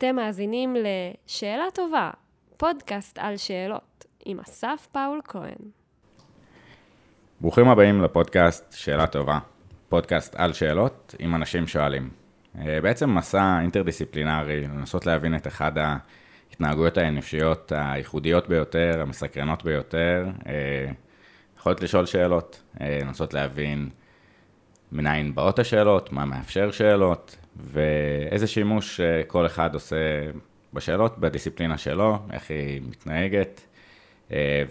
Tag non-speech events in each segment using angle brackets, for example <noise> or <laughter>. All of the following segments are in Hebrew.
אתם מאזינים ל"שאלה טובה", פודקאסט על שאלות, עם אסף פאול כהן. ברוכים הבאים לפודקאסט שאלה טובה, פודקאסט על שאלות עם אנשים שואלים. אה, בעצם מסע אינטרדיסציפלינרי, לנסות להבין את אחד ההתנהגויות האנושיות הייחודיות ביותר, המסקרנות ביותר, אה, יכולת לשאול שאלות, אה, לנסות להבין מניין באות השאלות, מה מאפשר שאלות, ואיזה שימוש כל אחד עושה בשאלות, בדיסציפלינה שלו, איך היא מתנהגת,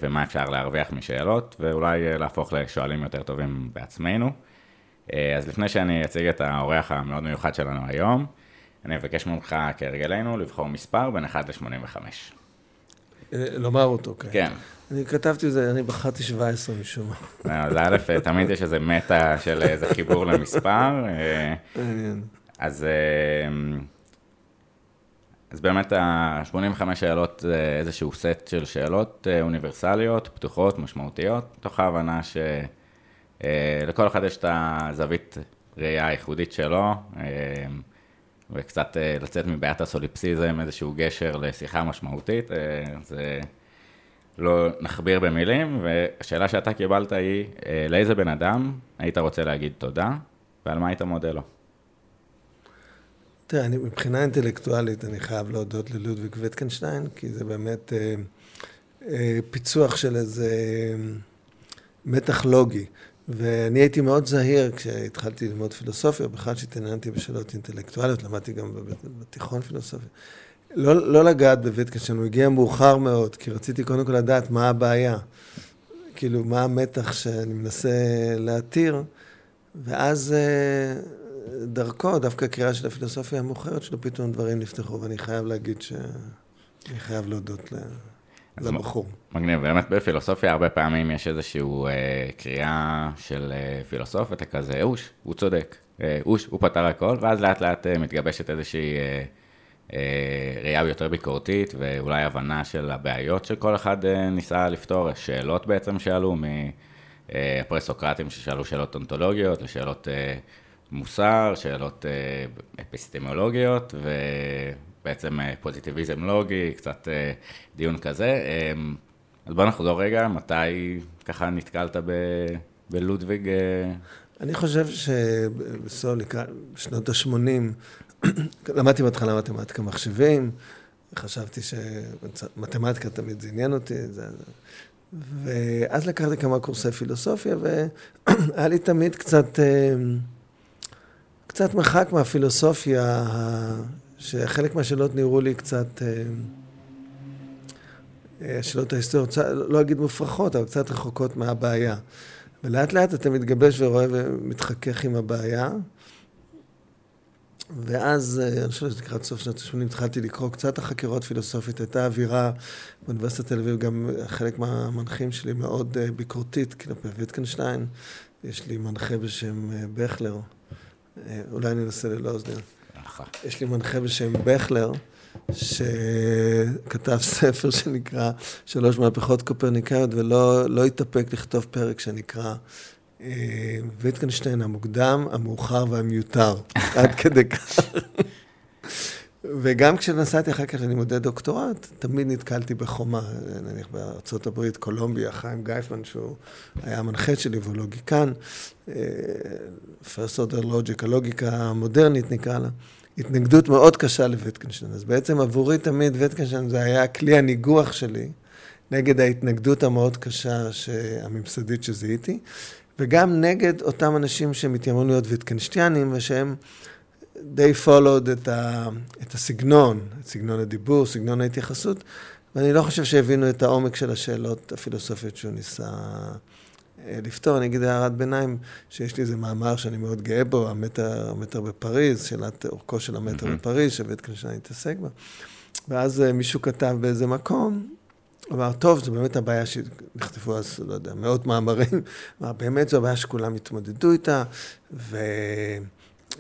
ומה אפשר להרוויח משאלות, ואולי להפוך לשואלים יותר טובים בעצמנו. אז לפני שאני אציג את האורח המאוד מיוחד שלנו היום, אני אבקש ממך כהרגלנו לבחור מספר בין 1 ל-85. לומר אותו, כן. כן. אני כתבתי את זה, אני בחרתי 17 משום מה. אז א', תמיד יש איזה מטה של איזה חיבור למספר. מעניין. אז, אז באמת ה-85 שאלות זה איזשהו סט של שאלות אוניברסליות, פתוחות, משמעותיות, תוך ההבנה שלכל אחד יש את הזווית ראייה הייחודית שלו. וקצת אה, לצאת מבעיית הסוליפסיזם, איזשהו גשר לשיחה משמעותית, אה, זה לא נכביר במילים, והשאלה שאתה קיבלת היא, אה, לאיזה בן אדם היית רוצה להגיד תודה, ועל מה היית מודה לו? תראה, אני, מבחינה אינטלקטואלית אני חייב להודות ללודוויג ויטקנשטיין, כי זה באמת אה, אה, פיצוח של איזה מתח לוגי. ואני הייתי מאוד זהיר כשהתחלתי ללמוד פילוסופיה, בכלל שהתעניינתי בשאלות אינטלקטואליות, למדתי גם בתיכון פילוסופיה. לא, לא לגעת בוויטקנשטיין, הוא הגיע מאוחר מאוד, כי רציתי קודם כל לדעת מה הבעיה. כאילו, מה המתח שאני מנסה להתיר, ואז אה, דרכו, דווקא הקריאה של הפילוסופיה המאוחרת שלו, פתאום דברים נפתחו, ואני חייב להגיד שאני חייב להודות ל... זה בחור. מגניב, באמת בפילוסופיה הרבה פעמים יש איזושהי אה, קריאה של אה, פילוסוף, ואתה כזה, אוש, הוא צודק, אה, אוש, הוא פתר הכל, ואז לאט לאט אה, מתגבשת איזושהי אה, אה, ראייה יותר ביקורתית, ואולי הבנה של הבעיות שכל אחד אה, ניסה לפתור, שאלות בעצם שעלו מהפרסוקרטים אה, ששאלו שאלות אונתולוגיות, לשאלות אה, מוסר, שאלות אה, אפיסטמולוגיות, ו... בעצם אה, פוזיטיביזם לוגי, קצת אה, דיון כזה. אמ, אז בוא נחזור רגע, מתי ככה נתקלת ב... בלודוויג? אני חושב שבסוף שנות ה-80, <clears throat> למדתי בהתחלה מתמטיקה מחשבים, חשבתי שמתמטיקה תמיד זה עניין אותי, זה... ואז לקחתי כמה קורסי פילוסופיה, והיה לי תמיד קצת, קצת מרחק מהפילוסופיה שחלק מהשאלות נראו לי קצת, אה, אה, השאלות ההיסטוריות, לא אגיד מופרכות, אבל קצת רחוקות מהבעיה. ולאט לאט אתה מתגבש ורואה ומתחכך עם הבעיה. ואז, אה, אני חושב שלקראת סוף שנות ה-80 התחלתי לקרוא קצת החקירות פילוסופית. הייתה אווירה באוניברסיטת תל אביב, גם חלק מהמנחים שלי מאוד ביקורתית כלפי ויטקנשטיין. יש לי מנחה בשם בכלר, אולי אני אנסה ללא אוזניות. יש לי מנחה בשם בכלר, שכתב <laughs> ספר שנקרא שלוש מהפכות קופרניקאיות, ולא לא התאפק לכתוב פרק שנקרא אה, ויטקנשטיין המוקדם, המאוחר והמיותר, <laughs> עד כדי כך. וגם כשנסעתי אחר כך ללימודי דוקטורט, תמיד נתקלתי בחומה, נניח הברית, קולומביה, חיים גייפמן, שהוא היה המנחה שלי והוא לוגיקן, אה, first order logic, הלוגיקה המודרנית נקרא לה, התנגדות מאוד קשה לוויטקנשטיין. אז בעצם עבורי תמיד ויטקנשטיין זה היה כלי הניגוח שלי נגד ההתנגדות המאוד קשה הממסדית שזיהיתי, וגם נגד אותם אנשים שמתיימרים להיות ויטקנשטיינים ושהם... די followed את, ה, את הסגנון, את סגנון הדיבור, סגנון ההתייחסות, ואני לא חושב שהבינו את העומק של השאלות הפילוסופיות שהוא ניסה אה, לפתור. אני אגיד הערת ביניים, שיש לי איזה מאמר שאני מאוד גאה בו, המטר, המטר בפריז, שאלת אורכו של המטר mm-hmm. בפריז, שבית כנשנה התעסק בה. ואז אה, מישהו כתב באיזה מקום, אמר, טוב, זו באמת הבעיה שנכתבו אז, לא יודע, מאות מאמרים. <laughs> אמר, באמת זו הבעיה שכולם התמודדו איתה, ו...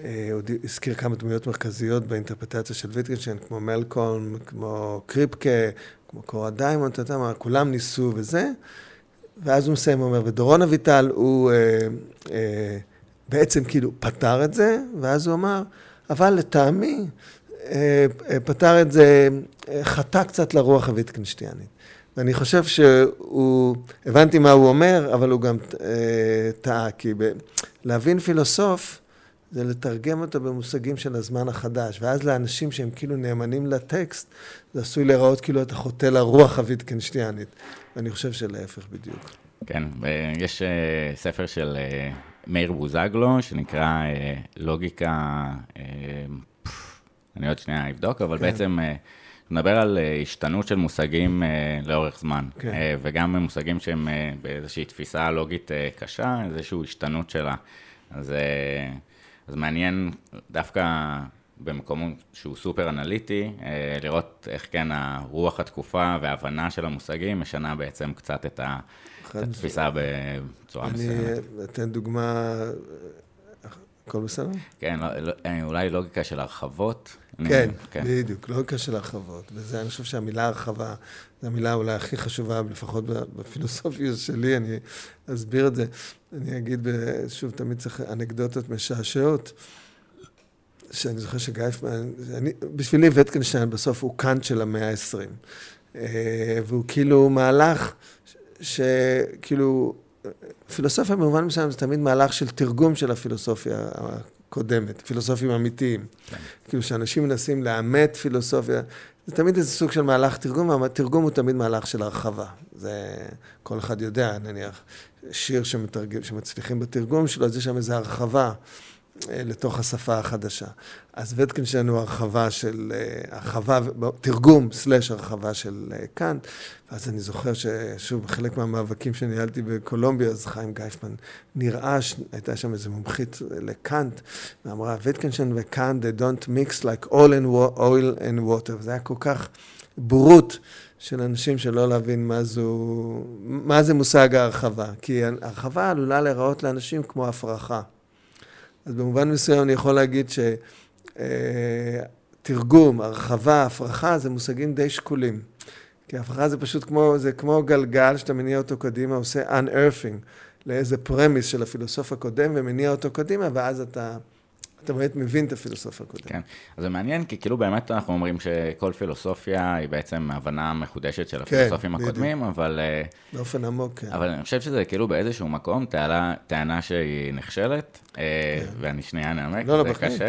אה, הוא הזכיר כמה דמויות מרכזיות באינטרפרטציה של ויטגנשטיין, כמו מלקולם, כמו קריפקי, כמו קורה דיימונד, אתה יודע מה, כולם ניסו וזה. ואז הוא מסיים, הוא אומר, ודורון אביטל, הוא אה, אה, בעצם כאילו פתר את זה, ואז הוא אמר, אבל לטעמי, אה, אה, פתר את זה, אה, חטא קצת לרוח הוויטגנשטיינית. ואני חושב שהוא, הבנתי מה הוא אומר, אבל הוא גם טעה, כי ב, להבין פילוסוף זה לתרגם אותו במושגים של הזמן החדש, ואז לאנשים שהם כאילו נאמנים לטקסט, זה עשוי להיראות כאילו אתה חוטא לרוח הוויטקנשטיינית, ואני חושב שלהפך בדיוק. כן, יש ספר של מאיר בוזגלו, שנקרא לוגיקה אני עוד שנייה אבדוק, אבל כן. בעצם אה, נדבר על אה, השתנות של מושגים אה, לאורך זמן, כן. וגם מושגים שהם באיזושהי תפיסה לוגית קשה, איזושהי השתנות שלה. אז, אז מעניין דווקא במקום שהוא סופר אנליטי, לראות איך כן הרוח התקופה וההבנה של המושגים משנה בעצם קצת את התפיסה בצורה מסוימת. אני אתן דוגמה הכל בסדר? כן, לא, לא, אה, אולי לוגיקה של הרחבות. כן, אני, כן, בדיוק, לוגיקה של הרחבות. וזה, אני חושב שהמילה הרחבה, זו המילה אולי הכי חשובה, לפחות בפילוסופיה שלי, אני אסביר את זה. אני אגיד, שוב, תמיד צריך אנקדוטות משעשעות. שאני זוכר שגייפמן, אני, בשבילי וטקנשטיין בסוף הוא קאנט של המאה ה-20. אה, והוא כאילו מהלך שכאילו פילוסופיה במובן מסוים זה תמיד מהלך של תרגום של הפילוסופיה הקודמת, פילוסופים אמיתיים. כאילו שאנשים מנסים לאמת פילוסופיה, זה תמיד איזה סוג של מהלך תרגום, והתרגום הוא תמיד מהלך של הרחבה. זה כל אחד יודע, נניח, שיר שמתרגם, שמצליחים בתרגום שלו, אז יש שם איזו הרחבה. אה, לתוך השפה החדשה. אז וטקינשטיין הוא הרחבה של, אה, הרחבה, תרגום סלאש הרחבה של אה, קאנט. ואז אני זוכר ששוב, חלק מהמאבקים שניהלתי בקולומביה, אז חיים גייפמן נראה, הייתה שם איזו מומחית לקאנט, ואמרה, וטקינשטיין וקאנט, they don't mix like all in oil and water. וזה היה כל כך בורות. של אנשים שלא להבין מה, זו, מה זה מושג ההרחבה. כי הרחבה עלולה להיראות לאנשים כמו הפרחה. אז במובן מסוים אני יכול להגיד שתרגום, הרחבה, הפרחה, זה מושגים די שקולים. כי הפרחה זה פשוט כמו, זה כמו גלגל שאתה מניע אותו קדימה, עושה unearthing לאיזה פרמיס של הפילוסוף הקודם ומניע אותו קדימה, ואז אתה... אתה באמת מבין את הפילוסופיה הקודמת. כן, אז זה מעניין, כי כאילו באמת אנחנו אומרים שכל פילוסופיה היא בעצם הבנה מחודשת של כן, הפילוסופים כן, הקודמים, אבל... אה, באופן עמוק, כן. אבל אני חושב שזה כאילו באיזשהו מקום טענה, טענה שהיא נכשלת, אה, כן. ואני שנייה אנמק, לא, לא, זה בחיים. קשה.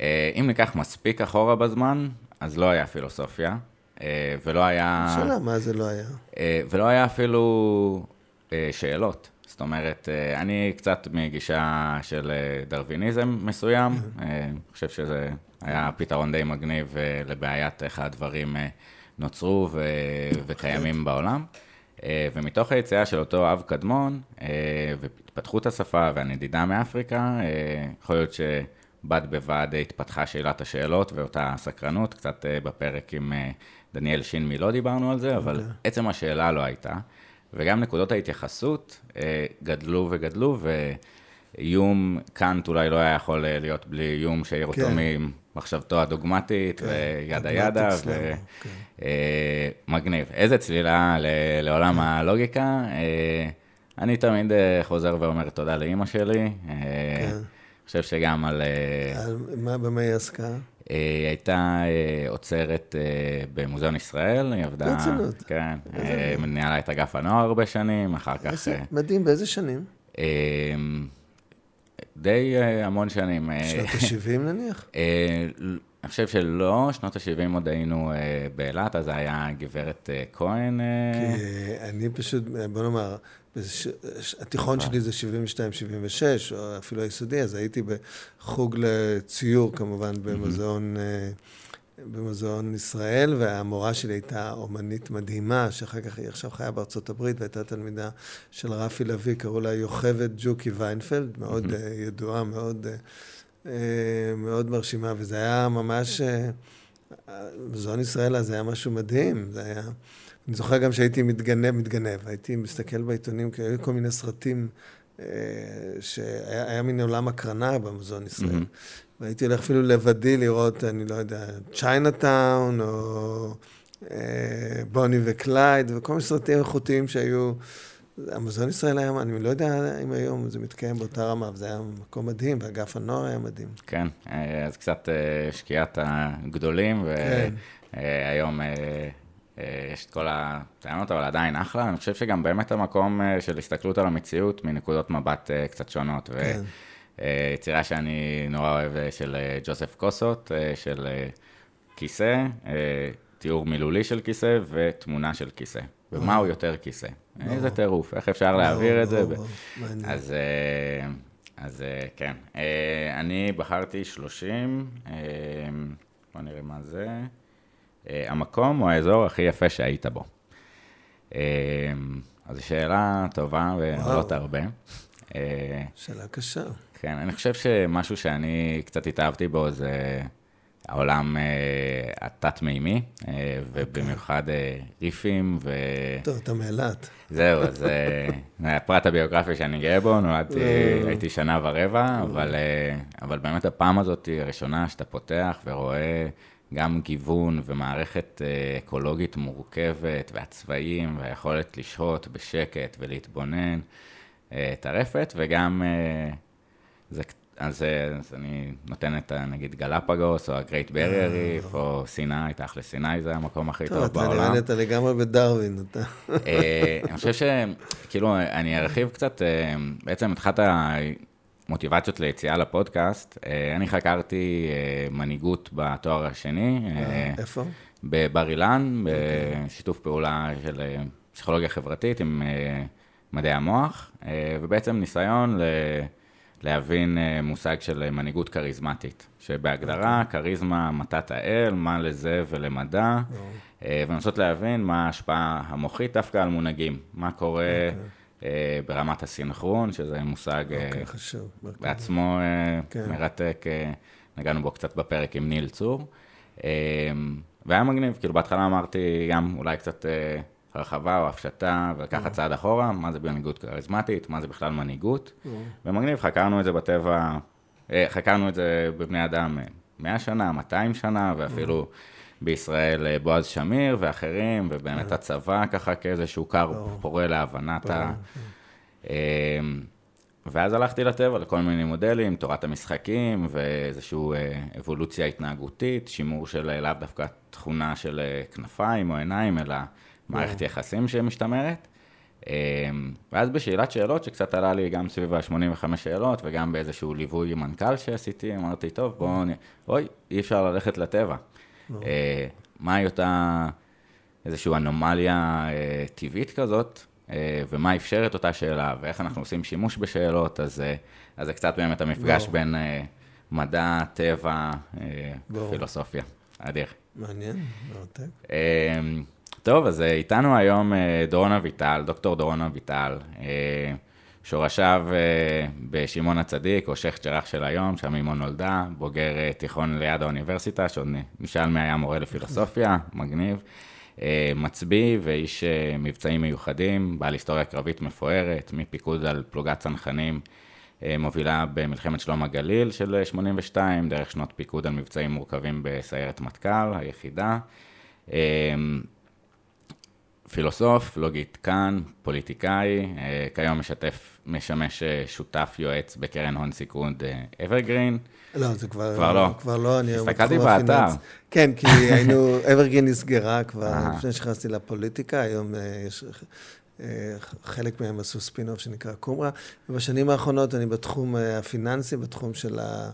אה, אם ניקח מספיק אחורה בזמן, אז לא היה פילוסופיה, ולא היה... שאלה, מה זה לא היה? ולא היה אפילו שאלות. זאת אומרת, אה, אני קצת מגישה של אה, דרוויניזם מסוים. אה, אני חושב שזה היה פתרון די מגניב לבעיית איך הדברים נוצרו ו- וקיימים בעולם. ומתוך היציאה של אותו אב קדמון, והתפתחות השפה והנדידה מאפריקה, יכול להיות שבד בבד התפתחה שאלת השאלות ואותה סקרנות, קצת בפרק עם דניאל שינמי לא דיברנו על זה, אבל. אוקיי. עצם השאלה לא הייתה. וגם נקודות ההתייחסות אה, גדלו וגדלו, ואיום קאנט אולי לא היה יכול אה, להיות בלי איום שהעיר אותו כן. ממחשבתו הדוגמטית, כן. וידה ידה, ומגניב. כן. אה, איזה צלילה לעולם כן. הלוגיקה. אני תמיד חוזר ואומר תודה לאימא שלי. כן. אני חושב שגם על... על מה, במה היא עסקה? היא הייתה עוצרת אה, אה, במוזיאון ישראל, היא עבדה... ברצינות. כן, אה, ניהלה את אגף הנוער הרבה שנים, אחר כך... מדהים, באיזה שנים? די המון שנים. שנות <laughs> ה-70 נניח? אני חושב שלא, שנות ה-70 עוד היינו באילת, אז זה היה גברת כהן. כי אני פשוט, בוא נאמר, התיכון שלי זה 72-76, או אפילו היסודי, אז הייתי בחוג לציור, כמובן, במוזיאון, אה, במוזיאון ישראל, והמורה שלי הייתה אומנית מדהימה, שאחר כך היא עכשיו חיה בארצות הברית, והייתה תלמידה של רפי לביא, קראו לה יוכבד ג'וקי ויינפלד, מאוד אה, ידועה, מאוד, אה, מאוד מרשימה, וזה היה ממש, מוזיאון ישראל אז היה משהו מדהים, זה היה... אני זוכר גם שהייתי מתגנב, מתגנב, הייתי מסתכל בעיתונים, כי היו כל מיני סרטים, אה, שהיה מין עולם הקרנה במוזיאון ישראל. Mm-hmm. והייתי הולך אפילו לבדי לראות, אני לא יודע, צ'יינאטאון, או אה, בוני וקלייד, וכל מיני סרטים איכותיים שהיו במוזיאון ישראל היום, אני לא יודע אם היום זה מתקיים באותה רמה, וזה היה מקום מדהים, ואגף הנוער היה מדהים. כן, אה, אז קצת אה, שקיעת הגדולים, והיום כן. יש את כל הטענות, אבל עדיין אחלה. אני חושב שגם באמת המקום של הסתכלות על המציאות מנקודות מבט קצת שונות. כן. יצירה שאני נורא אוהב של ג'וסף קוסוט, של כיסא, תיאור מילולי של כיסא ותמונה של כיסא. ומה הוא יותר כיסא? איזה טירוף, איך אפשר להעביר את זה? אז, אה, אז אה, כן. אה, אני בחרתי 30, בוא נראה מה זה. המקום או האזור הכי יפה שהיית בו. אז זו שאלה טובה ועולות הרבה. שאלה קשה. כן, אני חושב שמשהו שאני קצת התאהבתי בו זה העולם אה, התת-מימי, אה, ובמיוחד אה, ריפים ו... טוב, אתה מאילת. זהו, אז זה הפרט הביוגרפי שאני גאה בו, נולדתי, הייתי שנה ורבע, אבל, אבל באמת הפעם הזאת הראשונה שאתה פותח ורואה גם גיוון ומערכת אקולוגית מורכבת, והצבעים, והיכולת לשהות בשקט ולהתבונן, טרפת, וגם זה אז, אז אני נותן את, נגיד, גלפגוס, או Barrier Reef, או סיני, תכל'ס סיני זה המקום הכי טוב בעולם. טוב, אתה נראית לגמרי בדרווין, אתה. אה, אני חושב שכאילו, אני ארחיב קצת, אה, בעצם אחת המוטיבציות ליציאה לפודקאסט, אה, אני חקרתי מנהיגות בתואר השני. איפה? בבר אילן, אוקיי. בשיתוף פעולה של פסיכולוגיה חברתית עם מדעי המוח, ובעצם ניסיון ל... להבין אה, מושג של מנהיגות כריזמטית, שבהגדרה אוקיי. כריזמה מתת האל, מה לזה ולמדע, אה, ולנסות להבין מה ההשפעה המוחית דווקא על מונהגים, מה קורה okay. אה, ברמת הסינכרון, שזה מושג okay, אוקיי, חשוב. בעצמו כן. מרתק, נגענו בו קצת בפרק עם ניל צור. והיה מגניב, כאילו בהתחלה אמרתי גם אולי קצת הרחבה או הפשטה, ולקחת צעד אחורה, מה זה מנהיגות כריזמטית, מה זה בכלל מנהיגות. ומגניב, חקרנו את זה בטבע, אה, חקרנו את זה בבני אדם 100 אה, שנה, 200 שנה, ואפילו בישראל אה, בועז שמיר ואחרים, ובאמת הצבא ככה כאיזשהו קר פורה להבנת ה... ואז הלכתי לטבע לכל מיני מודלים, תורת המשחקים ואיזושהי אבולוציה התנהגותית, שימור של לאו דווקא תכונה של כנפיים או עיניים, אלא מערכת יחסים שמשתמרת. אמ, ואז בשאלת שאלות, שקצת עלה לי גם סביב ה-85 שאלות, וגם באיזשהו ליווי מנכ"ל שעשיתי, אמרתי, טוב, בואו. אוי, אי אפשר ללכת לטבע. אה, מהי אותה איזושהי אנומליה אה, טבעית כזאת, אה, ומה אפשר את אותה שאלה, ואיך אנחנו עושים שימוש בשאלות, אז, אז זה קצת באמת המפגש בין מדע, טבע, פילוסופיה. אדיר. מעניין, מרתק. אמ, טוב, אז אה, איתנו היום אה, דורון אביטל, דוקטור דורון אביטל, אה, שורשיו בשמעון הצדיק, או שייח' ג'ראח של היום, שם אמו נולדה, בוגר תיכון ליד האוניברסיטה, שעוד נשאל מי היה מורה לפילוסופיה, מגניב. מצביא ואיש מבצעים מיוחדים, בעל היסטוריה קרבית מפוארת, מפיקוד על פלוגת צנחנים מובילה במלחמת שלום הגליל של 82, דרך שנות פיקוד על מבצעים מורכבים בסיירת מטכ"ל, היחידה. פילוסוף, לוגיטקן, פוליטיקאי, אה, כיום משתף, משמש אה, שותף יועץ בקרן הון סיכון אברגרין. לא, זה כבר, כבר לא. כבר לא, אני... הסתכלתי באתר. כן, כי <laughs> היינו, אברגרין נסגרה כבר לפני שנכנסתי לפוליטיקה, היום אה, יש... חלק מהם עשו ספין-אוף שנקרא קומרה, ובשנים האחרונות אני בתחום הפיננסי, בתחום של ה...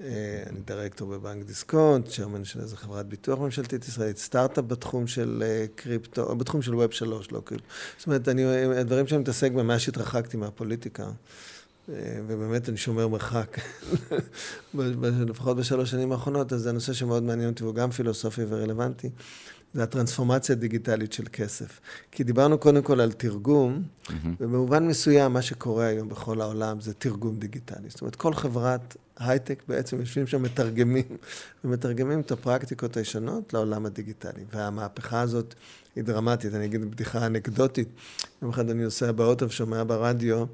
אה, אני דירקטור בבנק דיסקונט, chairman של איזה חברת ביטוח ממשלתית ישראלית, סטארט-אפ בתחום של אה, קריפטו, בתחום של web שלוש, לא קריפטו. זאת אומרת, אני, הדברים שאני מתעסק בהם מאז שהתרחקתי מהפוליטיקה, אה, ובאמת אני שומר מרחק, <laughs> לפחות בשלוש שנים האחרונות, אז זה נושא שמאוד מעניין אותי, והוא גם פילוסופי ורלוונטי. זה הטרנספורמציה הדיגיטלית של כסף. כי דיברנו קודם כל על תרגום. ובמובן מסוים מה שקורה היום בכל העולם זה תרגום דיגיטלי. זאת אומרת, כל חברת הייטק בעצם יושבים שם מתרגמים, <laughs> ומתרגמים את הפרקטיקות הישנות לעולם הדיגיטלי. והמהפכה הזאת היא דרמטית. אני אגיד בדיחה אנקדוטית. יום אחד אני נוסע באוטו ושומע ברדיו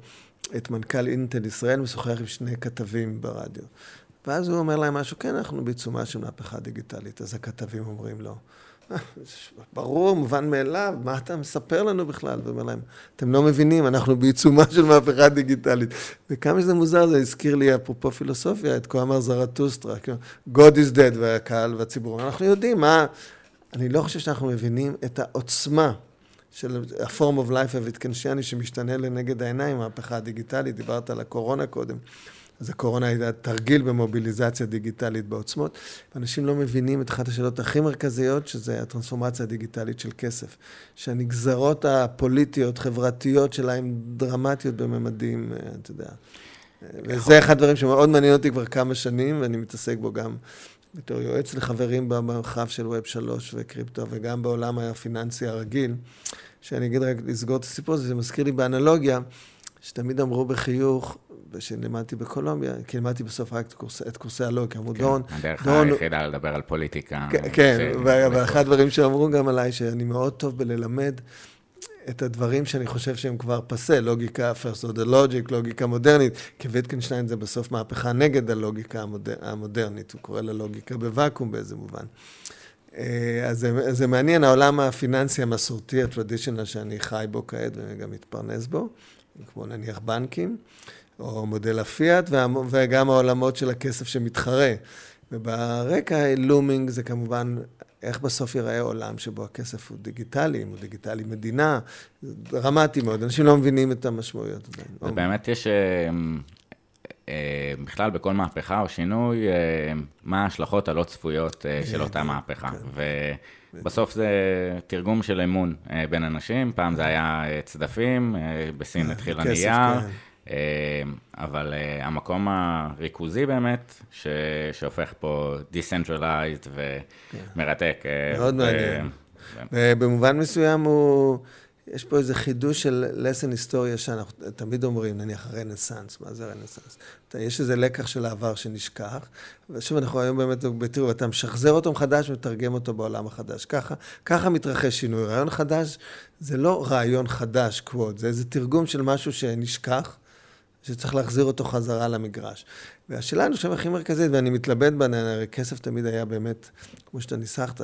את מנכ"ל אינטל ישראל משוחח עם שני כתבים ברדיו. ואז הוא אומר להם משהו, כן, אנחנו בעיצומה של מהפכה דיגיטלית. אז הכתבים אומרים לו, ברור, מובן מאליו, מה אתה מספר לנו בכלל? ואומר להם, אתם לא מבינים, אנחנו בעיצומה של מהפכה דיגיטלית. וכמה שזה מוזר, זה הזכיר לי, אפרופו פילוסופיה, את כה אמר זרטוסטרה, כאילו, God is dead, והקהל והציבור. אנחנו יודעים מה... אני לא חושב שאנחנו מבינים את העוצמה של ה-form of life הוויטקנשיאני שמשתנה לנגד העיניים, המהפכה הדיגיטלית, דיברת על הקורונה קודם. אז הקורונה הייתה תרגיל במוביליזציה דיגיטלית בעוצמות. אנשים לא מבינים את אחת השאלות הכי מרכזיות, שזה הטרנספורמציה הדיגיטלית של כסף. שהנגזרות הפוליטיות, חברתיות שלה הן דרמטיות בממדים, אה, אתה יודע. וזה אחד הדברים שמאוד מעניין אותי כבר כמה שנים, ואני מתעסק בו גם בתור יועץ לחברים במרחב של ווב שלוש וקריפטו, וגם בעולם הפיננסי הרגיל. שאני אגיד רק, לסגור את הסיפור הזה, זה מזכיר לי באנלוגיה, שתמיד אמרו בחיוך, כשלימדתי בקולומביה, כי לימדתי בסוף רק את, קורס, את קורסי הלוגיה, אמרו כן, דורון... הדרך דורון... היחידה לדבר על פוליטיקה. כן, כן ואחד הדברים שאמרו גם עליי, שאני מאוד טוב בללמד את הדברים שאני חושב שהם כבר פסה, לוגיקה, first order logic, לוגיקה מודרנית, כי ויטקנשטיין זה בסוף מהפכה נגד הלוגיקה המודר, המודרנית, הוא קורא לה לוגיקה בוואקום באיזה מובן. אה, אז זה, זה מעניין, העולם הפיננסי המסורתי, הטרדישיונל שאני חי בו כעת וגם מתפרנס בו, כמו נניח בנקים. או מודל הפיאט, וגם העולמות של הכסף שמתחרה. וברקע לומינג זה כמובן איך בסוף ייראה עולם שבו הכסף הוא דיגיטלי, אם הוא דיגיטלי מדינה, זה דרמטי מאוד, אנשים לא מבינים את המשמעויות. ובאמת יש, אה, אה, בכלל בכל מהפכה או שינוי, אה, מה ההשלכות הלא צפויות של אותה מהפכה. כן. ובסוף זה תרגום של אמון בין אנשים, פעם זה היה צדפים, בסין התחיל הנייר. כן. אמ, אבל אה, המקום הריכוזי באמת, ש, שהופך פה decentralized ומרתק. אה, מאוד מעניין. במובן מסוים הוא, יש פה איזה חידוש של lesson היסטוריה שאנחנו תמיד אומרים, נניח רנסאנס, מה זה רנסאנס? יש איזה לקח של העבר שנשכח, ושוב אנחנו היום באמת, תראו, אתה משחזר אותו מחדש ומתרגם אותו בעולם החדש. ככה, ככה מתרחש שינוי. רעיון חדש זה לא רעיון חדש, קוואט, זה איזה תרגום של משהו שנשכח. שצריך להחזיר אותו חזרה למגרש. והשאלה, אני חושב, הכי מרכזית, ואני מתלבט בה, הרי כסף תמיד היה באמת, כמו שאתה ניסחת,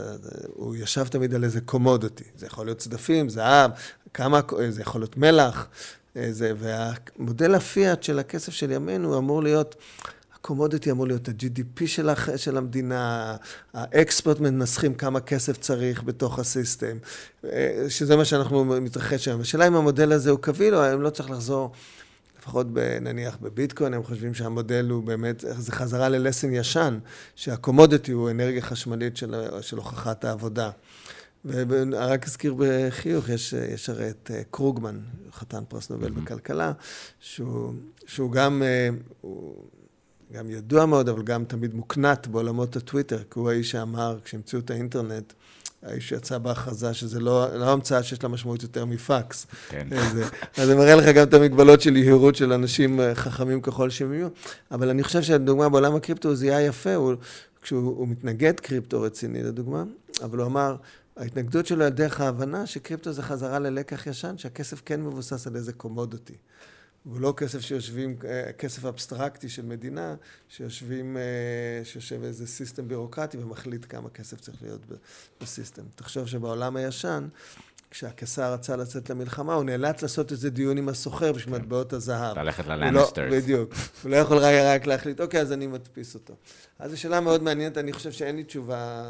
הוא ישב תמיד על איזה קומודיטי. זה יכול להיות צדפים, זהב, כמה, זה יכול להיות מלח, זה, והמודל הפיאט של הכסף של ימינו אמור להיות... הקומודיטי אמור להיות ה-GDP של, הח... של המדינה, האקספרט מנסחים כמה כסף צריך בתוך הסיסטם, שזה מה שאנחנו מתרחש היום. השאלה אם המודל הזה הוא קביל או אם לא צריך לחזור לפחות נניח בביטקוין, הם חושבים שהמודל הוא באמת, זה חזרה ללסן ישן, שהקומודיטי הוא אנרגיה חשמלית של, של הוכחת העבודה. ורק אזכיר בחיוך, יש, יש הרי את אה, קרוגמן, חתן פרס נובל mm-hmm. בכלכלה, שהוא, שהוא גם, אה, הוא גם ידוע מאוד, אבל גם תמיד מוקנט בעולמות הטוויטר, כי הוא האיש שאמר, כשהמציאו את האינטרנט, האיש יצא בהכרזה שזה לא, לא המצאה שיש לה משמעות יותר מפקס. כן. זה, אז זה מראה לך גם את המגבלות של יהירות של אנשים אה, חכמים ככל שהם יהיו. אבל אני חושב שהדוגמה בעולם הקריפטו היא יפה, הוא, כשהוא מתנגד קריפטו רציני לדוגמה, אבל הוא אמר, ההתנגדות שלו על דרך ההבנה שקריפטו זה חזרה ללקח ישן, שהכסף כן מבוסס על איזה commodity. הוא לא כסף שיושבים, אה, כסף אבסטרקטי של מדינה, שיושבים, אה, שיושב איזה system בירוקרטי ומחליט כמה כסף צריך להיות בסיסטם. תחשוב שבעולם הישן, כשהקיסר רצה לצאת למלחמה, הוא נאלץ לעשות איזה דיון עם הסוחר בשביל כן. מטבעות הזהב. ללכת ללנסטרס. בדיוק. הוא לא יכול רק להחליט, אוקיי, אז אני מדפיס אותו. אז זו שאלה מאוד מעניינת, אני חושב שאין לי תשובה,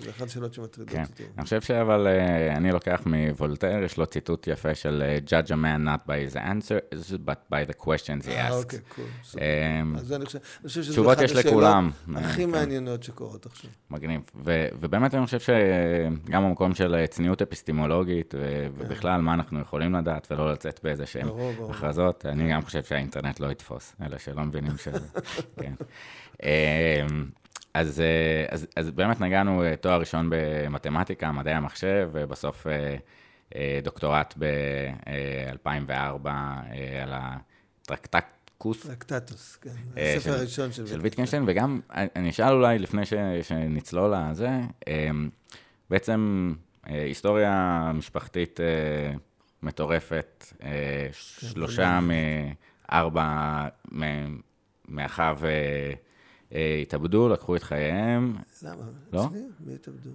זו אחת השאלות שמטרידות כן. אותי. אני חושב אבל אה, אני לוקח מוולטר, יש לו ציטוט יפה של אה, Judge a man not by his answer, but by the questions he אה, asks. אוקיי, קול. אמ, אז אני חושב שזו אחת השאלות הכי כן. מעניינות שקורות עכשיו. מגניב. ובאמת אני חושב שגם המקום של צניעות אפיסטימולוגית, ובכלל מה אנחנו יכולים לדעת, ולא לצאת באיזה שהן הכרזות, אני גם חושב שהאינטרנט לא יתפוס, אלה שלא מבינים ש... <laughs> כן. אמ, אז, אה, אז, אז באמת נגענו אה, תואר ראשון במתמטיקה, מדעי המחשב, ובסוף אה, דוקטורט ב-2004 על הטרקטקוס. טרקטטוס, כן, הספר הראשון של, של ויטקנשטיין, וגם אני אשאל אולי לפני ש, שנצלול לזה, אמ, בעצם היסטוריה משפחתית מטורפת, כן, שלושה מארבע מאחיו התאבדו, לקחו את חייהם. למה? לא? מי התאבדו?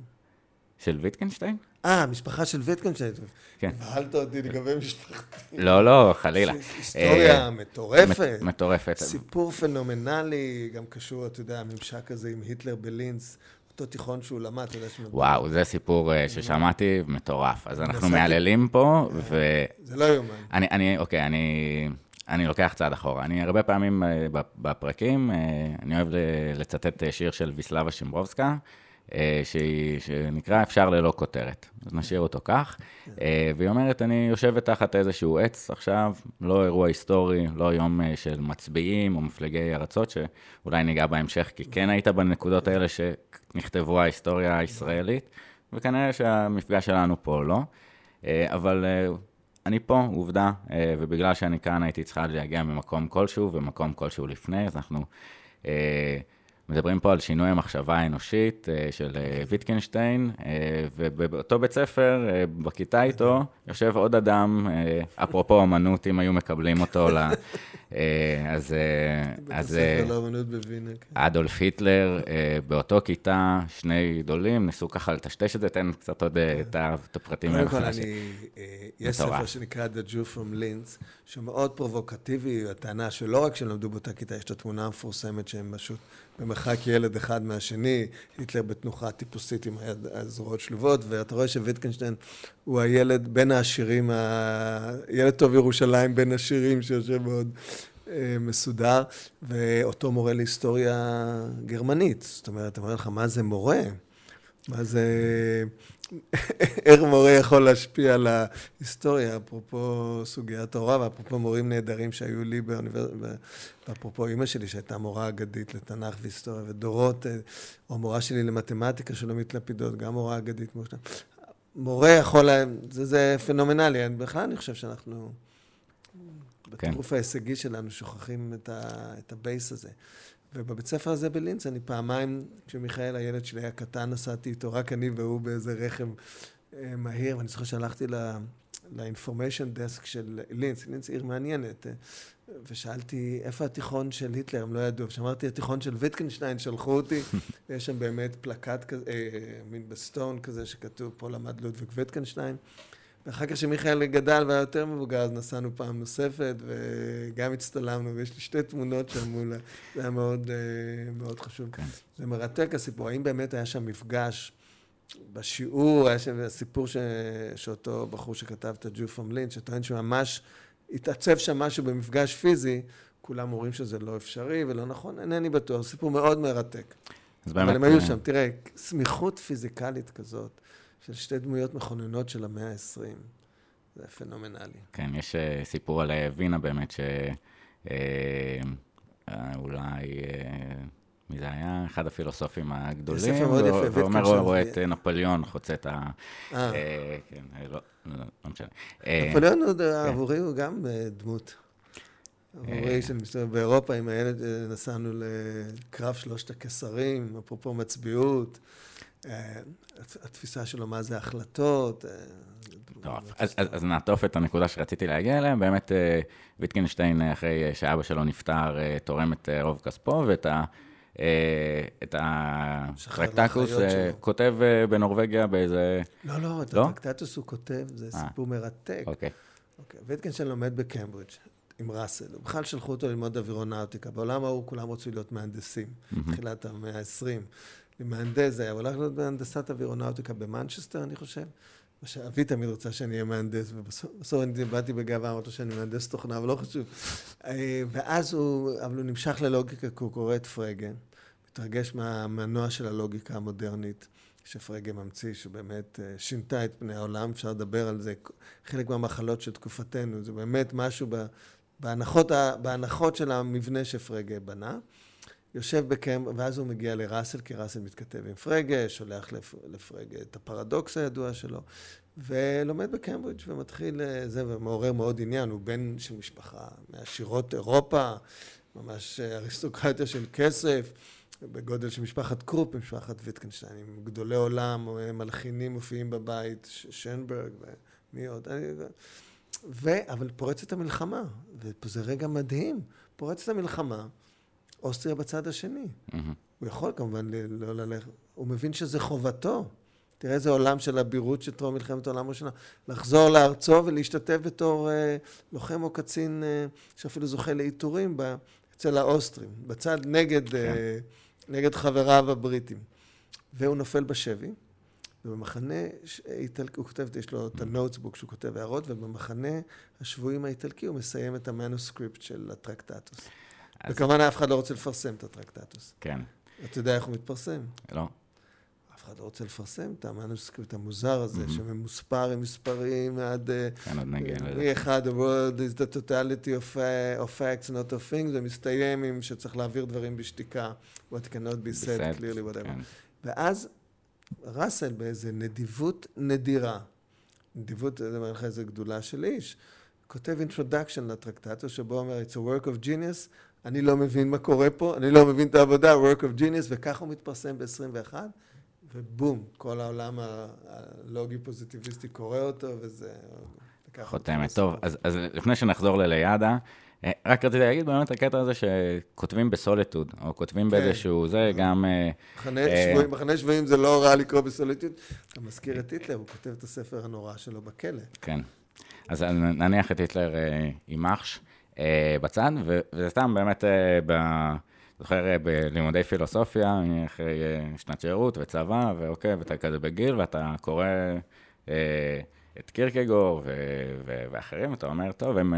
של ויטקנשטיין? אה, משפחה של ויטקנשטיין. כן. הבהלת אותי לגבי משפחתי. לא, לא, חלילה. היסטוריה אה, מטורפת. מט- מטורפת. סיפור פנומנלי, גם קשור, אתה יודע, הממשק הזה עם היטלר בלינץ, אותו תיכון שהוא למד, אתה יודע ש... וואו, זה סיפור אה, ששמעתי, מטורף. אז אנחנו מהללים פה, ו... זה לא יאומן. אני, אני, אוקיי, אני, אני לוקח צעד אחורה. אני הרבה פעמים אה, בפ- בפרקים, אה, אני אוהב לצטט אה, שיר של ויסלבה שמברובסקה, שהיא, שנקרא אפשר ללא כותרת. אז נשאיר אותו כך. והיא אומרת, אני יושבת תחת איזשהו עץ עכשיו, לא אירוע היסטורי, לא יום של מצביעים או מפלגי ארצות, שאולי ניגע בהמשך, כי כן היית בנקודות האלה שנכתבו ההיסטוריה הישראלית, וכנראה שהמפגש שלנו פה לא. אבל אני פה, עובדה, אה, ובגלל שאני כאן הייתי צריכה להגיע ממקום כלשהו ומקום כלשהו לפני, אז אנחנו אה, מדברים פה על שינוי המחשבה האנושית אה, של אה, ויטקנשטיין, אה, ובאותו בית ספר, בכיתה איתו, יושב עוד אדם, אפרופו אמנות, אם היו מקבלים אותו ל... אז... אז כן. אדולף היטלר, באותו כיתה, שני גדולים, ניסו ככה לטשטש את זה, תן קצת עוד אה, את הפרטים. קודם כל, יש. ספר שנקרא The Jew from Linz, שהוא מאוד פרובוקטיבי, הטענה שלא רק שהם למדו באותה כיתה, יש את התמונה המפורסמת שהם פשוט במרחק ילד אחד מהשני, היטלר בתנוחה טיפוסית עם היד- הזרועות שלובות, ואתה רואה שוויטקנשטיין הוא הילד בין העשירים, ה- ילד טוב ירושלים בין עשירים שיושב מאוד אה, מסודר, ואותו מורה להיסטוריה גרמנית. זאת אומרת, אומר לך, מה זה מורה? מה זה... איך מורה יכול להשפיע על ההיסטוריה, אפרופו סוגיית ההוראה, ואפרופו מורים נהדרים שהיו לי באוניברסיטה, ואפרופו אימא שלי שהייתה מורה אגדית לתנ"ך והיסטוריה, ודורות, אה, או מורה שלי למתמטיקה שלומית לפידות, גם מורה אגדית. מורה יכול, זה, זה פנומנלי, בכלל אני חושב שאנחנו, כן. בטירוף ההישגי שלנו, שוכחים את, ה, את ה base הזה. ובבית ספר הזה בליך, אני פעמיים, כשמיכאל, הילד שלי היה קטן, נסעתי איתו, רק אני והוא באיזה רכב אה, מהיר, ואני זוכר שהלכתי ל- ל-information desk של לינץ, לינץ עיר מעניינת, אה, ושאלתי, איפה התיכון של היטלר? הם לא ידעו. כשאמרתי, התיכון של ויטקנשטיין, שלחו אותי, <laughs> ויש שם באמת פלקט כזה, אה, מין בסטון כזה, שכתוב, פה למד לודוויג ויטקנשטיין. ואחר כך כשמיכאל גדל והיה יותר מבוגר, אז נסענו פעם נוספת, וגם הצטלמנו, ויש לי שתי תמונות שם מול, ה- זה היה מאוד, אה, מאוד חשוב. כן. זה מרתק הסיפור, האם באמת היה שם מפגש בשיעור, היה שם סיפור ש... שאותו בחור שכתב את from Lynch, שטוען שממש התעצב שם משהו במפגש פיזי, כולם אומרים שזה לא אפשרי ולא נכון, אינני בטוח, סיפור מאוד מרתק. אז אבל באמת, הם היו אה, שם, תראה, סמיכות פיזיקלית כזאת, של שתי דמויות מכוננות של המאה ה-20, זה פנומנלי. כן, יש אה, סיפור על וינה באמת, ש... אה, אה, אולי, מי זה היה? אחד הפילוסופים הגדולים. ספר מאוד יפה, ואומר. הוא רואה את נפוליאון חוצה את ה... כן, אה, לא, לא, לא משנה. נפוליאון עוד, עבורי הוא גם דמות. עבורי, שאני מסתובב באירופה עם הילד, נסענו לקרב שלושת הקיסרים, אפרופו מצביעות, התפיסה שלו מה זה החלטות. אה, טוב, אז, אז, אז נעטוף את הנקודה שרציתי להגיע אליה. באמת, אה, ויטקנשטיין, אה, אחרי אה, שאבא שלו נפטר, אה, תורם את אה, רוב כספו, ואת ה... אה, את אה, שלו. כותב אה, בנורבגיה באיזה... לא, לא, את לא? הטרקטטוס הוא כותב, זה אה. סיפור מרתק. אוקיי. אוקיי, ויטקנשטיין לומד בקיימברידג' עם ראסל. בכלל שלחו אותו ללמוד אווירונאוטיקה. בעולם ההוא כולם רצו להיות מהנדסים, תחילת המאה ה-20. למהנדס זה היה, הוא הלך להיות בהנדסת אווירונאוטיקה במנצ'סטר, אני חושב. מה שאבי תמיד רצה שאני אהיה מהנדס, ובסוף אני באתי בגאווה, אמרתי שאני מהנדס תוכנה, אבל לא חשוב. אה, ואז הוא, אבל הוא נמשך ללוגיקה, כי הוא קורא את פרגה, מתרגש מהמנוע של הלוגיקה המודרנית. שפרגה ממציא, שבאמת אה, שינתה את פני העולם, אפשר לדבר על זה, חלק מהמחלות של תקופתנו, זה באמת משהו בהנחות, בהנחות של המבנה שפרגה בנה. יושב בקמפ, ואז הוא מגיע לראסל, כי ראסל מתכתב עם פרגה, שולח לפ, לפרגה את הפרדוקס הידוע שלו, ולומד בקיימברידג' ומתחיל אה, זה, ומעורר מאוד עניין, הוא בן של משפחה מעשירות אירופה, ממש אה, אריסטוקרטיה של כסף. בגודל של משפחת קרופ, משפחת ויטקנשטיין, עם גדולי עולם, אה, מלחינים מופיעים בבית, שנברג ומי עוד. אני- ו... אבל פורצת המלחמה, וזה רגע מדהים. פורצת המלחמה, אוסטריה בצד השני. מהמם. הוא יכול כמובן לא ללכת, הוא מבין שזה חובתו. תראה איזה עולם של אבירות של טרום מלחמת העולם הראשונה. לחזור לארצו ולהשתתף בתור אה, לוחם או קצין אה, שאפילו זוכה לעיטורים אצל האוסטרים, בצד נגד, כן. אה, נגד חבריו הבריטים. והוא נופל בשבי. ובמחנה האיטלקי, הוא כותב, יש לו את הנוטסבוק שהוא כותב הערות, ובמחנה השבויים האיטלקי הוא מסיים את המנוסקריפט של הטרקטטוס. וכמובן אף אחד לא רוצה לפרסם את הטרקטטוס. כן. אתה יודע איך הוא מתפרסם? לא. אף אחד לא רוצה לפרסם את המנוסקריפט המוזר הזה. שממוספר עם מספרים עד... אה, כן, עוד נגיע לזה. מ-אחד, the world is the totality of, uh, of facts, not of things, ומסתיים עם שצריך להעביר דברים בשתיקה, what cannot be said clearly, whatever. כן. ואז ראסל באיזה נדיבות נדירה, נדיבות, אני אומר לך איזה גדולה של איש, כותב introduction לטרקטטו, שבו אומר, it's a work of genius, אני לא מבין מה קורה פה, אני לא מבין את העבודה, work of genius, וככה הוא מתפרסם ב-21, ובום, כל העולם הלוגי פוזיטיביסטי קורא אותו, וזה... חותמת. טוב, אז, אז לפני שנחזור לליאדה, אה, רק רציתי להגיד באמת הקטע הזה שכותבים בסוליטוד, או כותבים כן. באיזשהו זה, גם... אה, מחנה אה, שבויים, מחנה שבויים זה לא רע לקרוא בסוליטוד. אתה מזכיר את היטלר, הוא כותב את הספר הנורא שלו בכלא. כן. אז נניח את היטלר עם אחש בצד, וזה סתם באמת, ב... זוכר בלימודי פילוסופיה, אחרי שנת שירות וצבא, ואוקיי, ואתה כזה בגיל, ואתה קורא את קירקגור ואחרים, אתה אומר, טוב, הם...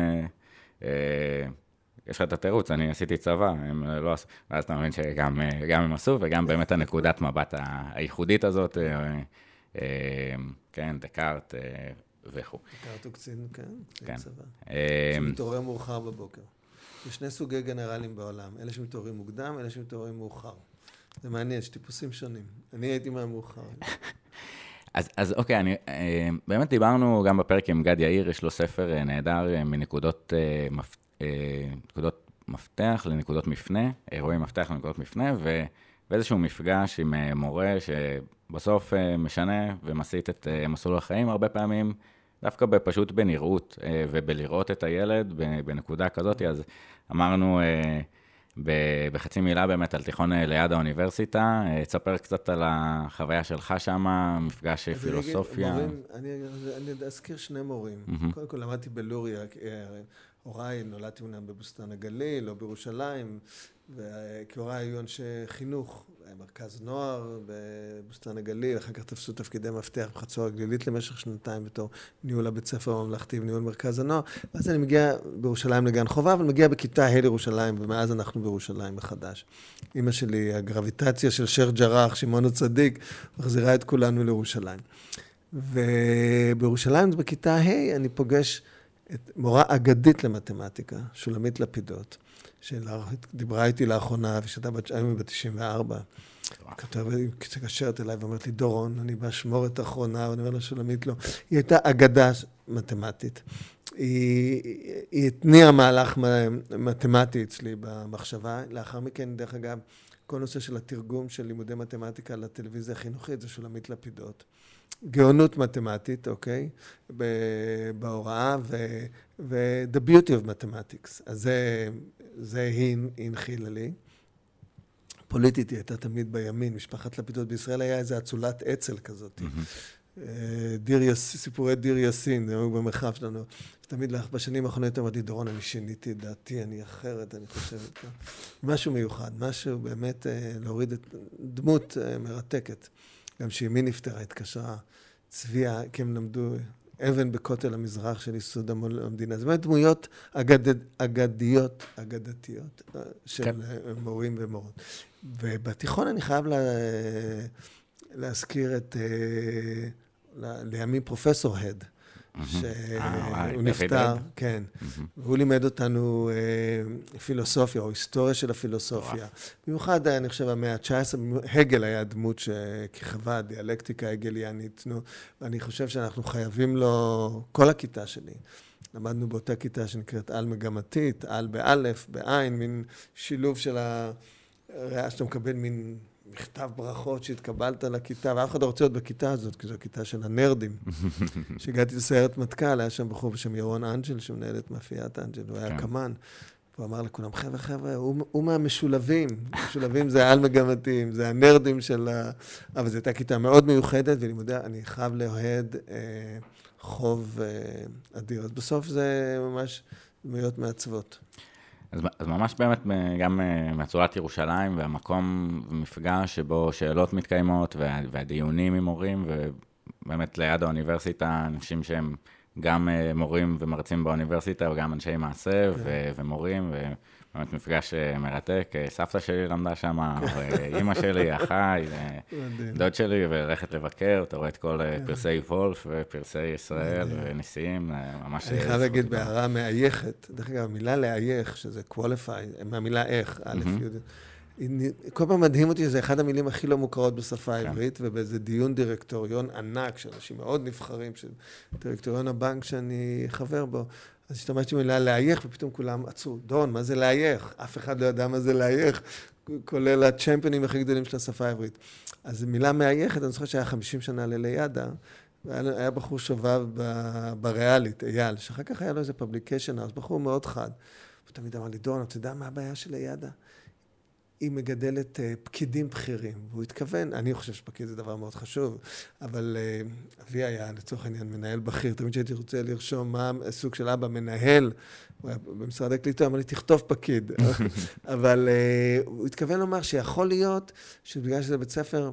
אה, יש לך את התירוץ, אני עשיתי צבא, הם לא עשו, ואז אתה מבין שגם הם עשו, וגם באמת הנקודת מבט הייחודית הזאת, אה, אה, כן, דקארט וכו'. הוא קצין, כן, קצין כן. צבא. שמתעורר מאוחר בבוקר. יש שני סוגי גנרלים בעולם, אלה שמתעוררים מוקדם, אלה שמתעוררים מאוחר. זה מעניין, יש טיפוסים שונים. אני הייתי מהמאוחר. <laughs> אז, אז אוקיי, אני, אה, באמת דיברנו גם בפרק עם גד יאיר, יש לו ספר אה, נהדר אה, מנקודות מפ, נקודות מפתח לנקודות מפנה, אירועי מפתח לנקודות מפנה, ו, ואיזשהו מפגש עם מורה שבסוף משנה ומסיט את מסלול החיים הרבה פעמים, דווקא פשוט בנראות ובלראות את הילד בנקודה כזאת, אז אמרנו... בחצי מילה באמת על תיכון אה, ליד האוניברסיטה. אה, תספר קצת על החוויה שלך שם, מפגש פילוסופיה. אני, אגיד, מורים, אני, אני אזכיר שני מורים. Mm-hmm. קודם כל למדתי בלוריה, אה, הוריי נולדתי אומנם בבוסתן הגליל או בירושלים, כי הוריי היו אנשי חינוך, מרכז נוער בבוסתן הגליל, אחר כך תפסו תפקידי מפתח בחצור הגלילית למשך שנתיים בתור ניהול הבית ספר הממלכתי וניהול מרכז הנוער, ואז אני מגיע בירושלים לגן חובה, אבל מגיע בכיתה ה' לירושלים, ומאז אנחנו בירושלים מחדש. אימא שלי, הגרביטציה של שייח' ג'ראח, שמעון הצדיק, מחזירה את כולנו לירושלים. ובירושלים בכיתה ה' אני פוגש את מורה אגדית למתמטיקה, שולמית לפידות. שדיברה איתי לאחרונה, ושאתה בת, היום בת 94. כתבת, מתקשרת אליי ואומרת לי, דורון, אני באשמורת האחרונה, ואני אומר לה, שולמית, לא. היא הייתה אגדה מתמטית. היא, היא התניעה מהלך מתמטי אצלי במחשבה. לאחר מכן, דרך אגב, כל נושא של התרגום של לימודי מתמטיקה לטלוויזיה החינוכית זה שולמית לפידות. גאונות מתמטית, אוקיי? בהוראה, ו-the beauty of mathematics. אז זה, זה היא הנחילה לי. פוליטית היא הייתה תמיד בימין, משפחת לפידות בישראל היה איזה אצולת אצ"ל כזאת. אה, דיר יס, סיפורי דיר יאסין, זה היו במרחב שלנו. תמיד בשנים האחרונות אמרתי, דורון, אני שיניתי את דעתי, אני אחרת, אני חושבת. משהו מיוחד, משהו באמת אה, להוריד את דמות אה, מרתקת. גם שאימי נפטרה, התקשרה, צביה, כי הם למדו אבן בכותל המזרח של ייסוד המדינה. זאת אומרת, דמויות אגד, אגדיות, אגדתיות של כן. מורים ומורות. ובתיכון אני חייב לה, להזכיר את, לימים פרופסור הד. שהוא נפטר, כן. והוא לימד אותנו אה, פילוסופיה, או היסטוריה של הפילוסופיה. במיוחד, אני חושב, המאה ה-19, הגל היה דמות שכיכבה, דיאלקטיקה הגליאנית, נו, ואני חושב שאנחנו חייבים לו, כל הכיתה שלי. למדנו באותה כיתה שנקראת על-מגמתית, על באלף, בעין, מין שילוב של הריאה שאתה מקבל מין מכתב ברכות שהתקבלת לכיתה, ואף אחד לא רוצה להיות בכיתה הזאת, כי זו הכיתה של הנרדים. <laughs> כשהגעתי לסיירת מטכ"ל, היה שם בחור בשם ירון אנג'ל, שמנהל את מאפיית אנג'ל, הוא היה כן. קמ"ן. והוא אמר לכולם, חבר'ה, חבר'ה, הוא, הוא מהמשולבים. משולבים זה העל-מגמתיים, זה הנרדים של ה... אבל זו הייתה כיתה מאוד מיוחדת, ואני מודה, אני חייב לאוהד אה, חוב אה, אדיר. אז בסוף זה ממש דמויות מעצבות. אז, אז ממש באמת גם אה, מהצורת ירושלים והמקום ומפגש שבו שאלות מתקיימות וה, והדיונים עם מורים, ובאמת ליד האוניברסיטה, אנשים שהם גם אה, מורים ומרצים באוניברסיטה, וגם אנשי מעשה כן. ו- ומורים, ובאמת מפגש אה, מרתק. אה, סבתא שלי למדה שם, אימא שלי, אחיי, דוד שלי, ולכת לבקר, אתה רואה את כל כן. פרסי וולף ופרסי ישראל ונשיאים, ממש... אני חייב להגיד בהערה מאייכת, דרך אגב, המילה לאייך, שזה qualify, מהמילה איך, א', י', כל פעם מדהים אותי, זה אחד המילים הכי לא מוכרות בשפה כן. העברית, ובאיזה דיון דירקטוריון ענק של אנשים מאוד נבחרים, של דירקטוריון הבנק שאני חבר בו, אז השתמשתי במילה לאייך, ופתאום כולם עצרו, דון, מה זה לאייך? אף אחד לא ידע מה זה לאייך, כולל הצ'מפיונים הכי גדולים של השפה העברית. אז מילה מאייכת, אני זוכר שהיה 50 שנה לליאדה, והיה בחור שובב בריאלית, אייל, שאחר כך היה לו איזה פבליקיישן, אז בחור מאוד חד. הוא תמיד אמר לי, דון, אתה יודע מה הבעיה של ליאדה? היא מגדלת uh, פקידים בכירים. והוא התכוון, אני חושב שפקיד זה דבר מאוד חשוב, אבל uh, אבי היה לצורך העניין מנהל בכיר, תמיד שהייתי רוצה לרשום מה הסוג של אבא, מנהל, הוא היה במשרד הקליטה, אמר לי, תכתוב פקיד. <laughs> אבל uh, הוא התכוון לומר שיכול להיות שבגלל שזה בית ספר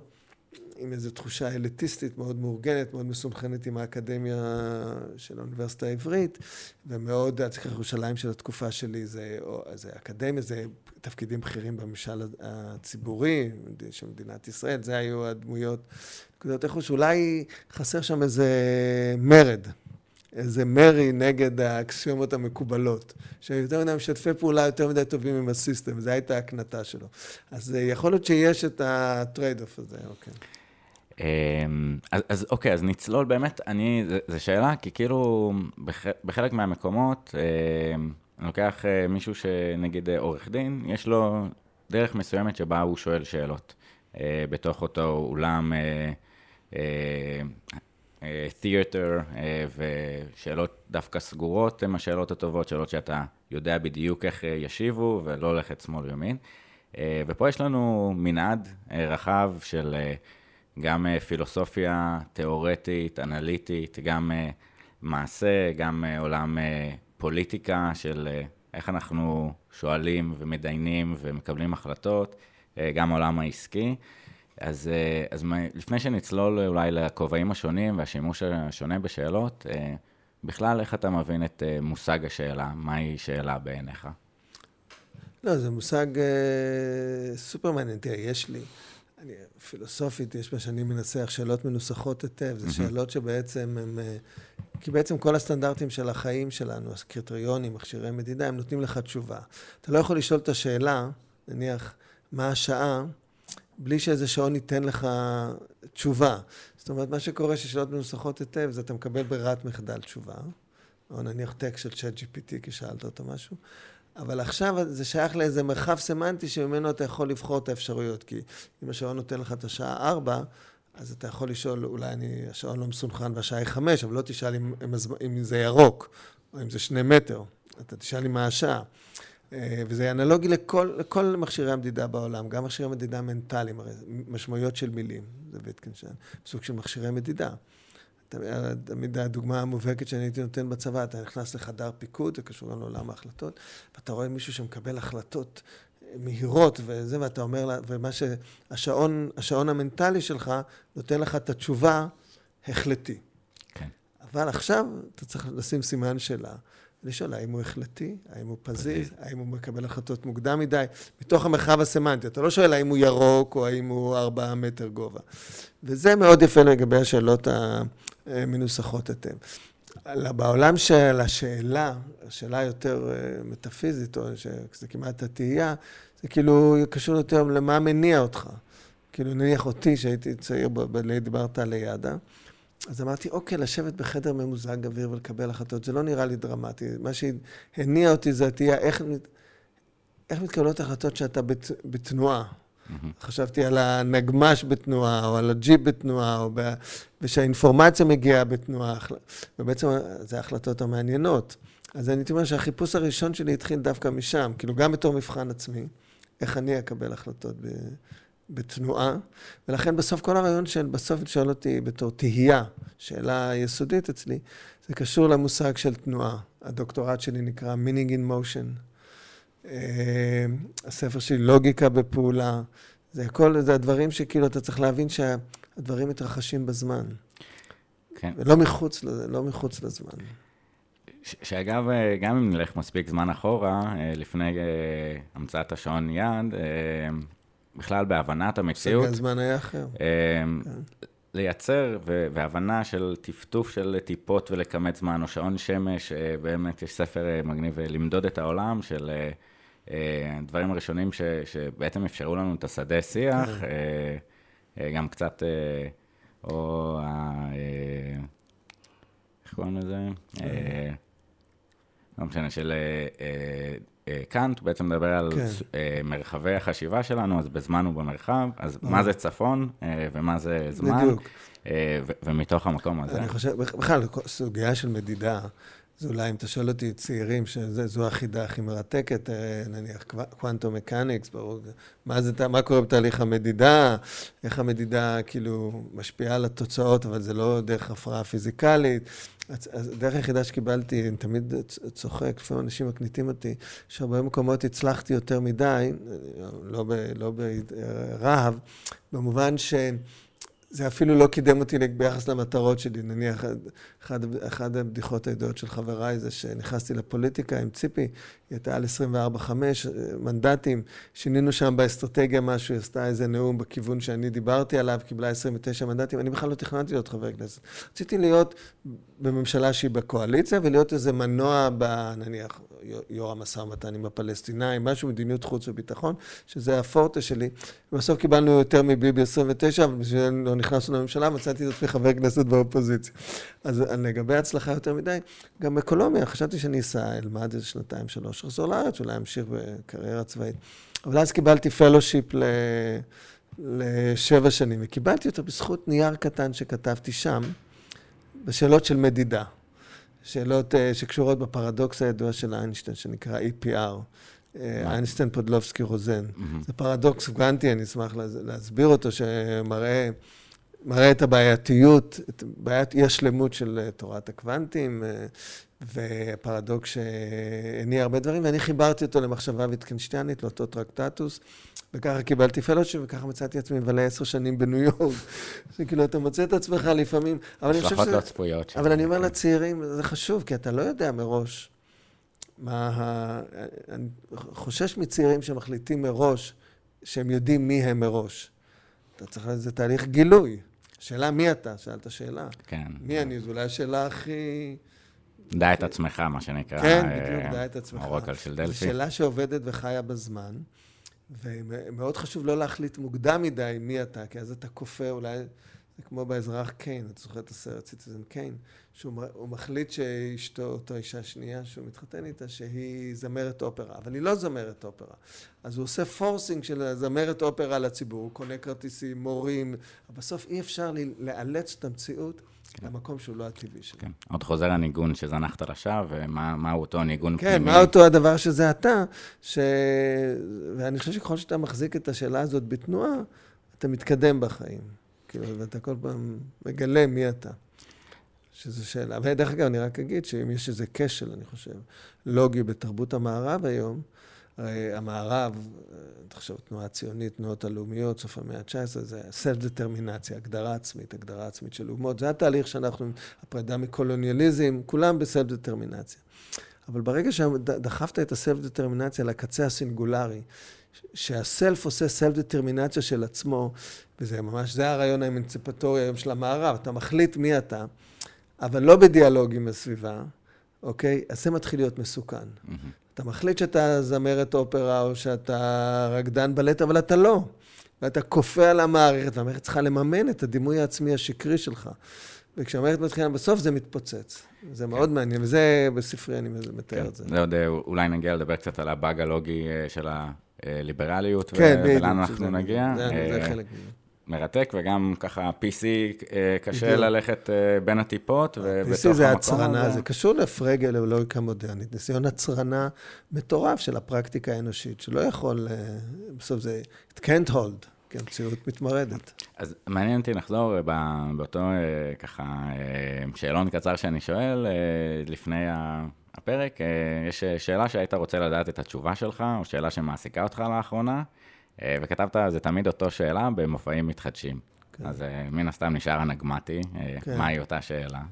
עם איזו תחושה אליטיסטית מאוד מאורגנת, מאוד מסונכנת עם האקדמיה של האוניברסיטה העברית, ומאוד, צריך ירושלים של התקופה שלי, זה, זה אקדמיה, זה תפקידים בכירים בממשל הציבורי של מדינת ישראל, זה היו הדמויות. נקודות איכות שאולי חסר שם איזה מרד, איזה מרי נגד האקסיומות המקובלות, שיותר מדי משתפי פעולה יותר מדי טובים עם ה system, זו הייתה הקנטה שלו. אז יכול להיות שיש את ה trade-off הזה, אוקיי. אמ, אז, אז אוקיי, אז נצלול באמת, אני, זו שאלה, כי כאילו בח, בחלק מהמקומות, אמ, אני לוקח אה, מישהו שנגיד אה, עורך דין, יש לו דרך מסוימת שבה הוא שואל שאלות. אה, בתוך אותו אולם תיאטר, ושאלות דווקא סגורות הן השאלות הטובות, שאלות שאתה יודע בדיוק איך ישיבו, ולא הולכת שמאל וימין. ופה יש לנו מנעד רחב של... גם אה, פילוסופיה תיאורטית, אנליטית, גם אה, מעשה, גם אה, עולם פוליטיקה של איך אנחנו שואלים ומדיינים ומקבלים החלטות, גם העולם העסקי. אז, אז לפני שנצלול אולי לכובעים השונים והשימוש השונה בשאלות, בכלל, איך אתה מבין את מושג השאלה? מהי שאלה בעיניך? לא, זה מושג סופר מעניין. תראה, יש לי... אני, פילוסופית, יש מה שאני מנסח, שאלות מנוסחות היטב. זה שאלות שבעצם הם... אה, כי בעצם כל הסטנדרטים של החיים שלנו, הקריטריונים, מכשירי מדידה, הם נותנים לך תשובה. אתה לא יכול לשאול את השאלה, נניח, מה השעה, בלי שאיזה שעון ייתן לך תשובה. זאת אומרת, מה שקורה ששאלות מנוסחות היטב, זה אתה מקבל ברירת מחדל תשובה. או נניח טקסט של צ'אט GPT, כי שאלת אותו משהו. אבל עכשיו זה שייך לאיזה מרחב סמנטי שממנו אתה יכול לבחור את האפשרויות. כי אם השעון נותן לך את השעה ארבע, אז אתה יכול לשאול, אולי אני, השעון לא מסונכן והשעה היא חמש, אבל לא תשאל אם, אם, אם זה ירוק, או אם זה שני מטר. אתה תשאל לי מה השעה. אה, וזה אנלוגי לכל, לכל מכשירי המדידה בעולם, גם מכשירי מדידה מנטליים, הרי משמעויות של מילים, זה ויטקנשטיין, סוג של מכשירי מדידה. תמיד הדוגמה המובהקת שאני הייתי נותן בצבא, אתה נכנס לחדר פיקוד, זה קשור גם לעולם ההחלטות, ואתה רואה מישהו שמקבל החלטות מהירות וזה, ואתה אומר לה, ומה שהשעון, השעון המנטלי שלך נותן לך את התשובה החלטי. כן. אבל עכשיו אתה צריך לשים סימן שאלה. לשאול האם הוא החלטי, האם הוא פזיז, האם הוא מקבל החלטות מוקדם מדי, מתוך המרחב הסמנטי. אתה לא שואל האם הוא ירוק או האם הוא ארבעה מטר גובה. וזה מאוד יפה לגבי השאלות המנוסחות היטב. בעולם של השאלה, השאלה היותר אה, מטאפיזית, או שזה כמעט התהייה, זה כאילו קשור יותר למה מניע אותך. כאילו נניח אותי, שהייתי צעיר, דיברת על לידה. אז אמרתי, אוקיי, לשבת בחדר ממוזג אוויר ולקבל החלטות, זה לא נראה לי דרמטי. מה שהניע אותי זה תהיה איך, איך מתקבלות החלטות שאתה בת, בתנועה. Mm-hmm. חשבתי על הנגמש בתנועה, או על הג'יפ בתנועה, או ב... ושהאינפורמציה מגיעה בתנועה, ובעצם זה ההחלטות המעניינות. אז אני הייתי אומר שהחיפוש הראשון שלי התחיל דווקא משם, כאילו גם בתור מבחן עצמי, איך אני אקבל החלטות ב, בתנועה, ולכן בסוף כל הרעיון של, בסוף אם שואל אותי בתור תהייה, שאלה יסודית אצלי, זה קשור למושג של תנועה. הדוקטורט שלי נקרא Meaning in Motion. אה, הספר שלי לוגיקה בפעולה. זה הכל, זה הדברים שכאילו אתה צריך להבין שהדברים מתרחשים בזמן. כן. ולא מחוץ, לא מחוץ לזמן. שאגב, אה, גם אם נלך מספיק זמן אחורה, אה, לפני המצאת השעון יד, בכלל בהבנת המציאות. סגל הזמן היה אחר. כן. לייצר והבנה של טפטוף של טיפות ולכמת זמן, או שעון שמש, באמת יש ספר מגניב, למדוד את העולם של אה, הדברים הראשונים ש, שבעצם אפשרו לנו את השדה שיח, כן. אה, אה, גם קצת, או איך קוראים לזה? לא משנה, של קאנט, בעצם מדבר על כן. מרחבי החשיבה שלנו, אז בזמן ובמרחב, אז מה זה צפון ומה זה זמן, בדיוק. ומתוך המקום הזה. אני חושב, בכלל, סוגיה של מדידה, זה אולי, אם אתה שואל אותי, צעירים, שזו החידה הכי מרתקת, אה, נניח קוונטום מקניקס, ברור, מה, זה, מה קורה בתהליך המדידה, איך המדידה כאילו משפיעה על התוצאות, אבל זה לא דרך הפרעה פיזיקלית. הדרך היחידה שקיבלתי, אני תמיד צוחק, לפעמים אנשים מקניטים אותי, שהרבה מקומות הצלחתי יותר מדי, לא, ב, לא ברהב, במובן ש... זה אפילו לא קידם אותי ביחס למטרות שלי. נניח, אחד הבדיחות הידועות של חבריי זה שנכנסתי לפוליטיקה עם ציפי, היא הייתה על 24-5 מנדטים, שינינו שם באסטרטגיה משהו, היא עשתה איזה נאום בכיוון שאני דיברתי עליו, קיבלה 29 מנדטים, אני בכלל לא תכננתי להיות חבר כנסת. רציתי להיות בממשלה שהיא בקואליציה ולהיות איזה מנוע, ב, נניח, יו"ר המשא ומתן עם הפלסטינאים, משהו מדיניות חוץ וביטחון, שזה הפורטה שלי. ובסוף קיבלנו יותר מביבי 29, אבל בשביל לא נכנסנו לממשלה, מצאתי את עצמי חבר כנסת באופוזיציה. אז לגבי הצלחה יותר מדי, גם בקולומביה, חשבתי שאני אסע, אלמד איזה שנתיים, שלוש, אחזור לארץ, אולי אמשיך בקריירה צבאית. אבל אז קיבלתי fellowship ל... לשבע שנים, וקיבלתי אותו בזכות נייר קטן שכתבתי שם, בשאלות של מדידה. שאלות אה, שקשורות בפרדוקס הידוע של איינשטיין, שנקרא EPR, אה, איינשטיין פודולסקי רוזן. זה פרדוקס גיגנטי, אני אשמח להסביר אותו, שמראה מראה את הבעייתיות, את בעיית אי השלמות של אה, תורת הקוונטים, והפרדוקס שהניע הרבה דברים, ואני חיברתי אותו למחשבה ויטקנשטיינית, לאותו טרקטטוס, וככה קיבלתי פלושים, וככה מצאתי עצמי מבלה עשר שנים בניו יורק. <laughs> שכאילו, אתה מוצא את עצמך לפעמים, אבל אני חושב שזה... לא צפויות. אבל אני אומר לצעירים, זה חשוב, כי אתה לא יודע מראש מה ה... אני חושש מצעירים שמחליטים מראש, שהם יודעים מי הם מראש. אתה צריך איזה תהליך גילוי. שאלה מי אתה, שאלת שאלה. כן. מי אני, זו אולי השאלה הכי... דע את עצמך, מה שנקרא. כן, בדיוק, דע את עצמך. אורקל של דלפי. זו שאלה שעובדת וחיה בזמן, ומאוד חשוב לא להחליט מוקדם מדי מי אתה, כי אז אתה כופה אולי... זה כמו באזרח קיין, אתה זוכר את הסרט סיטיזן קיין, שהוא מחליט שאשתו, אותו אישה שנייה שהוא מתחתן איתה, שהיא זמרת אופרה, אבל היא לא זמרת אופרה. אז הוא עושה forcing של זמרת אופרה לציבור, הוא קונה כרטיסים, מורים, אבל בסוף אי אפשר לאלץ את המציאות כן. למקום שהוא לא הטבעי שלו. כן. עוד חוזר הניגון שזנחת לשווא, ומהו אותו ניגון כן, פנימי. כן, מה אותו הדבר שזה אתה, ש... ואני חושב שככל שאתה מחזיק את השאלה הזאת בתנועה, אתה מתקדם בחיים. כאילו, ואתה כל פעם מגלה מי אתה. שזו שאלה. ודרך אגב, אני רק אגיד שאם יש איזה כשל, אני חושב, לוגי בתרבות המערב היום, הרי המערב, תחשוב, תנועה ציונית, תנועות הלאומיות, סוף המאה ה-19, זה סלף דטרמינציה, הגדרה עצמית, הגדרה עצמית של אומות. זה התהליך שאנחנו, הפרידה מקולוניאליזם, כולם בסלף דטרמינציה. אבל ברגע שדחפת את הסלף דטרמינציה לקצה הסינגולרי, שהסלף עושה סלף דטרמינציה של עצמו, וזה ממש, זה הרעיון האמנציפטורי היום של המערב, אתה מחליט מי אתה, אבל לא בדיאלוג עם הסביבה, אוקיי? אז זה מתחיל להיות מסוכן. Mm-hmm. אתה מחליט שאתה זמרת אופרה או שאתה רקדן בלט, אבל אתה לא. ואתה כופה על המערכת, והמערכת צריכה לממן את הדימוי העצמי השקרי שלך. וכשהמערכת מתחילה בסוף זה מתפוצץ. זה מאוד כן. מעניין, וזה בספרי אני מתאר כן. את זה. זה עוד, אולי נגיע לדבר קצת על הבאג הלוגי אה, של הליברליות, כן, ו- ולאן אנחנו נגיע. זה, זה אה, חלק מזה. מרתק, וגם ככה PC אה, קשה בדיוק. ללכת אה, בין הטיפות, ובתוך PC זה המקום הצרנה, הזה- זה קשור לפרגה ללוגיקה מודרנית, ניסיון הצרנה מטורף של הפרקטיקה האנושית, שלא יכול, בסוף זה, it can't hold, כי המציאות מתמרדת. אז מעניין אותי לחזור באותו ככה שאלון קצר שאני שואל לפני ה- הפרק. אה, יש אה, שאלה שהיית רוצה לדעת את התשובה שלך, או שאלה שמעסיקה אותך לאחרונה, אה, וכתבת, זה תמיד אותו שאלה במופעים מתחדשים. כן. אז מן הסתם נשאר הנגמטי, כן. מהי אותה שאלה?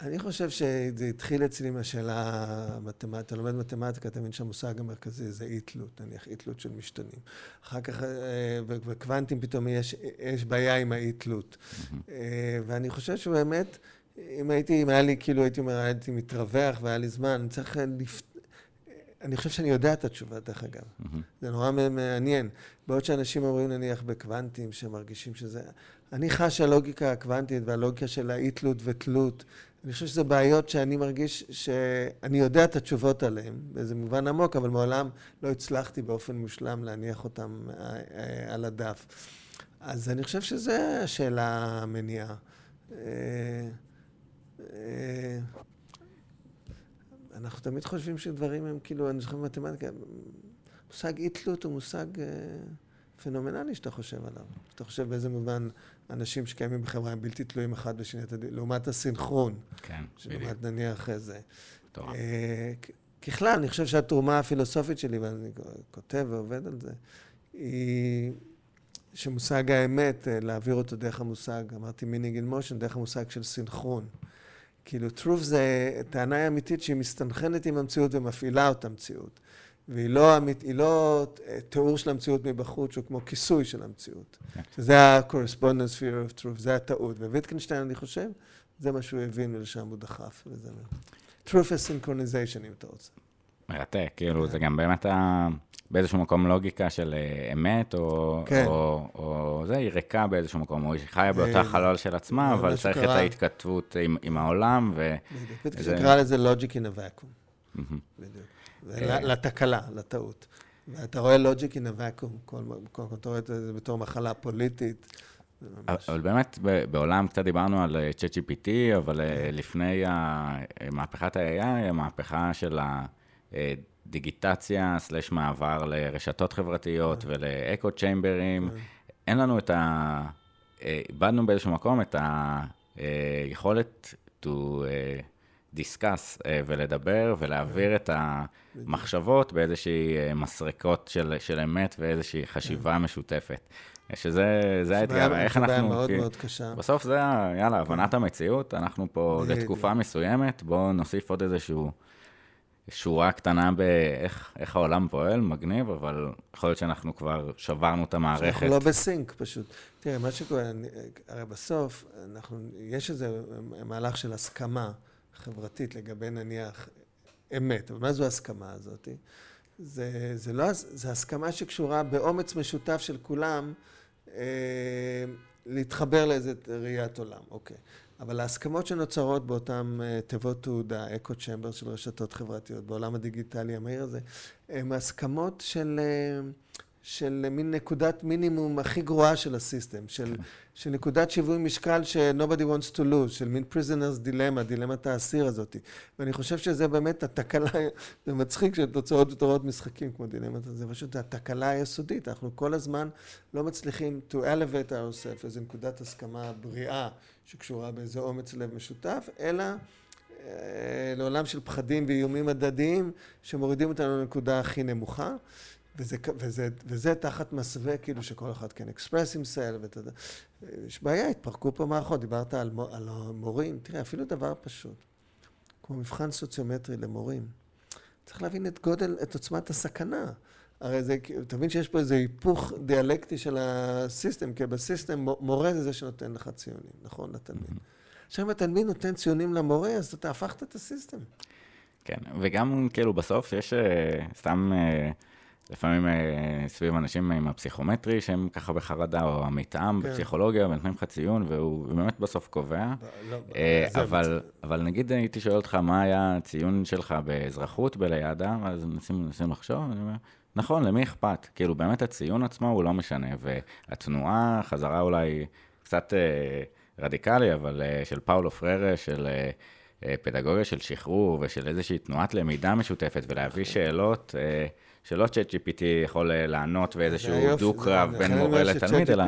אני חושב שזה התחיל אצלי מהשאלה אתה לומד מתמטיקה, אתה מבין שהמושג המרכזי זה אי-תלות, נניח אי-תלות של משתנים. אחר כך, וקוונטים פתאום יש, יש בעיה עם האי-תלות. ואני חושב שבאמת, אם הייתי, אם היה לי, כאילו הייתי אומר, הייתי מתרווח והיה לי זמן, אני צריך אה, לפ... אני חושב שאני יודע את התשובה, דרך אגב. מהמם. זה נורא מעניין. בעוד שאנשים אומרים נניח בקוונטים, שמרגישים שזה... אני חש שהלוגיקה הקוונטית והלוגיקה של האי-תלות ותלות, אני חושב שזה בעיות שאני מרגיש שאני יודע את התשובות עליהן, באיזה מובן עמוק, אבל מעולם לא הצלחתי באופן מושלם להניח אותן אה, אה, על הדף. אז אני חושב שזה השאלה המניעה. אה, אנחנו תמיד חושבים שדברים הם כאילו, אני זוכר במתמטיקה, מושג אי-תלות הוא מושג אה, פנומנלי שאתה חושב עליו. אתה חושב באיזה מובן אנשים שקיימים בחברה הם בלתי תלויים אחד בשני, לעומת הסינכרון, כן, בדיוק. לעומת נניח איזה. מטורף. אה, ככלל, אני חושב שהתרומה הפילוסופית שלי, ואני כותב ועובד על זה, היא שמושג האמת, להעביר אותו דרך המושג, אמרתי meaning in motion, דרך המושג של סינכרון. כאילו, truth זה טענה אמיתית שהיא מסתנכרנת עם המציאות ומפעילה אותה מציאות. והיא לא, אמית, לא אה, תיאור של המציאות מבחוץ, שהוא כמו כיסוי של המציאות. שזה ה-correspondence fear of truth, זה הטעות. וויטקנשטיין, אני חושב, זה מה שהוא הבין ולשם הוא דחף. וזה... truth is synchronization, אם אתה רוצה. מרתק, כאילו, זה גם באמת ה... באיזשהו מקום לוגיקה של אה, אמת, או, כן. או, או זה, היא ריקה באיזשהו מקום, או היא חיה באותה חלל של עצמה, אבל צריך את שקרה. ההתכתבות עם, עם העולם, ו... בדיוק. זה- קרא לזה logic in a vacuum. בדיוק. אה. לתקלה, לטעות. ואתה רואה logic in a vacuum, כל כל- אתה רואה את זה בתור מחלה פוליטית. ממש- אבל באמת, בעולם, קצת דיברנו על אה, ChatGPT, אבל אה, לפני ה- מהפכת ה-AI, המהפכה של הדיגיטציה, סלש מעבר לרשתות חברתיות ולאקו צ'יימברים, אין לנו את ה... אה, איבדנו באיזשהו מקום את היכולת to אה, discuss אה, ולדבר ולהעביר את המחשבות באיזושהי אה, מסרקות של, של אמת ואיזושהי חשיבה משותפת. שזה זה האתגר, איך זו בעיה אנחנו... מאוד כי- מאוד קשה. בסוף זה, יאללה, הבנת המציאות, אנחנו פה. לתקופה מסוימת, בואו נוסיף עוד איזשהו שורה קטנה באיך איך העולם פועל, מגניב, אבל יכול להיות שאנחנו כבר שברנו את המערכת. אנחנו לא בסינק פשוט. תראה, מה שקורה, אני- הרי בסוף, אנחנו, יש איזה מהלך של הסכמה חברתית לגבי נניח אמת, אבל מה זו ההסכמה הזאת? זה, זה לא, זה הסכמה שקשורה באומץ משותף של כולם אה, להתחבר לאיזה ראיית עולם, אוקיי. אבל ההסכמות שנוצרות באותן אה, תיבות תעודה, אקו צ'מבר של רשתות חברתיות, בעולם הדיגיטלי המהיר הזה, הן הסכמות של, אה, של מין נקודת מינימום הכי גרועה של הסיסטם, של, של נקודת שיווי משקל ש-nobody wants to lose, של מין prisoners dilemma, דילמת האסיר הזאת. ואני חושב שזה באמת התקלה, <laughs> זה מצחיק שתוצאות ותורות משחקים כמו דילמת, זה פשוט התקלה היסודית. אנחנו כל הזמן לא מצליחים to elevate ourselves, איזו נקודת הסכמה בריאה שקשורה באיזה אומץ לב משותף, אלא אה, לעולם של פחדים ואיומים הדדיים שמורידים אותנו לנקודה הכי נמוכה. וזה, וזה, וזה תחת מסווה כאילו שכל אחד כן אקספרס himself, ואתה יודע, יש בעיה, התפרקו פה מערכות, דיברת על, מו- על המורים, תראה, אפילו דבר פשוט, כמו מבחן סוציומטרי למורים, צריך להבין את גודל, את עוצמת הסכנה. הרי זה, אתה מבין שיש פה איזה היפוך דיאלקטי של הסיסטם, כי בסיסטם מו- מורה זה זה שנותן לך ציונים, נכון, לתלמיד. עכשיו אם התלמיד נותן ציונים למורה, אז אתה הפכת את הסיסטם. כן, וגם כאילו בסוף יש אה, סתם אה, לפעמים אה, סביב אנשים עם הפסיכומטרי שהם ככה בחרדה, או המתאם כן. בפסיכולוגיה, ונותנים לך ציון, והוא באמת בסוף קובע. לא, זה אבל, אבל נגיד הייתי שואל אותך מה היה הציון שלך באזרחות בלידה, אז מנסים, מנסים לחשוב, אני אומר, נכון, למי אכפת? כאילו, באמת הציון עצמו הוא לא משנה, והתנועה, חזרה אולי קצת אה, רדיקלי, אבל אה, של פאולו פררה, של אה, אה, פדגוגיה של שחרור ושל איזושהי תנועת למידה משותפת, ולהביא שאלות אה, שלא צ'אט GPT יכול אה, לענות ואיזשהו דו-קרב בין מורה לתלמיד, אלא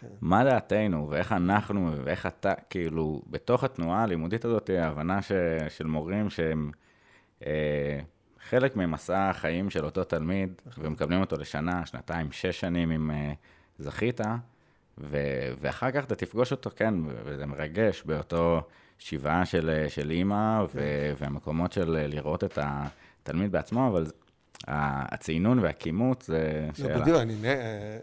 כן. מה דעתנו ואיך אנחנו ואיך אתה, כאילו, בתוך התנועה הלימודית הזאת, ההבנה ש, של מורים שהם אה, חלק ממסע החיים של אותו תלמיד, ומקבלים אותו לשנה, שנתיים, שש שנים אם אה, זכית, ו, ואחר כך אתה תפגוש אותו, כן, וזה מרגש באותו שבעה של, של אימא, ו, והמקומות של לראות את התלמיד בעצמו, אבל הצינון והכימות זה לא, שאלה. בדיוק, אני,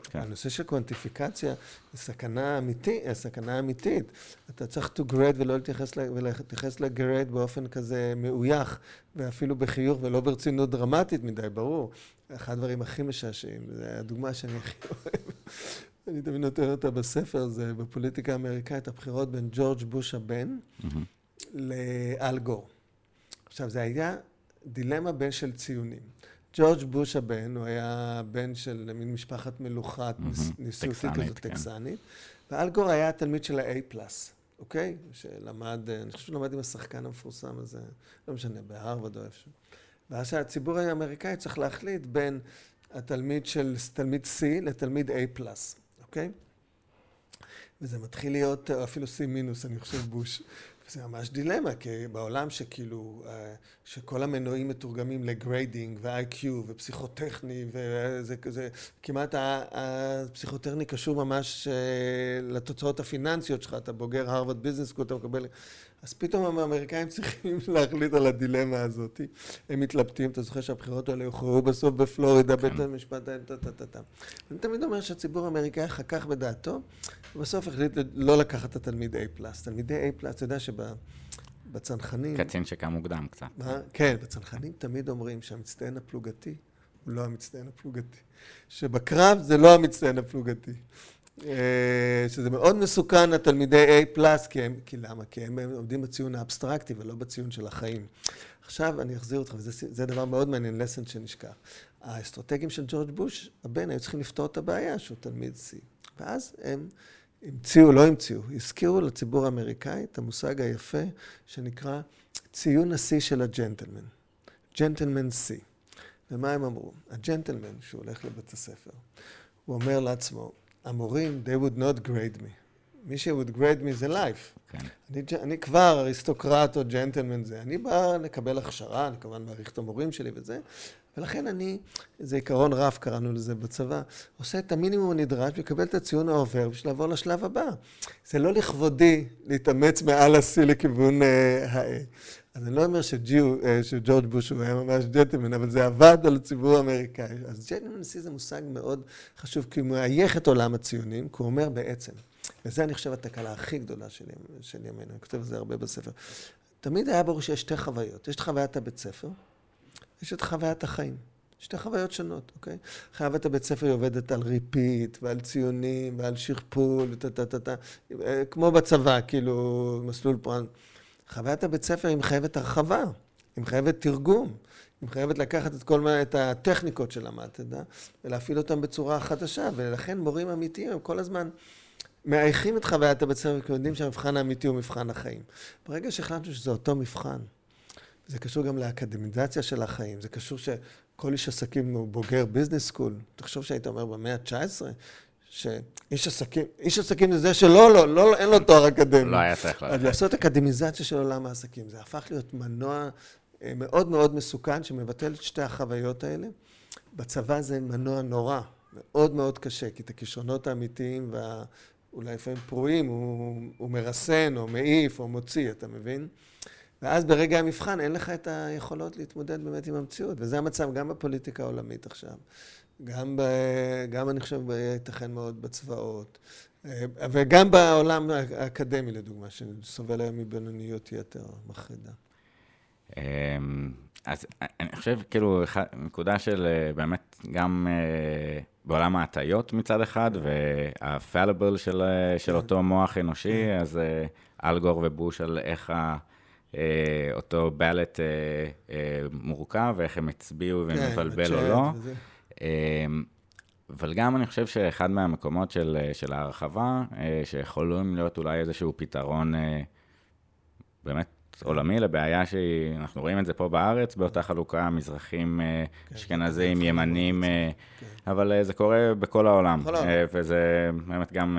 כן. הנושא של קוונטיפיקציה זה סכנה אמיתית, סכנה אמיתית. אתה צריך to grade ולא להתייחס, ל- ולהתייחס ל-grade באופן כזה מאויח, ואפילו בחיוך ולא ברצינות דרמטית מדי, ברור. אחד הדברים הכי משעשעים, זה הדוגמה שאני הכי <laughs> אוהב. אני תמיד נותן אותה בספר, זה בפוליטיקה האמריקאית, הבחירות בין ג'ורג' בוש הבן מהמם. לאל גור. עכשיו, זה היה דילמה בין של ציונים. ג'ורג' בוש הבן, הוא היה בן של מין משפחת ניסוטית טקסנית, כזאת, כן. טקסנית. ואל גור היה תלמיד של ה-A פלאס, אוקיי? שלמד, אני חושב שהוא למד עם השחקן המפורסם הזה, לא משנה, בהרווארד או איפשהו. ואז הציבור האמריקאי צריך להחליט בין התלמיד של תלמיד C לתלמיד A plus, אוקיי? וזה מתחיל להיות אה, אפילו C מינוס, אני חושב, בוש. וזה ממש דילמה, כי בעולם שכאילו, אה, שכל המנועים מתורגמים ל grading ו-IQ ופסיכוטכני, וזה כזה, כמעט הפסיכוטכני קשור ממש אה, לתוצאות הפיננסיות שלך, אתה בוגר Harvard Business School, אתה מקבל... אז פתאום האמריקאים צריכים <laughs> להחליט על הדילמה הזאת. הם מתלבטים, אתה זוכר שהבחירות האלה הוכרעו בסוף בפלורידה, כן. בית המשפט, טה טה טה טה. אני תמיד אומר שהציבור האמריקאי חכך בדעתו, ובסוף החליט לא לקחת את התלמיד A+. תלמידי A+, אתה יודע שבצנחנים... קצין שקם מוקדם קצת. מה? כן, בצנחנים תמיד אומרים שהמצטיין הפלוגתי הוא לא המצטיין הפלוגתי. שבקרב זה לא המצטיין הפלוגתי. אה, שזה מאוד מסוכן לתלמידי A+, כי הם, כי למה? כי הם עומדים בציון האבסטרקטי ולא בציון של החיים. עכשיו אני אחזיר אותך, וזה זה דבר מאוד מעניין, לסן שנשכח. האסטרטגים של ג'ורג' בוש, הבן, היו צריכים לפתור את הבעיה שהוא תלמיד C. ואז הם המציאו, לא המציאו, הזכירו לציבור האמריקאי את המושג היפה שנקרא ציון השיא של הג'נטלמן. ג'נטלמן C. ומה הם אמרו? הג'נטלמן, שהוא הולך לבית הספר, הוא אומר לעצמו, המורים, they would not grade me. מי ש- would grade me זה life. כן. אני, אני כבר אריסטוקרט או ג'נטלמן זה. אני בא לקבל הכשרה, אני כמובן מעריך את המורים שלי וזה, ולכן אני, זה עיקרון רף קראנו לזה בצבא, עושה את המינימום הנדרש ומקבל את הציון העובר בשביל לעבור לשלב הבא. זה לא לכבודי להתאמץ מעל השיא לכיוון אה, ה-A. אז אני לא אומר אה, שג'ורג' בוש הוא היה ממש ג'נטלמן, אבל זה עבד על הציבור האמריקאי. אז ג'נטלמן C זה מושג מאוד חשוב, כי הוא מאייך את עולם הציונים, כי הוא אומר בעצם, וזה אני חושב התקלה הכי גדולה של, של ימינו, אני כותב על זה הרבה בספר. תמיד היה ברור שיש שתי חוויות. יש את חוויית הבית ספר, יש את חוויית החיים. שתי חוויות שונות, אוקיי? חוויית הבית ספר היא עובדת על repeat, ועל ציונים, ועל שכפול, וטה טה טה טה, אה, כמו בצבא, כאילו, מסלול פרן. חוויית הבית ספר היא מחייבת הרחבה, היא מחייבת תרגום, היא מחייבת לקחת את כל מה, את הטכניקות שלמדת, ולהפעיל אותן בצורה חדשה, ולכן מורים אמיתיים הם כל הזמן מעייכים את חוויית הבית ספר, כי יודעים שהמבחן האמיתי הוא מבחן החיים. ברגע שהחלטנו שזה אותו מבחן, זה קשור גם לאקדמיזציה של החיים, זה קשור שכל איש עסקים הוא בוגר ביזנס סקול. תחשוב שהיית אומר במאה ה-19, שאיש עסקים, איש עסקים זה זה שלא, לא, לא, אין לו תואר אקדמי. לא היה צריך אז ללכת. לעשות אקדמיזציה של עולם העסקים, זה הפך להיות מנוע אה, מאוד מאוד מסוכן, שמבטל את שתי החוויות האלה. בצבא זה מנוע נורא, מאוד מאוד קשה, כי את הכישרונות האמיתיים והאולי לפעמים פרועים, הוא, הוא מרסן או מעיף או מוציא, אתה מבין? ואז ברגע המבחן אין לך את היכולות להתמודד באמת עם המציאות, וזה המצב גם בפוליטיקה העולמית עכשיו. גם, ב, גם אני חושב, ייתכן מאוד בצבאות, אה, וגם בעולם האקדמי, לדוגמה, שסובל היום מבינוניות יתר מחרידה. אמ, אז אני חושב, כאילו, נקודה של אה, באמת גם אה, בעולם ההטיות מצד אחד, וה-fallible של, של כן. אותו מוח אנושי, אז אה, אלגור ובוש על איך ה... אותו בלט מורכב, ואיך הם הצביעו, כן, ואם מבלבל או לא. וזה. אבל גם אני חושב שאחד מהמקומות של, של ההרחבה, שיכולים להיות אולי איזשהו פתרון באמת עולמי לבעיה שאנחנו רואים את זה פה בארץ, באותה חלוקה, מזרחים, כן, אשכנזים, ימנים, כן. אבל זה קורה בכל העולם. בכל העולם. וזה באמת גם...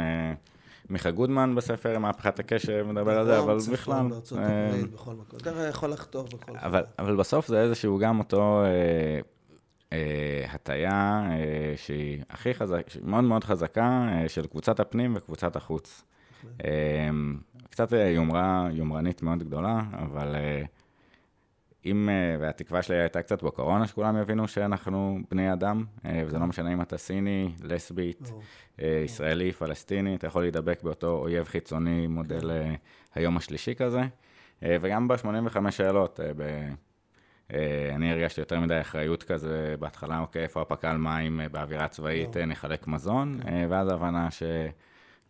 מיכה גודמן בספר, מהפכת הקשב, מדבר על זה, אבל בכלל... בארצות הברית, בכל מקום. אתה יכול לחתוך בכל מקום. אבל בסוף זה איזשהו גם אותו הטיה שהיא הכי חזקה, מאוד מאוד חזקה, של קבוצת הפנים וקבוצת החוץ. קצת יומרה, יומרנית מאוד גדולה, אבל אם, והתקווה שלי הייתה קצת בקורונה, שכולם יבינו שאנחנו בני אדם, וזה לא משנה אם אתה סיני, לסבית, ישראלי, פלסטיני, אתה יכול להידבק באותו אויב חיצוני, מודל היום השלישי כזה. וגם ב-85 שאלות, ב... אני הרגשתי יותר מדי אחריות כזה בהתחלה, אוקיי, איפה הפק"ל מים באווירה צבאית, נחלק מזון, ואז ההבנה ש...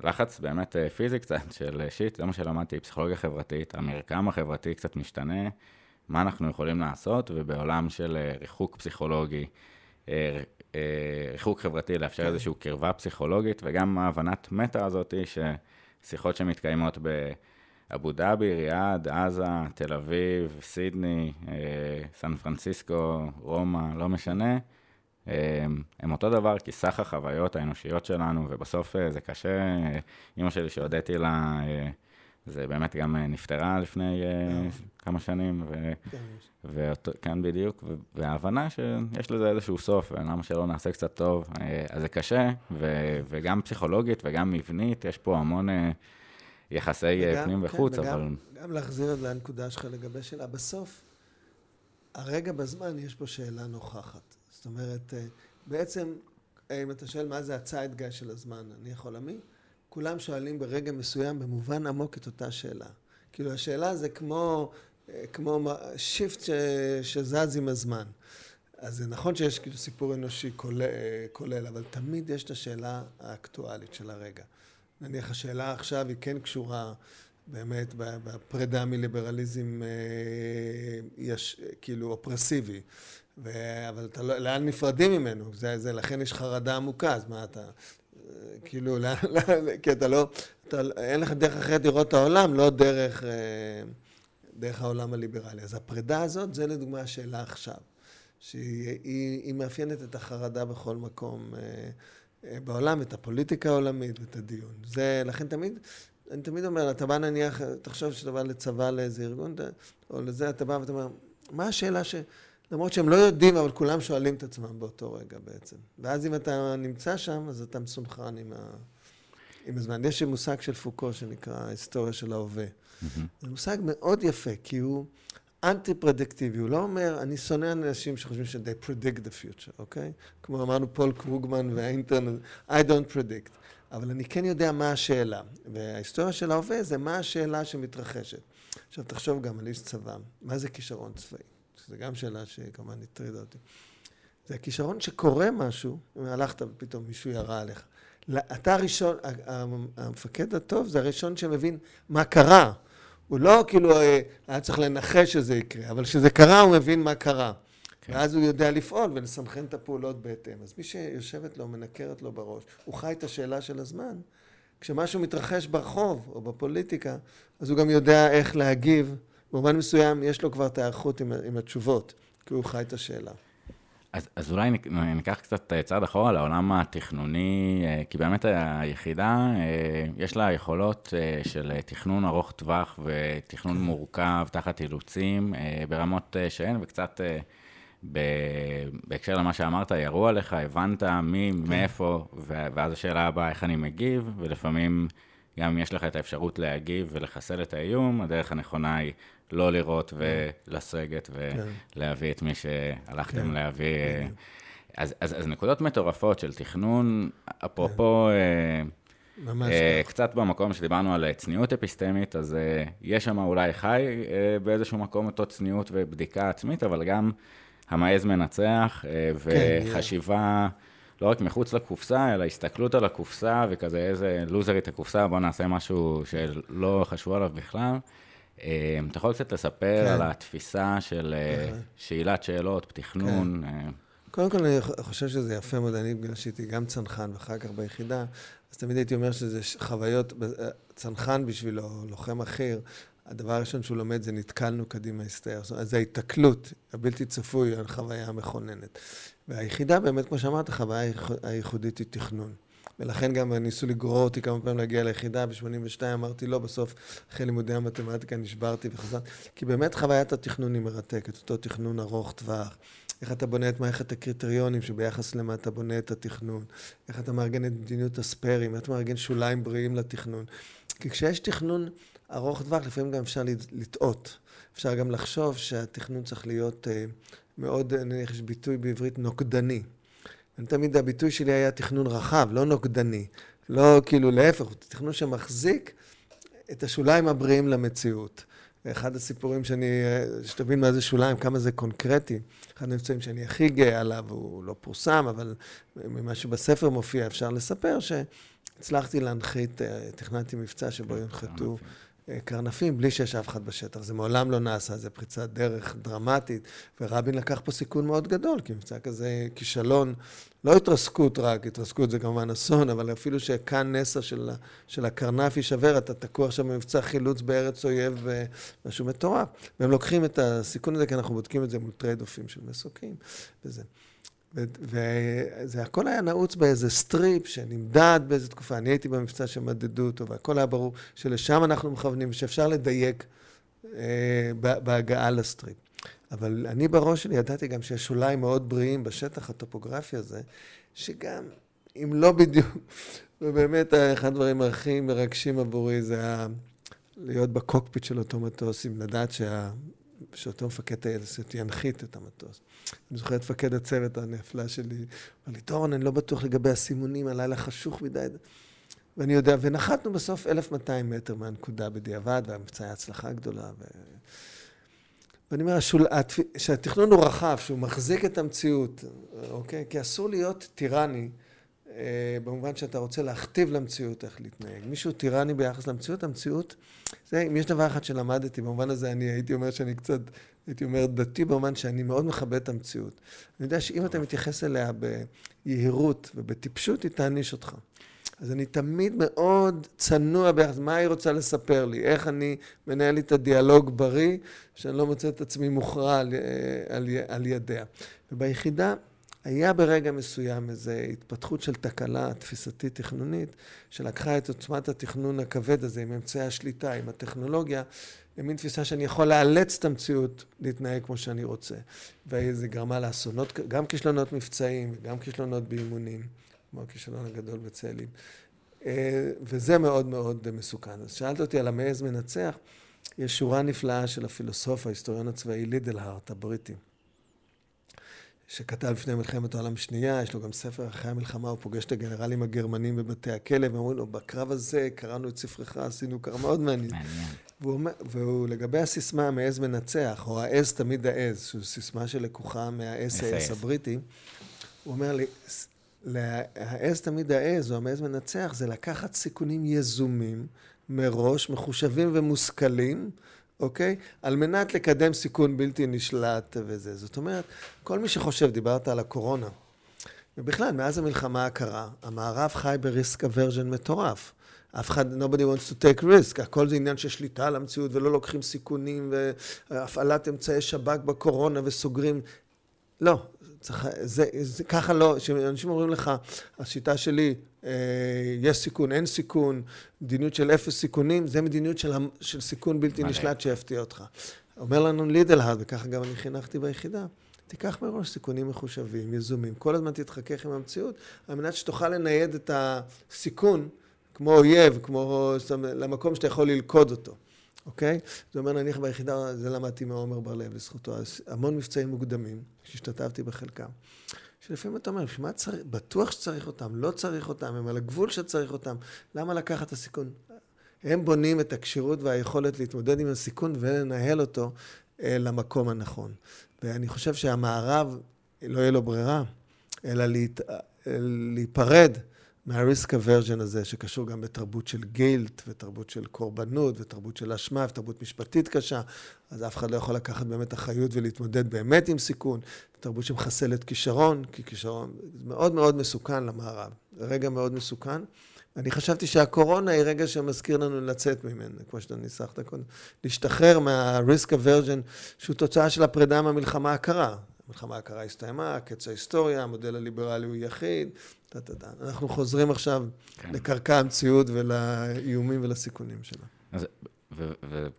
לחץ באמת אה, פיזי קצת <laughs> של אה, שיט, זה מה שלמדתי, פסיכולוגיה חברתית, המרקם החברתי קצת משתנה, מה אנחנו יכולים לעשות, ובעולם של אה, ריחוק פסיכולוגי, ריחוק חברתי, לאפשר כן. איזושהי קרבה פסיכולוגית, וגם ההבנת מטה הזאת, ששיחות שמתקיימות באבו דאבי, ריאד, עזה, תל אביב, סידני, סן פרנסיסקו, רומא, לא משנה, אמ, הם אותו דבר, כי סך החוויות האנושיות שלנו, ובסוף אה, זה קשה. אימא שלי שהודיתי לה, אה, זה באמת גם אה, נפטרה לפני כמה שנים, וכאן בדיוק, וההבנה שיש לזה איזשהו סוף, ולמה שלא נעשה קצת טוב, אז זה קשה, וגם פסיכולוגית וגם מבנית, יש פה המון יחסי וגם, פנים כן, וחוץ, וגם, אבל... גם להחזיר לנקודה שלך לגבי שאלה, בסוף, הרגע בזמן יש פה שאלה נוכחת. זאת אומרת, אה, בעצם, אה, אם אתה שואל מה זה הציידגה של הזמן, אני יכול להאמין, כולם שואלים ברגע מסוים במובן עמוק את אותה שאלה. כאילו השאלה זה כמו, אה, כמו שיפט ש, שזז עם הזמן. אז זה נכון שיש כאילו סיפור אנושי כולל, כולל, אבל תמיד יש את השאלה האקטואלית של הרגע. נניח השאלה עכשיו היא כן קשורה באמת בפרידה מליברליזם יש, כאילו אופרסיבי. ו... אבל אתה לא, לאן נפרדים ממנו? זה, זה, לכן יש חרדה עמוקה, אז מה אתה... כאילו, לאן, כי אתה לא, אתה, אין לך דרך אחרת לראות את העולם, לא דרך, אה, דרך העולם הליברלי. אז הפרידה הזאת, זה לדוגמה השאלה עכשיו, שהיא היא, היא מאפיינת את החרדה בכל מקום אה, אה, בעולם, את הפוליטיקה העולמית ואת הדיון. זה, לכן תמיד, אני תמיד אומר, אתה בא נניח, תחשוב שאתה בא לצבא לאיזה ארגון, או לזה, אתה בא ואתה אומר, מה השאלה ש... למרות שהם לא יודעים, אבל כולם שואלים את עצמם באותו רגע בעצם. ואז אם אתה נמצא שם, אז אתה מסונכרן עם, ה... עם הזמן. יש מושג של פוקו שנקרא היסטוריה של ההווה. Mm-hmm. זה מושג מאוד יפה, כי הוא אנטי פרדקטיבי. הוא לא אומר, אני שונא אנשים שחושבים ש- they predict the future, אוקיי? Okay? כמו אמרנו פול קרוגמן והאינטרנט, I don't predict. אבל אני כן יודע מה השאלה. וההיסטוריה של ההווה זה מה השאלה שמתרחשת. עכשיו תחשוב גם על איש צבא, מה זה כישרון צבאי? שזו גם שאלה שכמובן הטרידה אותי. זה הכישרון שקורה משהו, אם הלכת ופתאום מישהו ירה עליך. אתה הראשון, המפקד הטוב זה הראשון שמבין מה קרה. הוא לא כאילו אה, היה צריך לנחש שזה יקרה, אבל כשזה קרה הוא מבין מה קרה. כן. ואז הוא יודע לפעול ולסנכרן את הפעולות בהתאם. אז מי שיושבת לו, מנקרת לו בראש, הוא חי את השאלה של הזמן. כשמשהו מתרחש ברחוב או בפוליטיקה, אז הוא גם יודע איך להגיב במובן מסוים יש לו כבר את ההיערכות עם, עם התשובות, כי הוא חי את השאלה. אז, אז אולי ניקח קצת צעד אחורה לעולם התכנוני, אה, כי באמת היחידה, אה, יש לה יכולות אה, של תכנון ארוך טווח ותכנון. מורכב תחת אילוצים ברמות שאין, וקצת בהקשר למה שאמרת, ירו עליך, הבנת מי, כן. מאיפה, ואז השאלה הבאה, איך אני מגיב, ולפעמים גם אם יש לך את האפשרות להגיב ולחסל את האיום, הדרך הנכונה היא לא לראות ולסגת ולהביא את מי שהלכתם כן. להביא. אז, אז, אז נקודות מטורפות של תכנון, אפרופו... ממש uh, קצת במקום שדיברנו על צניעות אפיסטמית, אז uh, יש שם אולי חי uh, באיזשהו מקום אותו צניעות ובדיקה עצמית, אבל גם המעז מנצח, uh, וחשיבה כן, לא רק מחוץ לקופסה, אלא הסתכלות על הקופסה, וכזה איזה לוזרית הקופסה, בואו נעשה משהו שלא חשבו עליו בכלל. אמ, אתה יכול קצת לספר כן. על התפיסה של אה, שאלת שאלות, תכנון? כן. קודם כל, אני חושב שזה יפה מאוד. אני, בגלל שהייתי גם צנחן ואחר כך ביחידה, אז תמיד הייתי אומר שזה חוויות, צנחן בשבילו, לוחם אחיר, הדבר הראשון שהוא לומד זה נתקלנו קדימה הסתער. זאת אומרת, זה ההיתקלות הבלתי צפוי על חוויה המכוננת. והיחידה, באמת, כמו שאמרת, החוויה הייחודית היא תכנון. ולכן גם ניסו לגרור אותי כמה פעמים להגיע ליחידה, ב-82 אמרתי לא, בסוף אחרי לימודי המתמטיקה נשברתי וחזרתי. כי באמת חוויית התכנון היא מרתקת, אותו תכנון ארוך טווח. איך אתה בונה את מערכת הקריטריונים שביחס למה אתה בונה את התכנון, איך אתה מארגן את מדיניות הספיירים, איך אתה מארגן שוליים בריאים לתכנון. כי כשיש תכנון ארוך טווח, לפעמים גם אפשר לטעות. אפשר גם לחשוב שהתכנון צריך להיות אה, מאוד, נניח יש ביטוי בעברית נוקדני. תמיד הביטוי שלי היה תכנון רחב, לא נוקדני. לא כאילו להפך, הוא תכנון שמחזיק את השוליים הבריאים למציאות. אחד הסיפורים שאני, שתבין מה זה שוליים, כמה זה קונקרטי. אחד המבצעים שאני הכי גאה עליו, הוא לא פורסם, אבל ממה שבספר מופיע אפשר לספר, שהצלחתי להנחית, אה, תכננתי מבצע שבו יונחתו קרנפים בלי שיש אף אחד בשטח. זה מעולם לא נעשה, זה פריצת דרך דרמטית, ורבין לקח פה סיכון מאוד גדול, כי מבצע כזה כישלון, לא התרסקות רק, התרסקות זה כמובן אסון, אבל אפילו שכן נסע של, של הקרנף יישבר, אתה תקוע עכשיו במבצע חילוץ בארץ אויב, משהו מטורף. והם לוקחים את הסיכון הזה, כי אנחנו בודקים את זה מול trade-off ים של מסוקים, וזה. וזה הכל היה נעוץ באיזה strip שנמדד באיזה תקופה. אני הייתי במבצע שמדדו אותו, והכל היה ברור שלשם אנחנו מכוונים, שאפשר לדייק אה, בהגעה ל strip. אבל אני בראש שלי ידעתי גם שיש שוליים מאוד בריאים בשטח הטופוגרפי הזה, שגם אם לא בדיוק, <laughs> ובאמת אחד הדברים הכי מרגשים עבורי זה היה להיות בקוקפיט של אותו מטוס, עם לדעת שה... שאותו מפקד טייסת ינחית את המטוס. אני זוכר את מפקד הצוות הנפלא שלי, אמר לי, דורון, אני לא בטוח לגבי הסימונים, הלילה חשוך מדי. ואני יודע, ונחתנו בסוף 1,200 מטר מהנקודה בדיעבד, והמבצע היה הצלחה גדולה. ו... ואני אומר, השול... שהתכנון הוא רחב, שהוא מחזיק את המציאות, אוקיי? כי אסור להיות טירני. אה, במובן שאתה רוצה להכתיב למציאות איך להתנהג. מישהו טירני ביחס למציאות, המציאות, זה, אם יש דבר אחד שלמדתי, במובן הזה אני הייתי אומר שאני קצת, הייתי אומר דתי במובן שאני מאוד מכבד את המציאות. אני יודע שאם אתה מתייחס אליה ביהירות ובטיפשות, היא תעניש אותך. אז אני תמיד מאוד צנוע ביחס, מה היא רוצה לספר לי, איך אני מנהל לי את הדיאלוג בריא, שאני לא מוצא את עצמי מוכרע על, אה, על, על ידיה. וביחידה היה ברגע מסוים איזו התפתחות של תקלה תפיסתית תכנונית, שלקחה את עוצמת התכנון הכבד הזה עם אמצעי השליטה, עם הטכנולוגיה, למין תפיסה שאני יכול לאלץ את המציאות להתנהג כמו שאני רוצה. וזה גרמה לאסונות, גם כישלונות מבצעיים, גם כישלונות באימונים, כמו הכישלון הגדול בצאלים. אה, וזה מאוד מאוד מסוכן. אז שאלת אותי על המעז מנצח, יש שורה נפלאה של הפילוסוף, ההיסטוריון הצבאי לידלהארט, הבריטי. שכתב לפני מלחמת העולם השנייה, יש לו גם ספר אחרי המלחמה, הוא פוגש את הגנרלים הגרמנים בבתי הכלא, ואומרים לו, בקרב הזה קראנו את ספרך, עשינו קרב מאוד מעניין. והוא, והוא לגבי הסיסמה המעז מנצח, או העז תמיד העז, שזו סיסמה שלקוחה מה-SAS הבריטי, הוא אומר לי, העז תמיד העז, או המעז מנצח, זה לקחת סיכונים יזומים, מראש, מחושבים ומושכלים, אוקיי? על מנת לקדם סיכון בלתי נשלט וזה. זאת אומרת, כל מי שחושב, דיברת על הקורונה, ובכלל, מאז המלחמה הקרה, המערב חי בריסק אברז'ן מטורף. אף אחד, nobody wants to take risk, הכל זה עניין של שליטה על המציאות ולא לוקחים סיכונים והפעלת אמצעי שב"כ בקורונה וסוגרים. לא, צריך, זה, זה ככה לא, כשאנשים אומרים לך, השיטה שלי, אה, יש סיכון, אין סיכון, מדיניות של אפס סיכונים, זה מדיניות של, של סיכון בלתי מלא. נשלט שיפתיע אותך. אומר לנו לידלהרד, וככה גם אני חינכתי ביחידה, תיקח מראש סיכונים מחושבים, יזומים, כל הזמן תתחכך עם המציאות, על מנת שתוכל לנייד את הסיכון כמו אויב, כמו למקום שאתה יכול ללכוד אותו. אוקיי? זה אומר, נניח ביחידה, זה למדתי מעומר בר-לב, לזכותו, המון מבצעים מוקדמים, שהשתתפתי בחלקם, שלפעמים אתה אומר, מה צריך, בטוח שצריך אותם, לא צריך אותם, הם על הגבול שצריך אותם, למה לקחת את הסיכון? הם בונים את הכשירות והיכולת להתמודד עם הסיכון ולנהל אותו אה, למקום הנכון. ואני חושב שהמערב, לא יהיה לו ברירה, אלא להת, אה, להיפרד מה-risk aversion הזה, שקשור גם בתרבות של גילט, ותרבות של קורבנות, ותרבות של אשמה, ותרבות משפטית קשה, אז אף אחד לא יכול לקחת באמת אחריות ולהתמודד באמת עם סיכון. תרבות שמחסלת כישרון, כי כישרון מאוד מאוד מסוכן למערב. רגע מאוד מסוכן. אני חשבתי שהקורונה היא רגע שמזכיר לנו לצאת ממנו, כמו שאתה ניסחת קודם. להשתחרר מה-risk שהוא תוצאה של הפרידה מהמלחמה הקרה. המלחמה הקרה הסתיימה, קץ ההיסטוריה, המודל הליברלי הוא יחיד. אנחנו חוזרים עכשיו כן. לקרקע המציאות ולאיומים ולסיכונים שלה.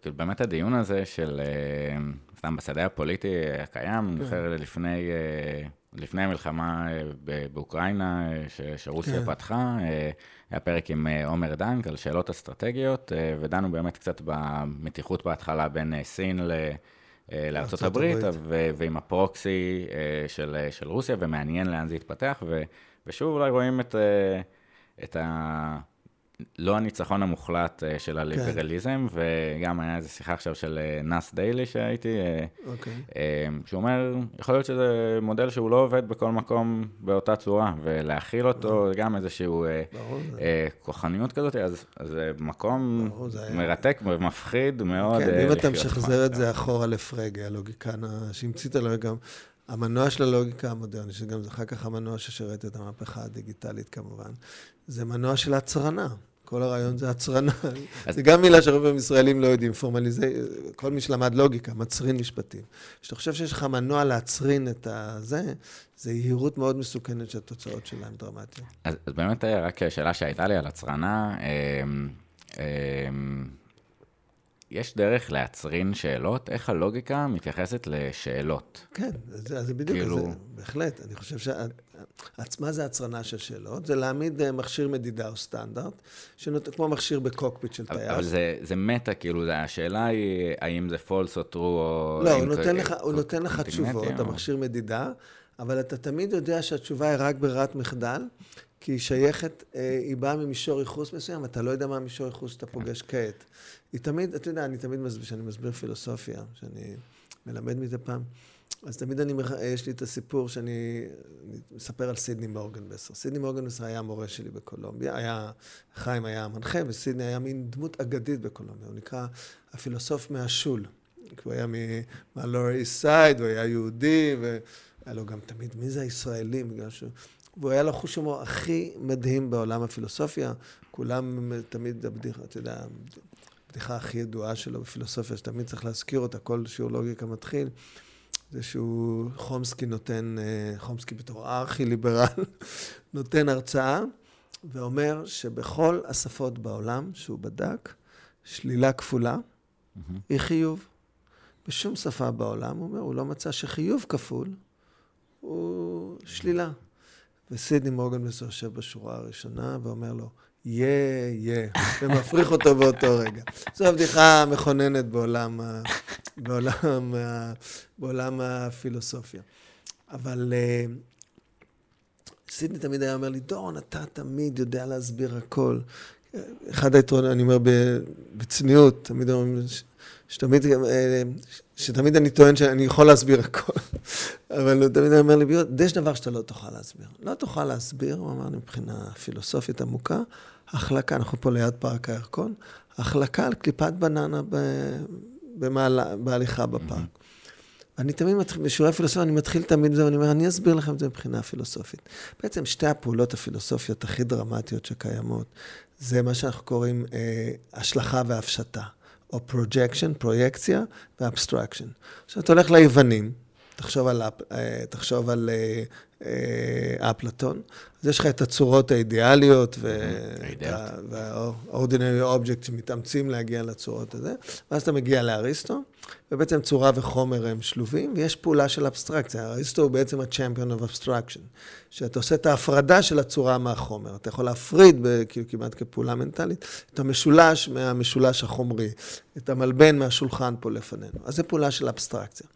ובאמת הדיון הזה של, אה, סתם בשדה הפוליטי הקיים, אני כן. זוכר לפני... אה, לפני המלחמה אה, באוקראינה, שרוסיה כן. פתחה, היה פרק עם עומר דנק על שאלות אסטרטגיות, ודנו באמת קצת במתיחות בהתחלה בין סין ל... לארצות הברית, ועם הפרוקסי של, של רוסיה, ומעניין לאן זה יתפתח, ו, ושוב אולי רואים את, את ה... לא הניצחון המוחלט אה, של הליברליזם, כן. וגם היה איזו שיחה עכשיו של אה, נאס דיילי שהייתי, אה, אוקיי. שהוא אומר, יכול להיות שזה מודל שהוא לא עובד בכל מקום באותה צורה, ולהכיל אותו, ברור. גם איזשהו כוחניות כזאת, אז זה מקום ברור, זה מרתק היה... ומפחיד מאוד. כן, אם אתה משחזר את זה אחורה לפרגה, הלוגיקן שהמציא את הלוגיקה, המנוע של הלוגיקה המודרנית, שגם זה אחר כך המנוע ששירת את המהפכה הדיגיטלית כמובן, זה מנוע של הצרנה. כל הרעיון זה הצרנה. זה גם מילה שהרבה פעמים ישראלים לא יודעים, פורמליזי... כל מי שלמד לוגיקה, מצרין משפטים. כשאתה חושב שיש לך מנוע להצרין את הזה, זה יהירות מאוד מסוכנת שהתוצאות שלה הן דרמטיות. אז, אז באמת אה, רק שאלה שהייתה לי על הצרנה, אמ, אמ, יש דרך להצרין שאלות? איך הלוגיקה מתייחסת לשאלות? כן, זה, זה בדיוק, כאילו... זה, בהחלט. אני חושב שעצמה זה הצרנה של שאלות, זה להעמיד אה, מכשיר מדידה או סטנדרט, שנות... כמו מכשיר בקוקפיט של טייס. אבל זה, זה מטה, כאילו, השאלה היא האם זה false או true או... לא, הוא נותן, לך, הוא נותן לך תשובות, או... המכשיר מדידה, אבל אתה תמיד יודע שהתשובה היא רק ברירת מחדל, כי היא שייכת, אה, היא באה ממישור ייחוס מסוים, אתה לא יודע מה המישור ייחוס שאתה פוגש כעת. היא תמיד, אתה יודע, אני תמיד כשאני מסביר פילוסופיה, שאני מלמד מדי פעם, אז תמיד אני, יש לי את הסיפור שאני מספר על סידני מורגנבסר. סידני מורגנבסר היה המורה שלי בקולומביה, היה, חיים היה המנחה, וסידני היה מין דמות אגדית בקולומביה, הוא נקרא הפילוסוף מהשול. כי הוא היה מהלור איסט סייד, הוא היה יהודי, והיה לו גם תמיד, מי זה הישראלים? בגלל שהוא... והוא היה לו חוש הומור הכי מדהים בעולם הפילוסופיה. כולם תמיד, הבדיחה, אתה יודע, הבדיחה הכי ידועה שלו בפילוסופיה, שתמיד צריך להזכיר אותה, כל שיעור לוגיקה מתחיל, זה שהוא, חומסקי נותן, אה, חומסקי בתור ארכי-ליברל, <laughs> נותן הרצאה ואומר שבכל השפות בעולם שהוא בדק, שלילה כפולה mm-hmm. היא חיוב. בשום שפה בעולם, הוא אומר, הוא לא מצא שחיוב כפול הוא שלילה. וסידני מורגן יושב בשורה הראשונה ואומר לו, יא, יא, ומפריך אותו באותו רגע. זו הבדיחה המכוננת בעולם, בעולם, בעולם הפילוסופיה. אבל אה, סידני תמיד היה אומר לי, דורון, אתה תמיד יודע להסביר הכל. אחד היתרונות, אני אומר בצניעות, תמיד אומרים, שתמיד, אה, שתמיד אני טוען שאני יכול להסביר הכל, אבל הוא תמיד אומר לי, יש דבר שאתה לא תוכל להסביר. לא תוכל להסביר, הוא אמר לי מבחינה פילוסופית עמוקה, החלקה, אנחנו פה ליד פארק הירקון, החלקה על קליפת בננה במעלה, בהליכה בפארק. אני תמיד מתחיל, בשיעורי פילוסופיה אני מתחיל תמיד בזה, ואני אומר, אני אסביר לכם את זה מבחינה פילוסופית. בעצם שתי הפעולות הפילוסופיות הכי דרמטיות שקיימות, זה מה שאנחנו קוראים אה, השלכה והפשטה. או projection, פרויקציה ו abstraction. עכשיו אתה הולך ליוונים, תחשוב על, אה, תחשוב על אה, אפלטון, אז יש לך את הצורות האידיאליות וה-ordinary object שמתאמצים להגיע לצורות הזה, ואז אתה מגיע לאריסטו, ובעצם צורה וחומר הם שלובים, ויש פעולה של אבסטרקציה. אריסטו הוא בעצם ה-champion of abstraction, שאתה עושה את ההפרדה של הצורה מהחומר. אתה יכול להפריד, כאילו כמעט כפעולה מנטלית, את המשולש מהמשולש החומרי, את המלבן מהשולחן פה לפנינו. אז זו פעולה של אבסטרקציה.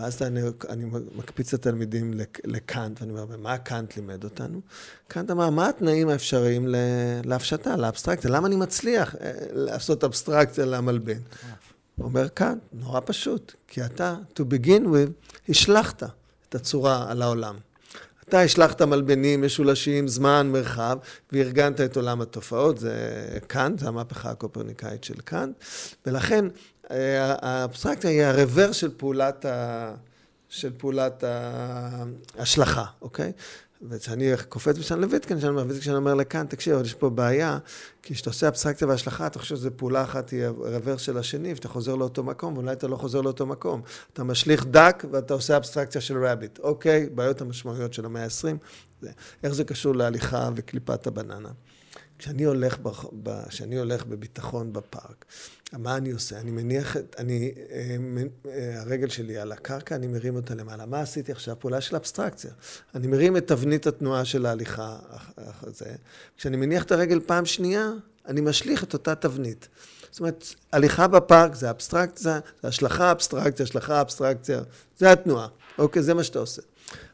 ואז אני, אני מקפיץ את התלמידים לקאנט, ואני אומר, מה קאנט לימד אותנו? קאנט אמר, מה התנאים האפשריים להפשטה, לאבסטרקציה? למה אני מצליח אה, לעשות אבסטרקציה למלבן? הוא אומר, קאנט, נורא פשוט, כי אתה, to begin with, השלכת את הצורה על העולם. אתה השלכת מלבנים משולשים, זמן, מרחב, וארגנת את עולם התופעות, זה קאנט, זה המהפכה הקופרניקאית של קאנט, ולכן אה, האבסטרקציה היא הרוור של פעולת ה... של פעולת ההשלכה, אוקיי? וכשאני קופץ משם לויטקנשטיין, וויטקנשטיין אומר לכאן, תקשיב, יש פה בעיה, כי כשאתה עושה אבסטרקציה והשלכה, אתה חושב שזו פעולה אחת היא הרוורס של השני, ואתה חוזר לאותו מקום, ואולי אתה לא חוזר לאותו מקום. אתה משליך דק ואתה עושה אבסטרקציה של רביט. אוקיי, בעיות המשמעויות של המאה ה-20, איך זה קשור להליכה וקליפת הבננה. כשאני הולך, ב, כשאני הולך בביטחון בפארק, מה אני עושה? אני מניח, אני, אה, אה, הרגל שלי על הקרקע, אני מרים אותה למעלה. מה עשיתי עכשיו? פעולה של אבסטרקציה. אני מרים את תבנית התנועה של ההליכה הזה. כשאני מניח את הרגל פעם שנייה, אני משליך את אותה תבנית. זאת אומרת, הליכה בפארק זה אבסטרקציה, זה השלכה אבסטרקציה, השלכה אבסטרקציה, זה התנועה. אוקיי, זה מה שאתה עושה.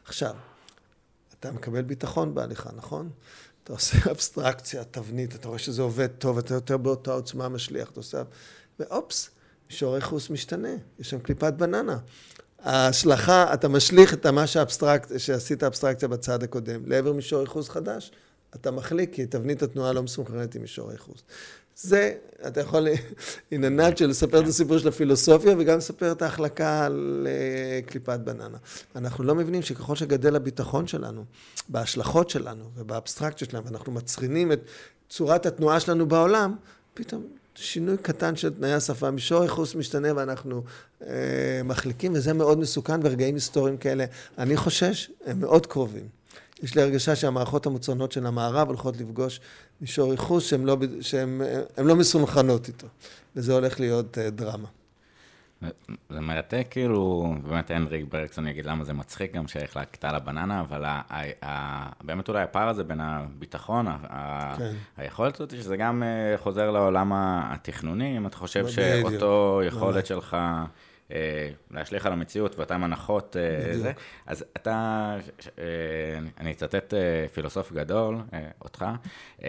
עכשיו, אתה מקבל ביטחון בהליכה, נכון? אתה עושה <laughs> אבסטרקציה, תבנית, אתה רואה שזה עובד טוב, אתה יותר באותה עוצמה משליח, אתה עושה... ואופס, מישור הייחוס משתנה, יש שם קליפת בננה. ההשלכה, אתה משליך את מה שהאבסטרקט, שעשית אבסטרקציה בצד הקודם, לעבר מישור ייחוס חדש, אתה מחליק, כי תבנית התנועה לא מסונכרנת עם מישור הייחוס. זה, אתה יכול, in a nutshell, לספר את הסיפור של הפילוסופיה וגם לספר את ההחלקה על uh, קליפת בננה. אנחנו לא מבינים שככל שגדל הביטחון שלנו, בהשלכות שלנו ובאבסטרקציות שלנו, ואנחנו מצרינים את צורת התנועה שלנו בעולם, פתאום שינוי קטן של תנאי השפה, מישור ייחוס משתנה ואנחנו uh, מחליקים, וזה מאוד מסוכן ברגעים היסטוריים כאלה. אני חושש, הם מאוד קרובים. יש לי הרגשה שהמערכות המוצרנות של המערב הולכות לפגוש מישור ייחוס שהן לא, שהן, לא מסונכרנות איתו, וזה הולך להיות uh, דרמה. זה מרתק, כאילו, באמת הנדריק ברקסון יגיד למה זה מצחיק גם שהחלקת על הבננה, אבל ה, ה, ה, באמת אולי הפער הזה בין הביטחון, ה, כן. היכולת הזאת, שזה גם uh, חוזר לעולם התכנוני, אם אתה חושב שאותו יכולת שלך... אה, להשליך על המציאות ואותן הנחות אה, זה. אז אתה, אה, אני אצטט פילוסוף גדול, אותך, <laughs>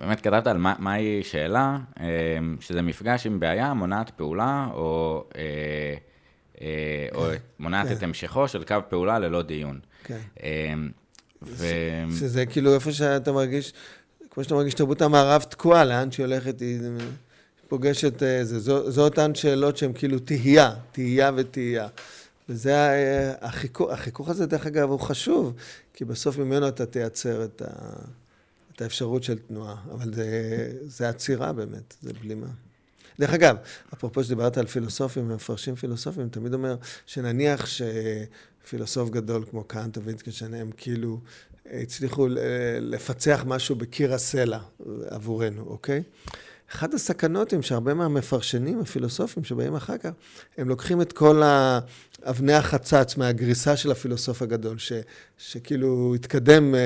באמת כתבת על מהי שאלה, שזה מפגש עם בעיה מונעת פעולה, או... או כן. מונעת כן. את המשכו של קו פעולה ללא דיון. כן. שזה כאילו איפה שאתה מרגיש, כמו שאתה מרגיש, תרבות המערב תקועה, לאן שהיא הולכת, היא... פוגשת אה, זה. זו, זו אותן שאלות שהן כאילו תהייה, תהייה ותהייה. וזה אה, החיכוך, החיכוך הזה, דרך אגב, הוא חשוב, כי בסוף ממנו אתה תייצר את, ה, את האפשרות של תנועה. אבל זה, זה עצירה באמת, זה בלימה. דרך אגב, אפרופו שדיברת על פילוסופים ומפרשים פילוסופים, תמיד אומר שנניח שפילוסוף גדול כמו קאנט או ויטקנשטיין הם כאילו הצליחו לפצח משהו בקיר הסלע עבורנו, אוקיי? אחת הסכנות הם שהרבה מהמפרשנים הפילוסופים שבאים אחר כך, הם לוקחים את כל אבני החצץ מהגריסה של הפילוסוף הגדול, ש, שכאילו התקדם, אה,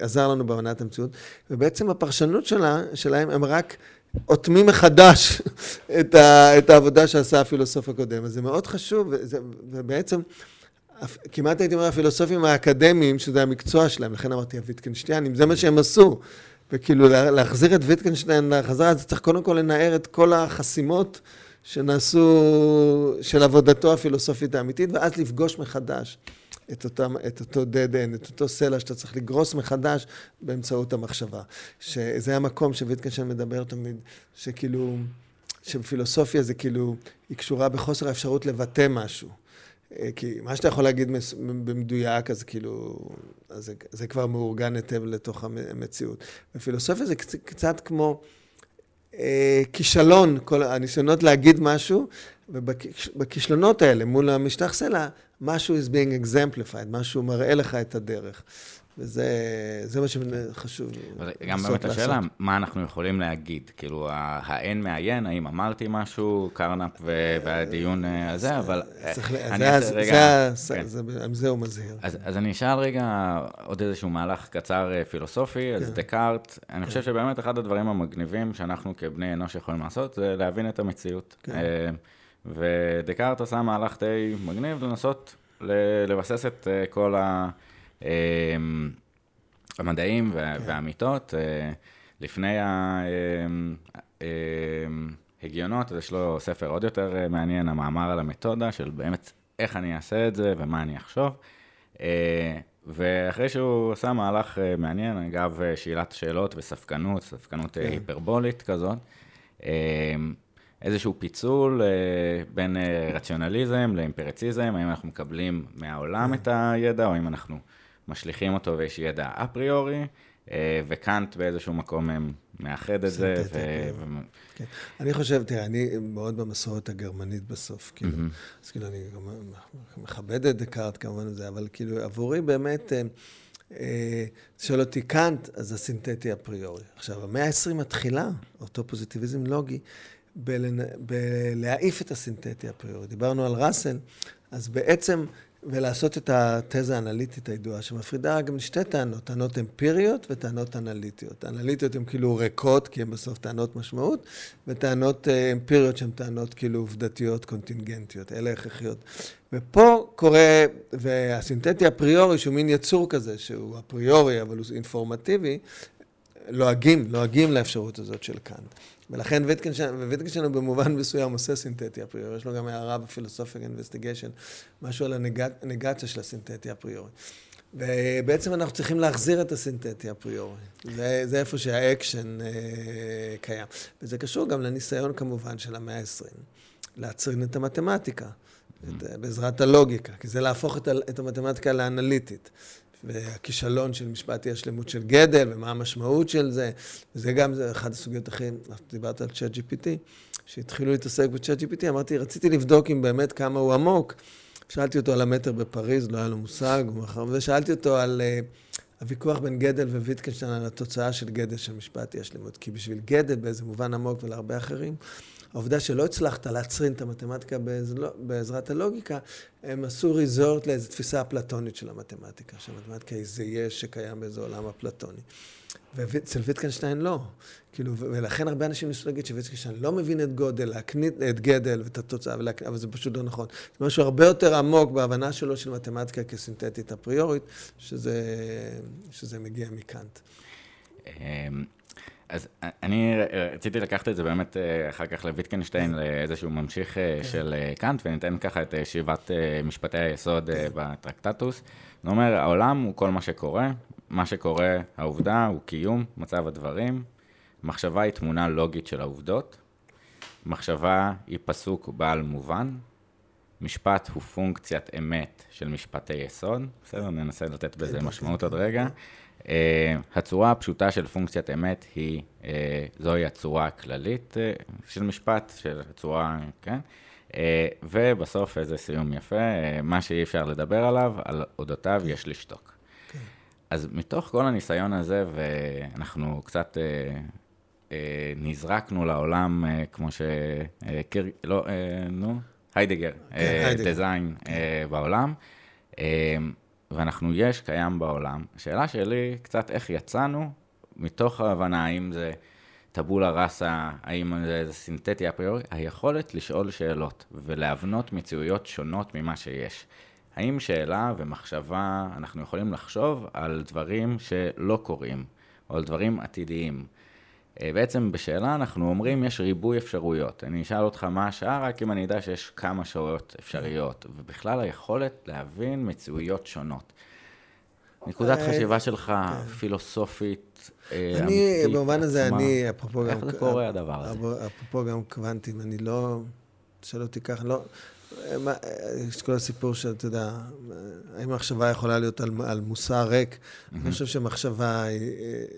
עזר לנו בהבנת המציאות, ובעצם הפרשנות שלה, שלהם הם רק אוטמים מחדש <laughs> את, ה, את העבודה שעשה הפילוסוף הקודם. אז זה מאוד חשוב, וזה, ובעצם... כמעט הייתי אומר הפילוסופים האקדמיים, שזה המקצוע שלהם, לכן אמרתי הוויטקנשטיינים, זה מה שהם עשו. וכאילו להחזיר את ויטקנשטיין לחזרה, אז צריך קודם כל לנער את כל החסימות שנעשו, של עבודתו הפילוסופית האמיתית, ואז לפגוש מחדש את, אותם, את אותו dead end, את אותו סלע שאתה צריך לגרוס מחדש באמצעות המחשבה. שזה המקום שוויטקנשטיין מדבר תמיד, שכאילו, שפילוסופיה זה כאילו, היא קשורה בחוסר האפשרות לבטא משהו. אה, כי מה שאתה יכול להגיד במדויק, אז כאילו, אז זה, זה כבר מאורגן היטב לתוך המציאות. בפילוסופיה זה קצת, קצת כמו אה, כישלון, כל הניסיונות להגיד משהו, ובכישלונות האלה, מול המשטח סלע, משהו is being exemplified, משהו מראה לך את הדרך. וזה מה שחשוב גם באמת השאלה, מה אנחנו יכולים להגיד? כאילו, האין מעיין, האם אמרתי משהו, קרנפ והדיון אה, הזה, אבל... זה הוא מזהיר. אז אני אשאל רגע עוד איזשהו מהלך קצר אה, פילוסופי, אז כן. דקארט, אני חושב כן. שבאמת אחד הדברים המגניבים שאנחנו כבני אנוש יכולים לעשות, זה להבין את המציאות. כן. אה, ודקארט עשה מהלך די מגניב לנסות לבסס את כל ה... אמ, המדעים והאמיתות. אה, לפני ההגיונות, אמ, אז יש לו ספר עוד יותר אה, מעניין, המאמר על המתודה, של באמת איך אני אעשה את זה ומה אני אחשוב. ואחרי שהוא עשה מהלך מעניין, אגב, שאלת שאלות וספקנות, ספקנות כן. היפרבולית כזאת, איזשהו פיצול בין רציונליזם לאימפרציזם, האם אנחנו מקבלים מהעולם כן. את הידע, או האם אנחנו משליכים אותו ויש ידע אפריורי. אה, וקאנט באיזשהו מקום מאחד את זה. ו... כן. אני חושב, תראה, אני מאוד במסורת הגרמנית בסוף, כאילו, אז כאילו, אני מכבד את דקארט כמובן וזה, אבל כאילו, עבורי באמת, אה, אה, שואל אותי קאנט, אז הסינתטי אפריורי. עכשיו, המאה ה-20 מתחילה, אותו פוזיטיביזם לוגי, בלהעיף את הסינתטי אפריורי. דיברנו על ראסל, אז בעצם ולעשות את התזה האנליטית הידועה, שמפרידה גם לשתי טענות, טענות אמפיריות וטענות אנליטיות. אנליטיות הן כאילו ריקות, כי הן בסוף טענות משמעות, וטענות אה, אמפיריות שהן טענות כאילו עובדתיות, קונטינגנטיות, אלה הכרחיות. ופה קורה, והסינתטי אפריורי, שהוא מין יצור כזה, שהוא אפריורי, אבל הוא אינפורמטיבי, לועגים, לועגים לאפשרות הזאת של קאנט. ולכן ויטגנשטיין הוא במובן מסוים עושה סינתטי אפריורי, יש לו גם הערה ב Philosophical Investigations, משהו על הנגציה של הסינתטי אפריורי. ובעצם אנחנו צריכים להחזיר את הסינתטי אפריורי. זה, זה איפה שהאקשן אה, קיים. וזה קשור גם לניסיון כמובן של המאה ה-20, להצרין את המתמטיקה, את, בעזרת הלוגיקה, כי זה להפוך את, את המתמטיקה לאנליטית. והכישלון של משפט אי השלמות של גדל, ומה המשמעות של זה. וזה גם, זה אחת הסוגיות הכי, דיברת על צ'אט GPT, שהתחילו להתעסק בצ'אט GPT, אמרתי, רציתי לבדוק אם באמת כמה הוא עמוק. שאלתי אותו על המטר בפריז, לא היה לו מושג, ושאלתי אותו על uh, הוויכוח בין גדל וויטקנשטיין על התוצאה של גדל של משפט אי השלמות. כי בשביל גדל, באיזה מובן עמוק ולהרבה אחרים, העובדה שלא הצלחת להצרין את המתמטיקה בעזרת הלוגיקה, הם עשו ריזורט לאיזו תפיסה אפלטונית של המתמטיקה, שהמתמטיקה היא זה יש שקיים באיזה עולם אפלטוני. ואצל ויטקנשטיין לא. כאילו, ולכן הרבה אנשים ניסו להגיד שוויטקנשטיין לא מבין את גודל, להקנית את גדל ואת התוצאה, ולהק... אבל זה פשוט לא נכון. זה משהו הרבה יותר עמוק בהבנה שלו של מתמטיקה כסינתטית אפריורית, שזה, שזה מגיע מקאנט. אז אני רציתי לקחת את זה באמת אה, אחר כך לויטקנשטיין, לאיזשהו ממשיך אה, כן. של אה, קאנט, וניתן ככה את שבעת משפטי היסוד כן. בטרקטטוס. זאת אומרת, העולם הוא כל מה שקורה, מה שקורה, העובדה הוא קיום, מצב הדברים, מחשבה היא תמונה לוגית של העובדות, מחשבה היא פסוק בעל מובן, משפט הוא פונקציית אמת של משפטי יסוד, בסדר? ננסה לתת בזה כן, משמעות עוד רגע. Uh, הצורה הפשוטה של פונקציית אמת היא, uh, זוהי הצורה הכללית uh, של משפט, של הצורה, כן? Uh, ובסוף איזה סיום יפה, uh, מה שאי אפשר לדבר עליו, על אודותיו יש לשתוק. Okay. כן. אז מתוך כל הניסיון הזה, ואנחנו קצת uh, uh, נזרקנו לעולם, uh, כמו ש... Uh. לא, uh, נו, היידגר, כן, דיזיין כן. בעולם. Uh, ואנחנו יש, קיים בעולם. השאלה שלי, קצת איך יצאנו מתוך ההבנה, האם זה טבולה ראסה, האם זה סינתטי אפריורי, היכולת לשאול שאלות ולהבנות מציאויות שונות ממה שיש. האם שאלה ומחשבה, אנחנו יכולים לחשוב על דברים שלא קורים, או על דברים עתידיים. אה, בעצם בשאלה אנחנו אומרים, יש ריבוי אפשרויות. אני אשאל אותך מה השעה, רק אם אני אדע שיש כמה שעות אפשריות, ובכלל היכולת להבין מציאויות שונות. נקודת אה, חשיבה שלך, כן. פילוסופית, אה, אמיתית, אני, במובן הזה, אני, אפרופו גם... איך זה קורה הדבר הזה? אפרופו גם קוונטים, אני לא... תשאל אותי ככה, לא... יש כל הסיפור של, אתה יודע, האם המחשבה יכולה להיות על, על מוסר ריק? Mm-hmm. אני חושב שמחשבה היא,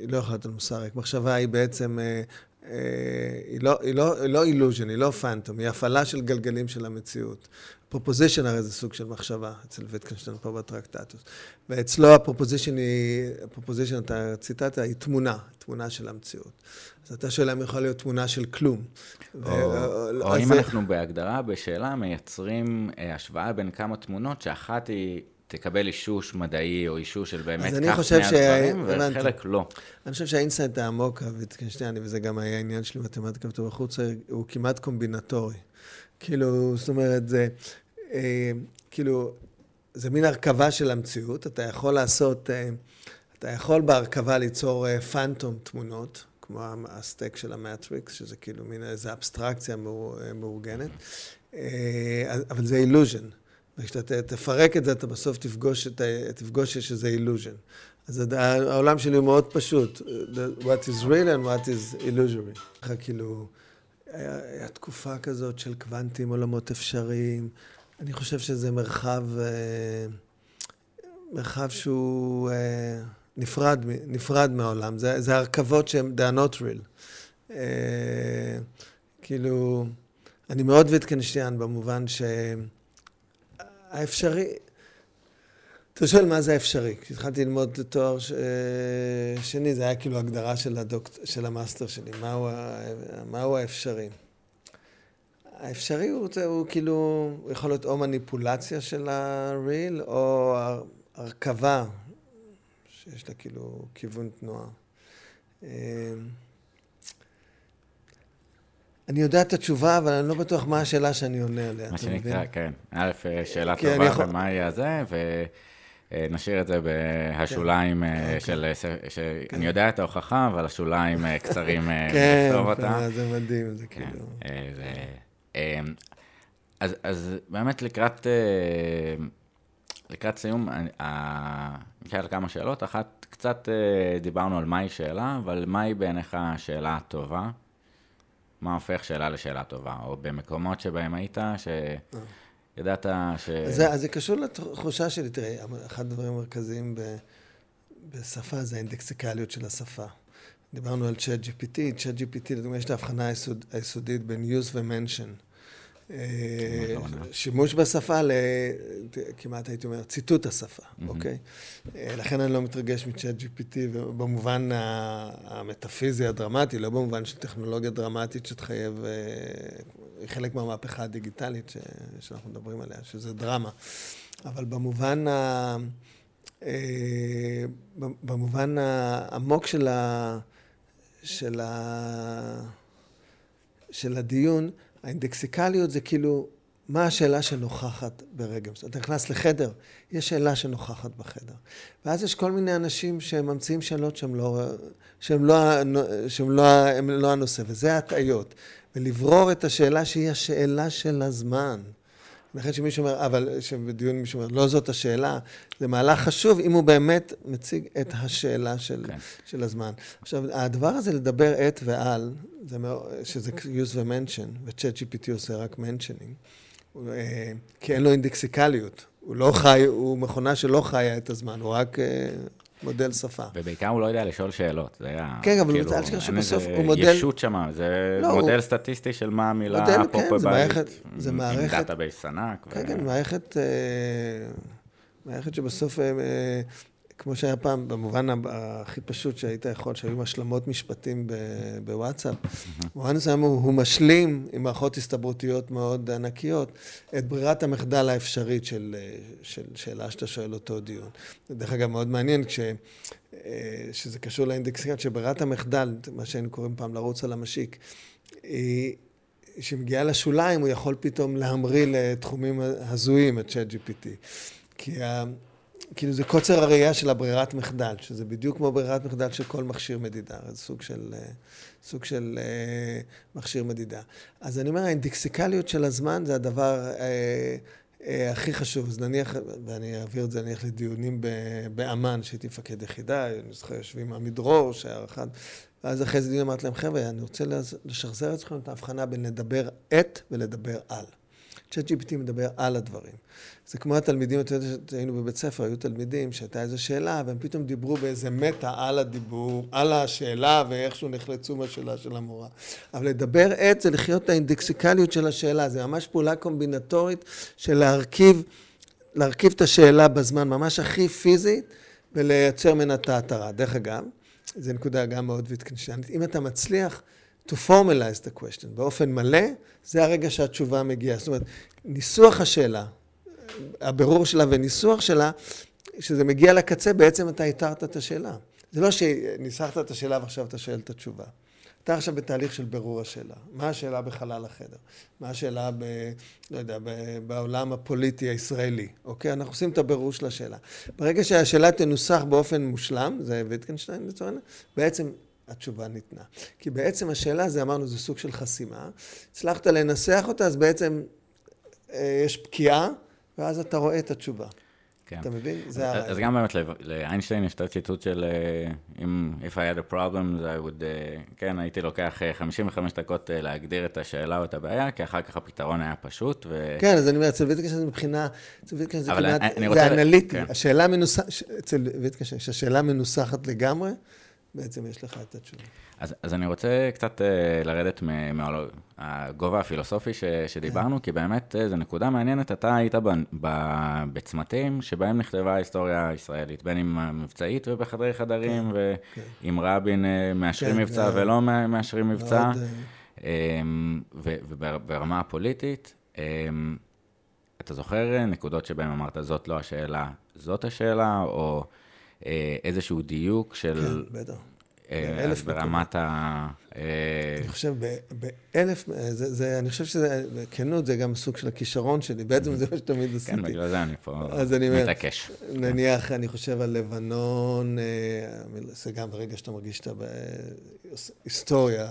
היא לא יכולה להיות על מוסר ריק. מחשבה היא בעצם, אה, אה, היא לא, היא לא, היא לא אילוז'ן, היא לא פנטום, היא הפעלה של גלגלים של המציאות. proposition הרי זה סוג של מחשבה, אצל ויטקנשטיין פה בטרקטטוס. ואצלו ה proposition היא, ה proposition, אתה ציטטת, היא תמונה, תמונה של המציאות. אז אתה שואל אם יכולה להיות תמונה של כלום. או, ו... או אם זה... אנחנו בהגדרה, בשאלה, מייצרים אה, השוואה בין כמה תמונות, שאחת היא... תקבל אישוש מדעי או אישוש של באמת כך פני הדברים, וחלק לא. אני חושב שה insight העמוק הוויטקנשטייני, וזה גם היה עניין שלי מתמטיקה וטוב החוצה, הוא כמעט קומבינטורי. כאילו, זאת אומרת, זה, כאילו, זה מין הרכבה של המציאות. אתה יכול לעשות, אה, אתה יכול בהרכבה ליצור אה, פנטום תמונות, כמו הסטייק של המטריקס, שזה כאילו מין איזו אבסטרקציה מאורגנת, אבל זה אילוז'ן. וכשאתה תפרק את זה, אתה בסוף תפגוש, את, תפגוש שיש איזה אילוז'ן. אז העולם שלי הוא מאוד פשוט. What is real and what is illusory. כאילו, היה, היה תקופה כזאת של קוונטים, עולמות אפשריים. אני חושב שזה מרחב, אה, מרחב שהוא אה, נפרד, נפרד מהעולם. זה, זה הרכבות שהן, they are not real. אה, כאילו, אני מאוד ויטקנשטיין במובן שהאפשרי, אתה שואל מה זה האפשרי. כשהתחלתי ללמוד תואר ש... שני, זה היה כאילו הגדרה של, הדוקט... של המאסטר שלי, מהו, ה... מהו האפשרי. האפשרי הוא, הוא כאילו, הוא יכול להיות או מניפולציה של הריל, או הרכבה, שיש לה כאילו כיוון תנועה. אמ, אני יודע את התשובה, אבל אני לא בטוח מה השאלה שאני עונה עליה. מה שנקרא, כן. א', שאלה טובה, יכול... ומה יהיה זה, ונשאיר את זה בהשוליים אה, אוקיי. של... כן. אני יודע את ההוכחה, אבל השוליים אה, קצרים, אה, <laughs> כן, אותה. זה מדהים, זה כן, כאילו... אז, אז באמת לקראת, לקראת סיום, אני אשאל כמה שאלות. אחת, קצת דיברנו על מהי שאלה, אבל מהי בעיניך שאלה טובה? מה הופך שאלה לשאלה טובה, או במקומות שבהם היית, שידעת ש... זה, אז זה קשור לתחושה שלי, תראה, אחד הדברים המרכזיים ב, בשפה זה האינדקסיקליות של השפה. דיברנו על צ'אט GPT, צ'אט GPT, לדוגמה, יש את ההבחנה היסוד, היסודית בין use ו-mention. אה, שימוש בשפה, כמעט הייתי אומר, ציטוט השפה, אוקיי? אה, לכן אני לא מתרגש מצ'אט GPT במובן המטאפיזי הדרמטי, לא במובן של טכנולוגיה דרמטית שתחייב, אה, היא חלק מהמהפכה הדיגיטלית שאנחנו מדברים עליה, שזה דרמה. אבל במובן ה... במובן העמוק של ה... של ה... של הדיון, האינדקסיקליות זה כאילו, מה השאלה שנוכחת ברגע מסוים? אתה נכנס לחדר, יש שאלה שנוכחת בחדר. ואז יש כל מיני אנשים שממציאים שאלות שהם לא, שהם לא, שהם לא, הם לא הנושא, וזה הטעיות. ולברור את השאלה שהיא השאלה של הזמן. לכן שמישהו אומר, אבל שבדיון מישהו אומר, לא זאת השאלה, זה מהלך חשוב אם הוא באמת מציג את השאלה של, כן. של הזמן. עכשיו, הדבר הזה לדבר את ועל, זה מאוד, שזה use ו-mention, ו-chat GPT עושה רק mentioning, אה, כי אין לו אינדקסיקליות. הוא לא חי, הוא מכונה שלא חיה את הזמן, הוא רק אה, מודל שפה. ובעיקר הוא לא יודע לשאול שאלות, זה היה... כן, אבל כאילו, אל תשכח שבסוף הוא מודל... ישות שם, זה לא, מודל הוא... סטטיסטי של מה המילה מודל, פה כן, בבית. זה מערכת... זה מערכת... עם database ענק. כן, ו... כן, מערכת... אה, מערכת שבסוף... אה, אה, כמו שהיה פעם, במובן הכי פשוט שהיית יכול, שהיו השלמות משפטים בוואטסאפ. במובן מסוים הוא משלים עם מערכות הסתברותיות מאוד ענקיות את ברירת המחדל האפשרית של, של שאלה שאתה שואל אותו דיון. דרך אגב, מאוד מעניין כש... שזה קשור לאינדקסיות, שברירת המחדל, מה שהיינו קוראים פעם לרוץ על המשיק, היא... כשמגיעה לשוליים, הוא יכול פתאום להמריא לתחומים הזויים, את צ'אט GPT. כי כאילו זה קוצר הראייה של הברירת מחדל, שזה בדיוק כמו ברירת מחדל של כל מכשיר מדידה, זה סוג של, אה, סוג של uh, מכשיר מדידה. אז אני אומר, האינדקסיקליות של הזמן זה הדבר uh, uh, הכי חשוב. אז נניח, ואני אעביר את זה נניח לדיונים באמ"ן, שהייתי מפקד יחידה, אני זוכר, יושבים עמידרור, שהיה אחד, ואז אחרי זה דיון אמרתי להם, חבר'ה, אני רוצה לשחזר אצלכם את ההבחנה בין לדבר את ולדבר על. צ'אט GPT מדבר על הדברים. זה כמו התלמידים, אתה יודע שהיינו בבית ספר, היו תלמידים שהייתה איזו שאלה, והם פתאום דיברו באיזה מטה על הדיבור, על השאלה, ואיכשהו נחלצו מהשאלה של המורה. אבל לדבר עת זה לחיות את האינדקסיקליות של השאלה, זה ממש פעולה קומבינטורית של להרכיב, להרכיב את השאלה בזמן, ממש הכי פיזית, ולייצר ממנה את ההתרה. דרך אגב, זו נקודה גם מאוד ויטקנשטיינית. אם אתה מצליח to formalize the question באופן מלא, זה הרגע שהתשובה מגיעה. זאת אומרת, ניסוח השאלה, הבירור שלה וניסוח שלה, כשזה מגיע לקצה, בעצם אתה התרת את השאלה. זה לא שניסחת את השאלה ועכשיו אתה שואל את התשובה. אתה עכשיו בתהליך של בירור השאלה. מה השאלה בחלל החדר? מה השאלה ב... לא יודע, ב, בעולם הפוליטי הישראלי, אוקיי? אנחנו עושים את הבירור של השאלה. ברגע שהשאלה תנוסח באופן מושלם, זה ויטקנשטיין לצורך העניין, בעצם התשובה ניתנה. כי בעצם השאלה, זה אמרנו, זה סוג של חסימה. הצלחת לנסח אותה, אז בעצם אה, יש פקיעה, ואז אתה רואה את התשובה. כן. אתה מבין? אז, זה אז גם באמת לאיינשטיין יש את הציטוט של אה, אם If I had a problem, I would, אה, כן, הייתי לוקח אה, 55 דקות אה, להגדיר את השאלה או את הבעיה, כי אחר כך הפתרון היה פשוט, ו... כן, אז אני אומר, אצל ויטקשטיין זה מבחינה, אצל ויטקשטיין זה כמעט, זה רוצה- אנליטי. כן. השאלה מנוסחת, אצל ויטקשטיין, כשהשאלה מנוסחת לגמרי, בעצם יש לך את התשובה. אז, אז אני רוצה קצת אה, לרדת מהגובה הפילוסופי ש, שדיברנו, כי באמת אה, זו נקודה מעניינת. אתה היית ב, ב, בצמתים שבהם נכתבה ההיסטוריה הישראלית, בין אם מבצעית ובחדרי חדרים, כן. ועם רבין אה, מאשרים כן, מבצע ו- ולא מא- מאשרים מבצע, מאוד, אה, אמ, ו- וברמה הפוליטית. אמ, אתה זוכר נקודות שבהן אמרת, זאת לא השאלה, זאת השאלה, או איזשהו דיוק של... כן, בטח. אה, אלף אז ברמת ה... אה, אני חושב באלף, זה, זה, אני חושב שזה, בכנות, זה גם סוג של הכישרון שלי, בעצם זה מה שתמיד <laughs> עשיתי. כן, בגלל זה אני פה מתעקש. נניח, אני חושב על לבנון, אה, זה גם ברגע שאתה מרגיש שאתה בהיסטוריה,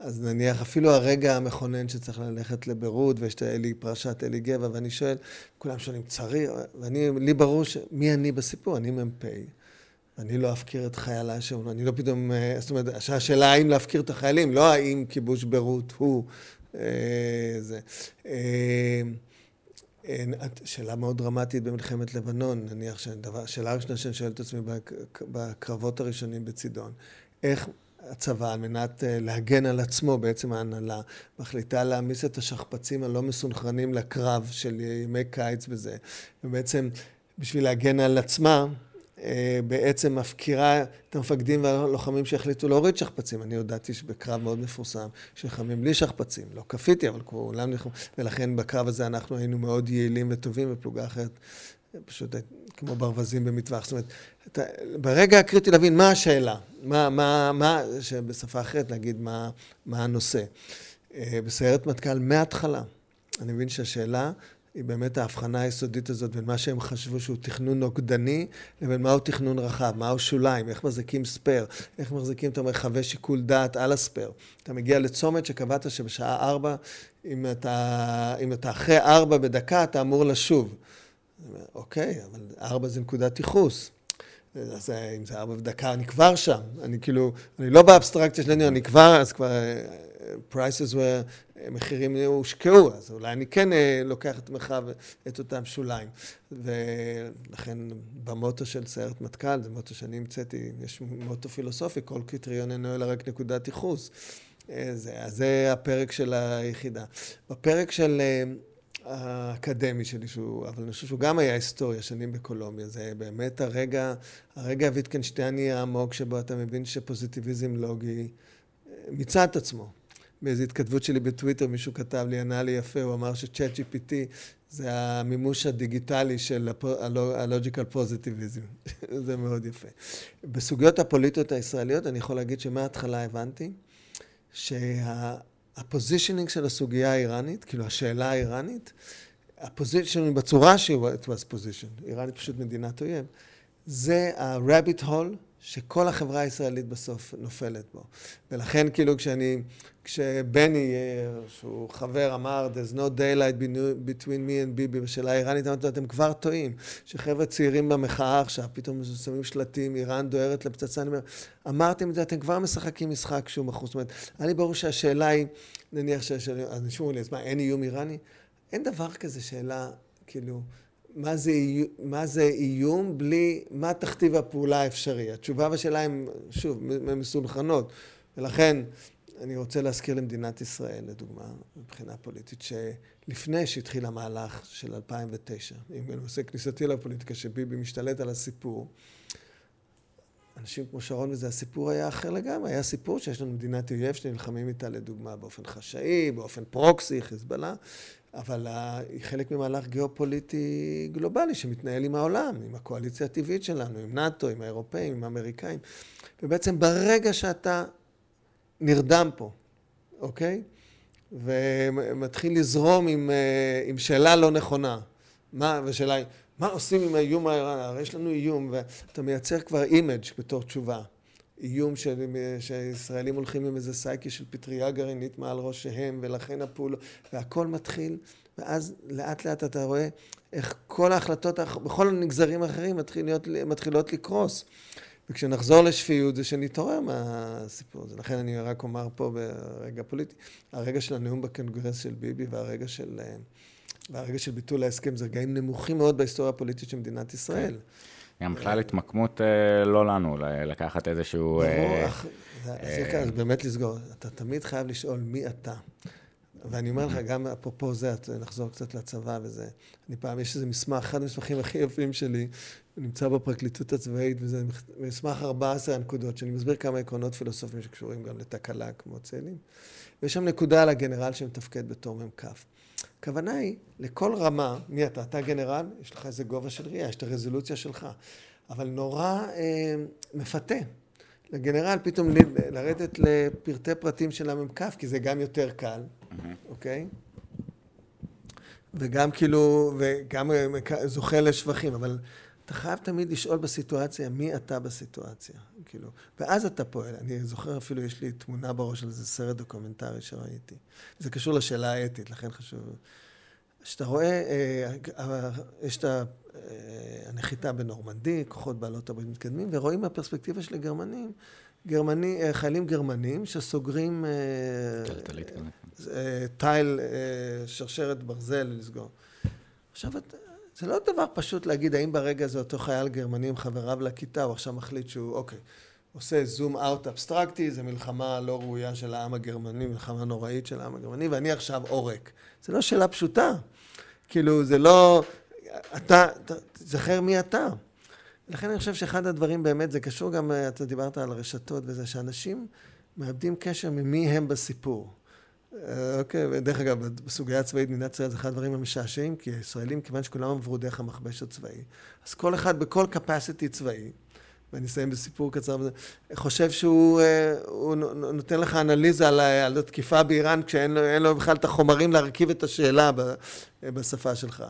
אז נניח אפילו הרגע המכונן שצריך ללכת לביירות, ויש את אלי, פרשת אלי גבע, ואני שואל, כולם שואלים, צריך, ואני, לי ברור. מי אני בסיפור? אני מ"פ. אני לא אפקיר את חייליי שם, אני לא פתאום, אה, זאת אומרת, השאלה האם להפקיר את החיילים, לא האם כיבוש ביירות הוא אה, זה. אה, שאלה מאוד דרמטית במלחמת לבנון, נניח שאלה הראשונה שאני שואל את עצמי בק- בקרבות הראשונים בצידון, איך הצבא, על מנת להגן על עצמו, בעצם ההנהלה, מחליטה להעמיס את השכפ"צים הלא מסונכרנים לקרב של ימי קיץ וזה, ובעצם בשביל להגן על עצמה, בעצם מפקירה את המפקדים והלוחמים שהחליטו להוריד שכפ"צים. אני הודעתי שבקרב מאוד מפורסם, שלחמים בלי שכפ"צים. לא כפיתי, אבל כולם נלחמו, ולכן בקרב הזה אנחנו היינו מאוד יעילים וטובים, ופלוגה אחרת פשוט כמו ברווזים במטווח. זאת אומרת, אתה, ברגע הקריטי להבין מה השאלה, מה, מה, מה, שבשפה אחרת להגיד מה, מה הנושא. אה, בסיירת מטכ"ל מההתחלה, אני מבין שהשאלה היא באמת ההבחנה היסודית הזאת בין מה שהם חשבו שהוא תכנון נוגדני לבין מהו תכנון רחב, מהו שוליים, איך מחזיקים ספייר, איך מחזיקים את המרחבי שיקול דעת על הספייר. אתה מגיע לצומת שקבעת שבשעה ארבע, אם אתה, אם אתה אחרי ארבע בדקה, אתה אמור לשוב. אוקיי, אבל ארבע זה נקודת ייחוס. אז אם זה ארבע בדקה, אני כבר שם. אני כאילו, אני לא באבסטרקציה שלנו, אני כבר, אז כבר prices were, מחירים הושקעו, אז אולי אני כן לוקח את מרחב, את אותם שוליים. ולכן במוטו של סיירת מטכ"ל, זה מוטו שאני המצאתי, יש מוטו פילוסופי, כל קריטריון אינו אלא רק נקודת ייחוס. זה, אז זה הפרק של היחידה. בפרק של... האקדמי שלי, שהוא, אבל אני חושב שהוא גם היה היסטוריה, שנים בקולומביה. זה באמת הרגע, הרגע הוויטקנשטייני העמוק, שבו אתה מבין שפוזיטיביזם לוגי מיצה את עצמו. באיזו התכתבות שלי בטוויטר, מישהו כתב לי, ענה לי יפה, הוא אמר שצ'אט GPT זה המימוש הדיגיטלי של הלוג'יקל פוזיטיביזם. <laughs> זה מאוד יפה. בסוגיות הפוליטיות הישראליות, אני יכול להגיד שמההתחלה הבנתי שה... ה positioning של הסוגיה האיראנית, כאילו השאלה האיראנית, ה positioning בצורה שהוא, it was positioned, איראן פשוט מדינת אויב, זה ה-rabbit hole שכל החברה הישראלית בסוף נופלת בו. ולכן כאילו כשאני, כשבני, שהוא חבר, אמר, there's no daylight between me and ביבי בשאלה האיראנית, אמרתי לו, אתם כבר טועים. שחבר'ה צעירים במחאה עכשיו, פתאום שמים שלטים, איראן דוהרת לפצצה, אני אומר, אמרתם את זה, אתם כבר משחקים משחק שהוא מחוץ. זאת אומרת, היה לי ברור שהשאלה היא, נניח שהשאלה, אז נשמעו לי, אז מה, אין איום איראני? אין דבר כזה שאלה, כאילו, מה זה, מה זה איום בלי, מה תכתיב הפעולה האפשרי. התשובה והשאלה הן, שוב, מסונכרנות. ולכן, אני רוצה להזכיר למדינת ישראל, לדוגמה, מבחינה פוליטית, שלפני שהתחיל המהלך של 2009, אם בנושא כניסתי לפוליטיקה, שביבי משתלט על הסיפור, אנשים כמו שרון וזה, הסיפור היה אחר לגמרי, היה סיפור שיש לנו מדינת אויב שנלחמים איתה לדוגמה באופן חשאי, באופן פרוקסי, חיזבאללה, אבל היא חלק ממהלך גיאופוליטי גלובלי שמתנהל עם העולם, עם הקואליציה הטבעית שלנו, עם נאט"ו, עם האירופאים, עם האמריקאים. ובעצם ברגע שאתה נרדם פה, אוקיי? ומתחיל לזרום עם, עם שאלה לא נכונה. מה, ושאלה היא, מה עושים עם האיום האיראני? הרי יש לנו איום, ואתה מייצר כבר image בתור תשובה. איום של, שישראלים הולכים עם איזה סייקי של פטריה גרעינית מעל ראשיהם, ולכן הפעולות, והכל מתחיל, ואז לאט לאט אתה רואה איך כל ההחלטות, בכל הנגזרים האחרים מתחילות, מתחילות לקרוס. וכשנחזור לשפיות זה שנתעורר מהסיפור הזה. לכן אני רק אומר פה ברגע פוליטי, הרגע של הנאום בקונגרס של ביבי והרגע של, והרגע של ביטול ההסכם זה רגעים נמוכים מאוד בהיסטוריה הפוליטית של מדינת ישראל. גם בכלל התמקמות אה, לא לנו, לקחת איזשהו... ברור, אה, זה באמת לסגור. אתה תמיד חייב לשאול מי אתה. ואני אומר לך, גם אפרופו זה, נחזור קצת לצבא וזה. אני פעם, יש איזה מסמך, אחד המסמכים הכי יפים שלי, נמצא בפרקליטות הצבאית, וזה מסמך 14 הנקודות, שאני מסביר כמה עקרונות פילוסופיים שקשורים גם לתקלה כמו צאלים. ויש שם נקודה על הגנרל שמתפקד בתור מ"כ. הכוונה היא, לכל רמה, מי אתה? אתה גנרל, יש לך איזה גובה של ראייה, יש את הרזולוציה שלך. אבל נורא אה, מפתה. לגנרל פתאום לרדת לפרטי פרטים של המ"כ, כי זה גם יותר קל, אוקיי? וגם כאילו, וגם זוכה לשבחים, אבל אתה חייב תמיד לשאול בסיטואציה, מי אתה בסיטואציה, כאילו, ואז אתה פועל. אני זוכר אפילו, יש לי תמונה בראש על איזה סרט דוקומנטרי שראיתי. זה קשור לשאלה האתית, לכן חשוב. כשאתה רואה, אה, אה, יש את הנחיתה בנורמנדי, כוחות בעלות הברית מתקדמים, ורואים מהפרספקטיבה של הגרמנים, גרמני, אה, חיילים גרמנים שסוגרים תיל, שרשרת ברזל לסגור. עכשיו, זה לא דבר פשוט להגיד האם ברגע הזה אותו חייל גרמני עם חבריו לכיתה, הוא עכשיו מחליט שהוא, אוקיי, עושה זום אאוט אבסטרקטי, זה מלחמה לא ראויה של העם הגרמני, מלחמה נוראית של העם הגרמני, ואני עכשיו עורק. זה לא שאלה פשוטה. כאילו, זה לא... אתה, תזכר מי אתה. לכן אני חושב שאחד הדברים באמת, זה קשור גם, אתה דיברת על הרשתות וזה, שאנשים מאבדים קשר ממי הם בסיפור. אה, אוקיי, ודרך אגב, בסוגיה הצבאית מדינת ישראל זה אחד הדברים המשעשעים, כי הישראלים, כיוון שכולם עברו דרך המכבש הצבאי, אז כל אחד בכל capacity צבאי, ואני אסיים בסיפור קצר, חושב שהוא אה, נותן לך אנליזה על, התקיפה באיראן כשאין לו, לו בכלל את החומרים להרכיב את השאלה בשפה שלך.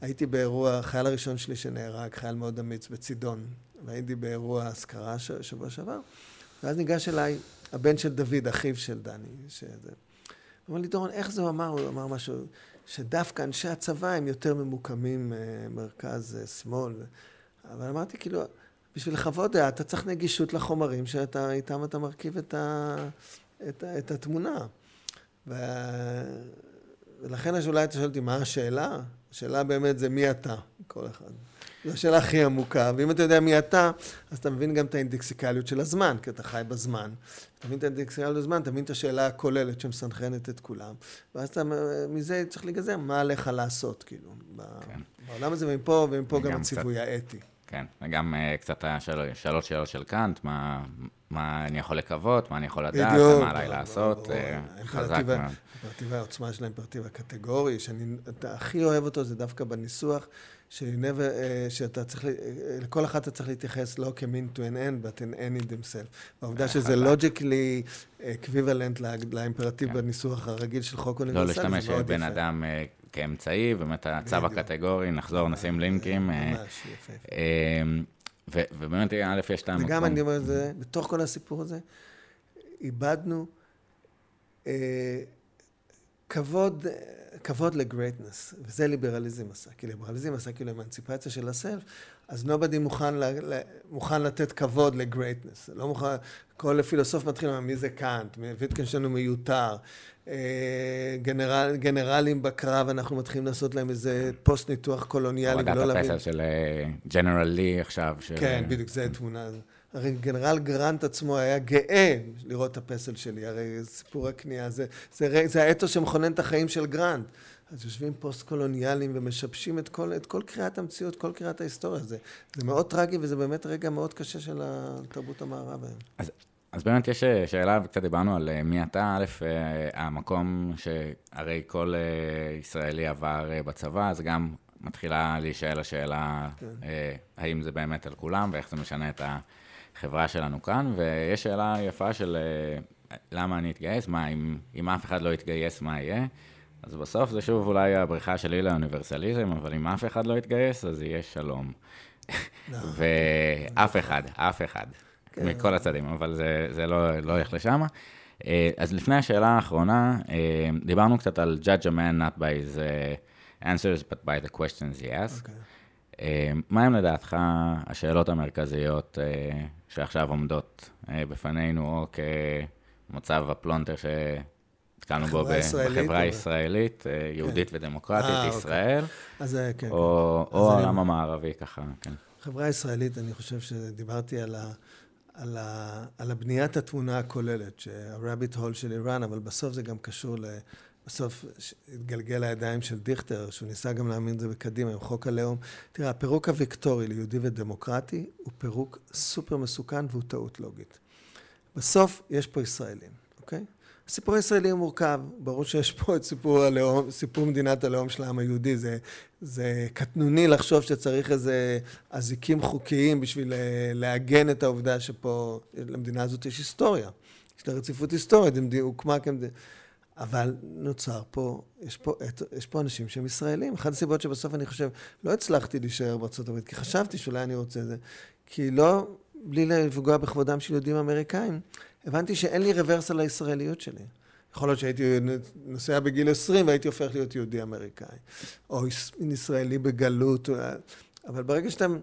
הייתי באירוע, החייל הראשון שלי שנהרג, חייל מאוד אמיץ בצידון, והייתי באירוע אזכרה שבוע שעבר, ואז ניגש אליי הבן של דוד, אחיו של דני, שזה... אמר לי, דורון, איך זה הוא אמר? הוא אמר משהו, שדווקא אנשי הצבא הם יותר ממוקמים אה, מרכז, אה. אבל אמרתי, כאילו, בשביל לכבוד דעה, אתה צריך נגישות לחומרים שאיתם אתה מרכיב את, ה, את, את התמונה. ו... ולכן אולי אתה שואל אותי, מה השאלה? השאלה באמת זה מי אתה, כל אחד. זו השאלה הכי עמוקה, ואם אתה יודע מי אתה, אז אתה מבין גם את האינדקסיקליות של הזמן, כי אתה חי בזמן. אתה מבין את האינדקסיקליות של הזמן, אתה מבין את השאלה הכוללת שמסנכרנת את כולם, ואז אתה, מזה צריך להיגזר, מה עליך לעשות, כאילו, כן. בעולם הזה, ומפה, ומפה גם הציווי קצת... האתי. כן, וגם uh, קצת השלוש שאלות של קאנט, מה, מה אני יכול לקוות, מה אני יכול לדעת, בדיוק, מה עליי לעשות, uh, חזק מאוד. האימפרטיב העוצמה של האימפרטיב הקטגורי, שאני הכי אוהב אותו, זה דווקא בניסוח, never, uh, שאתה צריך, uh, לכל אחד אתה צריך להתייחס לא כ-mean to an end, but an end in themselves. והעובדה שזה logically equivalent לאימפרטיב כן. בניסוח הרגיל של חוק אוניברסלי, לא להשתמש בבן אדם כאמצעי, באמת הצו הקטגורי, נחזור, נשים לינקים. ממש, יפה. אמ, ובאמת, א', יש את המקום. וגם אני אומר את זה, בתוך כל הסיפור הזה, איבדנו אה, כבוד, כבוד לגרייטנס, וזה ליברליזם עשה, כי ליברליזם עשה כאילו אמנציפציה של הסלף, אז nobody מוכן, ל, מוכן לתת כבוד ל greatness, לא מוכן, כל פילוסוף מתחיל מי זה קאנט, ויטקנשטיין הוא מיותר, אה, גנרל, גנרלים בקרב, אנחנו מתחילים לעשות להם איזה פוסט ניתוח קולוניאלי, ולא להבין. הורדת הפסל של general אה, לי עכשיו. של... כן, בדיוק, זו תמונה. הרי גנרל גרנט עצמו היה גאה לראות את הפסל של לי, הרי סיפור הכניעה, זה, זה, זה האתוס שמכונן את החיים של גרנט. אז יושבים פוסט-קולוניאליים ומשבשים את כל, את כל קריאת המציאות, כל קריאת ההיסטוריה. זה, זה מאוד טרגי וזה באמת רגע מאוד קשה של התרבות המערב היום. אז, אז באמת יש אה, שאלה, וקצת דיברנו על אה, מי אתה, א', אה, המקום שהרי כל ישראלי עבר בצבא, אז גם מתחילה להישאל השאלה, כן. האם זה באמת על כולם ואיך זה משנה את החברה שלנו כאן, ויש שאלה יפה של למה אני אתגייס, מה, אם, אם אף אחד לא יתגייס, מה יהיה? אז בסוף זה שוב אולי הבריחה שלי לאוניברסליזם, אבל אם אף אחד לא יתגייס, אז יהיה שלום. לא. ואף אחד, אף אחד. כן. מכל הצדדים, אבל זה, זה לא, לא הולך לשם. אה, אז לפני השאלה האחרונה, אה, דיברנו קצת על judge a man not by his answers, but by the questions he asks. אוקיי. אה, מה הם לדעתך השאלות המרכזיות אה, שעכשיו עומדות אה, בפנינו, או כמצב הפלונטר שנתקלנו בו בחברה הישראלית, או- אה, יהודית ודמוקרטית, אה, אוקיי. ישראל, אז כן. או אני- העולם המערבי ככה, כן. החברה הישראלית, אני חושב שדיברתי על, ה, על, ה, על הבניית התמונה הכוללת, שה-rabbit hole של איראן, אבל בסוף זה גם קשור ל... בסוף התגלגל לידיים של דיכטר, שהוא ניסה גם להאמין את זה בקדימה, עם חוק הלאום. תראה, הפירוק הוויקטורי ליהודי ודמוקרטי הוא פירוק סופר מסוכן והוא טעות לוגית. בסוף יש פה ישראלים, אוקיי? הסיפור הישראלי הוא מורכב, ברור שיש פה את סיפור הלאום, סיפור מדינת הלאום של העם היהודי, זה, זה קטנוני לחשוב שצריך איזה אזיקים חוקיים בשביל אה, לעגן את העובדה שפה, למדינה הזאת יש היסטוריה, יש לה רציפות היסטורית, היא הוקמה כמדינה, אבל נוצר פה, יש פה, יש פה אנשים שהם ישראלים. אחת הסיבות שבסוף אני חושב, לא הצלחתי להישאר הברית, כי חשבתי שאולי אני רוצה את זה, כי לא, בלי לפגוע בכבודם של יהודים אמריקאים, הבנתי שאין לי רוורס על הישראליות שלי. יכול להיות שהייתי נוסע בגיל 20 והייתי הופך להיות יהודי אמריקאי, או יש- ישראלי בגלות, אבל ברגע שאתם...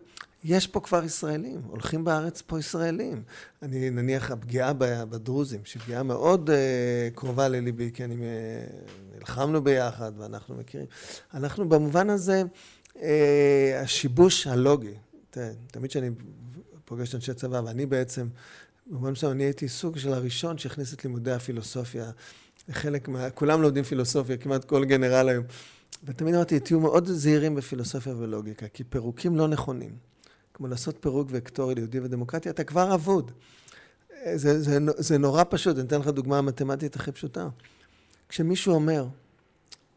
יש פה כבר ישראלים, הולכים בארץ פה ישראלים. אני, נניח, הפגיעה בדרוזים, שהיא פגיעה מאוד uh, קרובה לליבי, כי אני, uh, נלחמנו ביחד ואנחנו מכירים. אנחנו במובן הזה, uh, השיבוש הלוגי, תראה, תמיד כשאני פוגש אנשי צבא, ואני בעצם, במובן מסוים, אני הייתי סוג של הראשון שהכניס את לימודי הפילוסופיה. חלק מה... כולם לומדים פילוסופיה, כמעט כל גנרל היום. ותמיד אמרתי, תהיו מאוד זהירים בפילוסופיה ולוגיקה, כי פירוקים לא נכונים. כמו לעשות פירוק וקטורי ליהודי ודמוקרטיה, אתה כבר אבוד. זה, זה, זה נורא פשוט, אני אתן לך דוגמה מתמטית הכי פשוטה. כשמישהו אומר,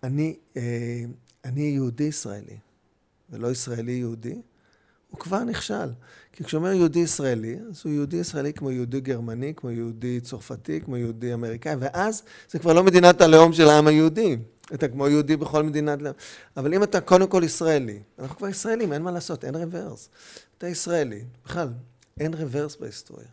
אני, אה, אני יהודי ישראלי, ולא ישראלי יהודי, הוא כבר נכשל. כי כשהוא אומר יהודי ישראלי, אז הוא יהודי ישראלי כמו יהודי גרמני, כמו יהודי צרפתי, כמו יהודי אמריקאי, ואז זה כבר לא מדינת הלאום של העם היהודי. אתה כמו יהודי בכל מדינת. אבל אם אתה קודם כל ישראלי, אנחנו כבר ישראלים, אין מה לעשות, אין רוורס. אתה ישראלי, בכלל, אין רוורס בהיסטוריה.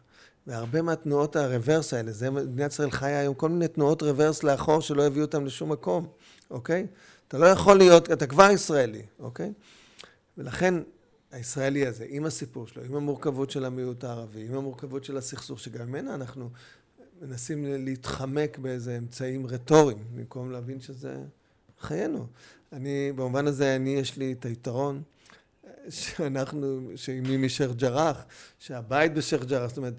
והרבה מהתנועות הרוורס האלה, זה מדינת ישראל חיה היום כל מיני תנועות רוורס לאחור שלא יביאו אותם לשום מקום, אוקיי? אתה לא יכול להיות, אתה כבר ישראלי, אוקיי? ולכן הישראלי הזה, עם הסיפור שלו, עם המורכבות של המיעוט הערבי, עם המורכבות של הסכסוך, שגם ממנה אנחנו מנסים להתחמק באיזה אמצעים רטוריים, במקום להבין שזה חיינו. אני, במובן הזה, אני, יש לי את היתרון שאנחנו, שאימי משייח' ג'ראח, שהבית בשייח' ג'ראח, זאת אומרת,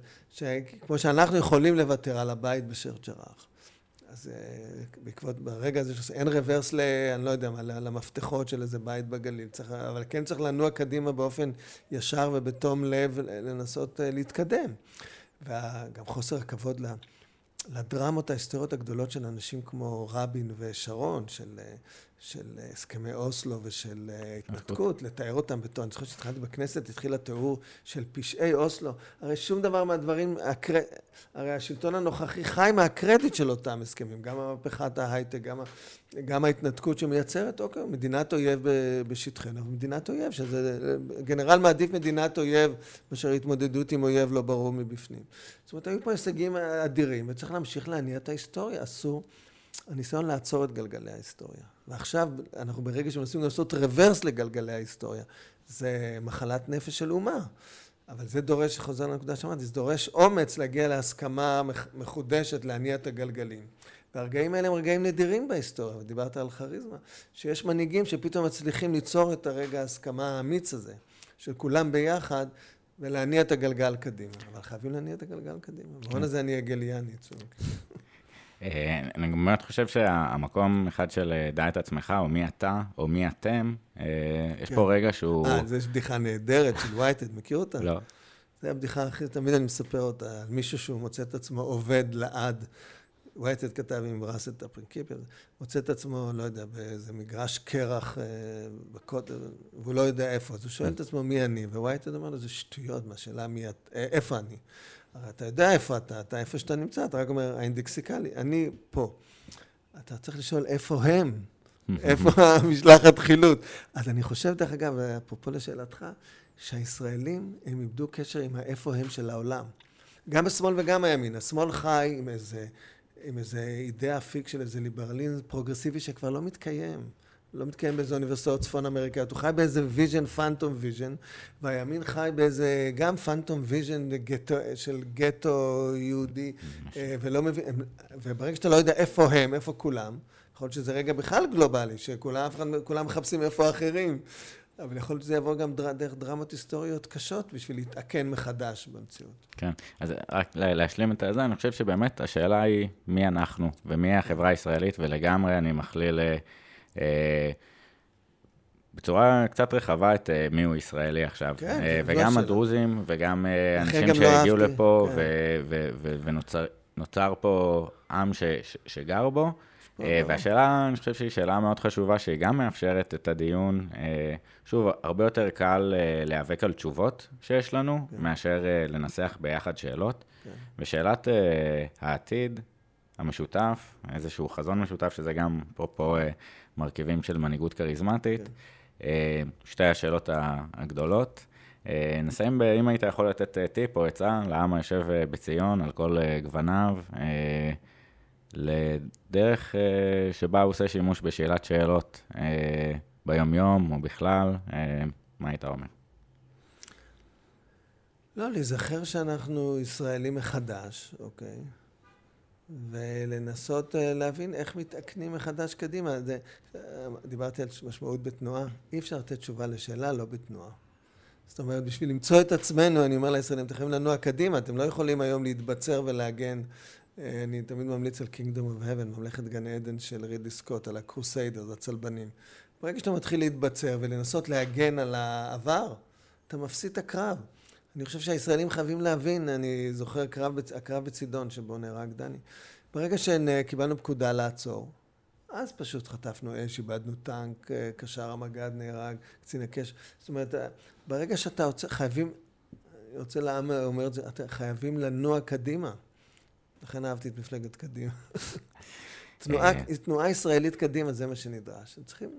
כמו שאנחנו יכולים לוותר על הבית בשייח' ג'ראח. אז בעקבות, ברגע הזה שאין רוורס ל... אני לא יודע מה, למפתחות של איזה בית בגליל, צריך, אבל כן צריך לנוע קדימה באופן ישר ובתום לב לנסות להתקדם. וגם חוסר הכבוד לדרמות ההיסטוריות הגדולות של אנשים כמו רבין ושרון, של, של הסכמי אוסלו ושל התנתקות, לתאר אותם בתור, אני זוכר שהתחלתי בכנסת, התחיל התיאור של פשעי אוסלו. הרי שום דבר מהדברים, הקר... הרי השלטון הנוכחי חי מהקרדיט של אותם הסכמים, גם המהפכת ההייטק, גם, גם ההתנתקות שמייצרת, אוקיי, מדינת אויב בשטחנו, מדינת אויב, שזה, גנרל מעדיף מדינת אויב מאשר התמודדות עם אויב לא ברור מבפנים. זאת אומרת, היו פה הישגים אדירים, וצריך להמשיך להניע את ההיסטוריה, אסור. הניסיון לעצור את גלגלי ההיסטוריה. ועכשיו אנחנו ברגע שמנסים לעשות רוורס לגלגלי ההיסטוריה, זה מחלת נפש של אומה. אבל זה דורש, חוזר לנקודה שאמרתי, זה דורש אומץ להגיע להסכמה מחודשת להניע את הגלגלים. והרגעים האלה הם רגעים נדירים בהיסטוריה, ודיברת על כריזמה, שיש מנהיגים שפתאום מצליחים ליצור את הרגע ההסכמה האמיץ הזה, של כולם ביחד, ולהניע את הגלגל קדימה. אבל חייבים להניע את הגלגל קדימה. במובן הזה אני הגליאני. אני באמת חושב שהמקום אחד של דע את עצמך, או מי אתה, או מי אתם, יש פה רגע שהוא... אה, זו בדיחה נהדרת של וייטד, מכיר אותה? לא. זו הבדיחה הכי, תמיד אני מספר אותה, על מישהו שהוא מוצא את עצמו עובד לעד. וייטד כתב עם ראסט הפרינקיפיה, מוצא את עצמו, לא יודע, באיזה מגרש קרח בכותל, והוא לא יודע איפה, אז הוא שואל את עצמו מי אני, ווייטד אומר לו, זה שטויות, מהשאלה מי את, איפה אני. הרי אתה יודע איפה אתה, אתה איפה שאתה נמצא, אתה רק אומר, האינדקסיקלי, אני פה. אתה צריך לשאול איפה הם, <laughs> איפה המשלחת חילוץ. אז אני חושב, דרך אגב, אפרופו לשאלתך, שהישראלים, הם איבדו קשר עם האיפה הם של העולם. גם בשמאל וגם הימין. השמאל חי עם איזה, עם איזה idée fixe של איזה ליברליזם פרוגרסיבי שכבר לא מתקיים. לא מתקיים באיזה אוניברסיטאות צפון אמריקאיות, הוא חי באיזה vision, phantom vision, והימין חי באיזה גם phantom vision של גטו יהודי, אה, ולא מבין, וברגע שאתה לא יודע איפה הם, איפה כולם, יכול להיות שזה רגע בכלל גלובלי, שכולם מחפשים איפה האחרים. אבל יכול להיות שזה יבוא גם דר, דרך דרמות היסטוריות קשות בשביל להתעקן מחדש במציאות. כן, אז רק להשלים את זה, אני חושב שבאמת השאלה היא מי אנחנו ומי החברה הישראלית, ולגמרי אני מכליל אה, בצורה קצת רחבה את אה, מי הוא ישראלי עכשיו. כן, אה, וגם לא הדרוזים וגם אה, אנשים שהגיעו לא לפה, כן. ונוצר פה עם ש, ש, שגר בו. אה, והשאלה, אני חושב שהיא שאלה מאוד חשובה, שהיא גם מאפשרת את הדיון. אה, שוב, הרבה יותר קל אה, להיאבק על תשובות שיש לנו, כן. מאשר לנסח ביחד שאלות. כן. ושאלת העתיד המשותף, איזשהו חזון משותף, שזה גם אפרופו מרכיבים של מנהיגות כריזמטית, כן. שתי השאלות הגדולות. נסיים, אם היית יכול לתת טיפ או עצה לעם היושב בציון על כל גווניו. לדרך שבה הוא עושה שימוש בשאלת שאלות ביומיום או בכלל, מה היית אומר? לא, להיזכר שאנחנו ישראלים מחדש, אוקיי? ולנסות uh, להבין איך מתעקנים מחדש קדימה. זה, uh, דיברתי על משמעות בתנועה. אי אפשר לתת תשובה לשאלה לא בתנועה. זאת אומרת, בשביל למצוא את עצמנו, אני אומר לישראלים, אתם יכולים לנוע קדימה, אתם לא יכולים היום להתבצר ולהגן אה, אני תמיד ממליץ על Kingdom of Heaven, ממלכת גן עדן של רידלי סקוט, על הקרוסיידר, הצלבנים. ברגע שאתה מתחיל להתבצר ולנסות להגן על העבר, אתה מפסיד את הקרב. אני חושב שהישראלים חייבים להבין, אני זוכר קרב, הקרב בצידון שבו נהרג דני. ברגע שקיבלנו פקודה לעצור, אז פשוט חטפנו אש, איבדנו טנק, אה, קשר המג"ד נהרג, קצין הקש. זאת אומרת, אה, ברגע שאתה רוצה, חייבים, אני רוצה לעם אומר את זה, חייבים לנוע קדימה. לכן אהבתי את מפלגת קדימה. <laughs> תנועה, אה. תנועה ישראלית קדימה, זה מה שנדרש. צריכים...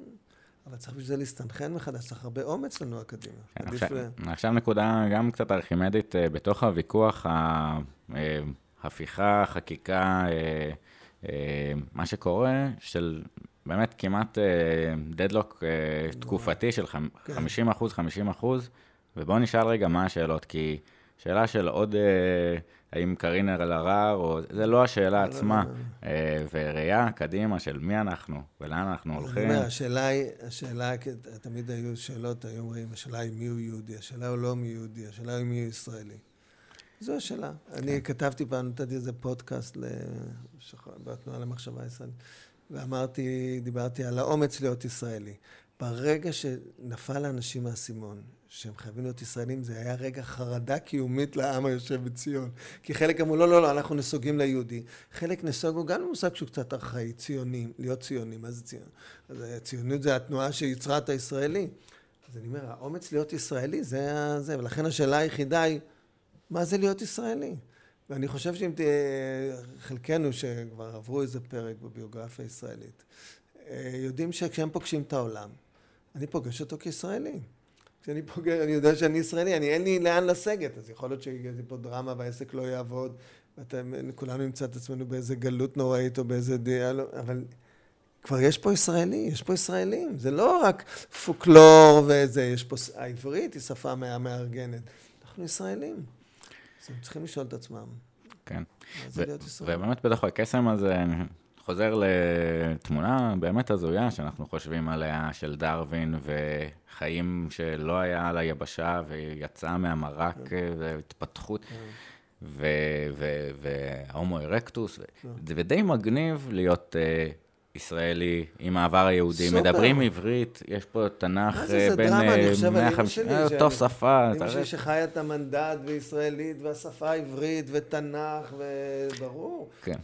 אבל צריך בשביל זה להסתנכן מחדש, צריך הרבה אומץ לנוע קדימה. כן, עכשיו, עכשיו נקודה גם קצת ארכימדית אה, בתוך הוויכוח, ההפיכה, אה, חקיקה, מה שקורה, של באמת כמעט דדלוק תקופתי של 50 כן. אחוז, 50 אחוז, ובואו נשאל רגע מה השאלות, כי שאלה של עוד... האם קארין אלהרר, או... זה לא השאלה לא, לא, עצמה. לא, אה, וראייה קדימה של מי אנחנו ולאן אנחנו הולכים. אני אומר, השאלה היא, השאלה, תמיד היו שאלות, היו אומרים, השאלה היא מי הוא יהודי, השאלה הוא לא מי יהודי, השאלה היא מי הוא ישראלי. זו השאלה. אני כן. כתבתי פעם, נתתי איזה פודקאסט בתנועה למחשבה ישראלית, ואמרתי, דיברתי על האומץ להיות ישראלי. ברגע שנפל לאנשים האסימון, שהם חייבים להיות ישראלים, זה היה רגע חרדה קיומית לעם היושב בציון. כי חלק אמרו, לא, לא, לא, אנחנו נסוגים ליהודי. חלק נסוגו גם למושג שהוא קצת ארכאי, ציונים, להיות ציונים. מה זה ציון? אז ציונות זה התנועה שיצרה את הישראלי. אז אני אומר, האומץ להיות ישראלי זה זה, ולכן השאלה היחידה היא, מה זה להיות ישראלי? ואני חושב שאם תהיה, חלקנו שכבר עברו איזה פרק בביוגרפיה הישראלית, אה, יודעים שכשהם פוגשים את העולם, אני פוגש אותו כישראלי. כשאני פוגע, אני יודע שאני ישראלי, אני אין לי לאן לסגת, אז יכול להיות שיהיה פה דרמה והעסק לא יעבוד, וכולנו נמצא את עצמנו באיזה גלות נוראית או באיזה דיאלוג, אבל כבר יש פה ישראלי, יש פה ישראלים, זה לא רק פוקלור וזה, יש פה, העברית היא שפה מארגנת, אנחנו ישראלים, אז הם צריכים לשאול את עצמם. כן, ובאמת בתוך הקסם הזה, חוזר לתמונה באמת הזויה שאנחנו חושבים עליה, של דרווין וחיים שלא היה על היבשה ויצא מהמרק כן. והתפתחות. כן. וההומו ארקטוס, כן. זה די מגניב להיות uh, ישראלי עם העבר היהודי, סופר. מדברים עברית, יש פה תנ"ך אה, בין 150, אה, אותו שפה. אמא שלי שחיה את המנדט וישראלית והשפה העברית ותנ"ך, וברור. כן.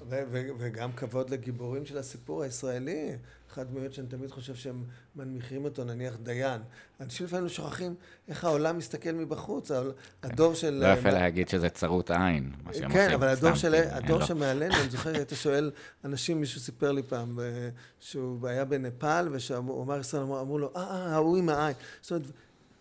וגם כבוד לגיבורים של הסיפור הישראלי. אחת הדמויות שאני תמיד חושב שהם מנמיכים אותו, נניח דיין. אנשים לפעמים שוכחים איך העולם מסתכל מבחוץ, כן. הדור של... לא יפה להגיד שזה צרות עין, מה שהם עושים. כן, אבל הדור, של... הדור שמעלינו, אני <laughs> זוכר, היית שואל אנשים, מישהו סיפר לי פעם, שהוא היה בנפאל, ושהוא אמר ישראל, אמרו לו, אה, אה, ההוא עם העין. זאת אומרת,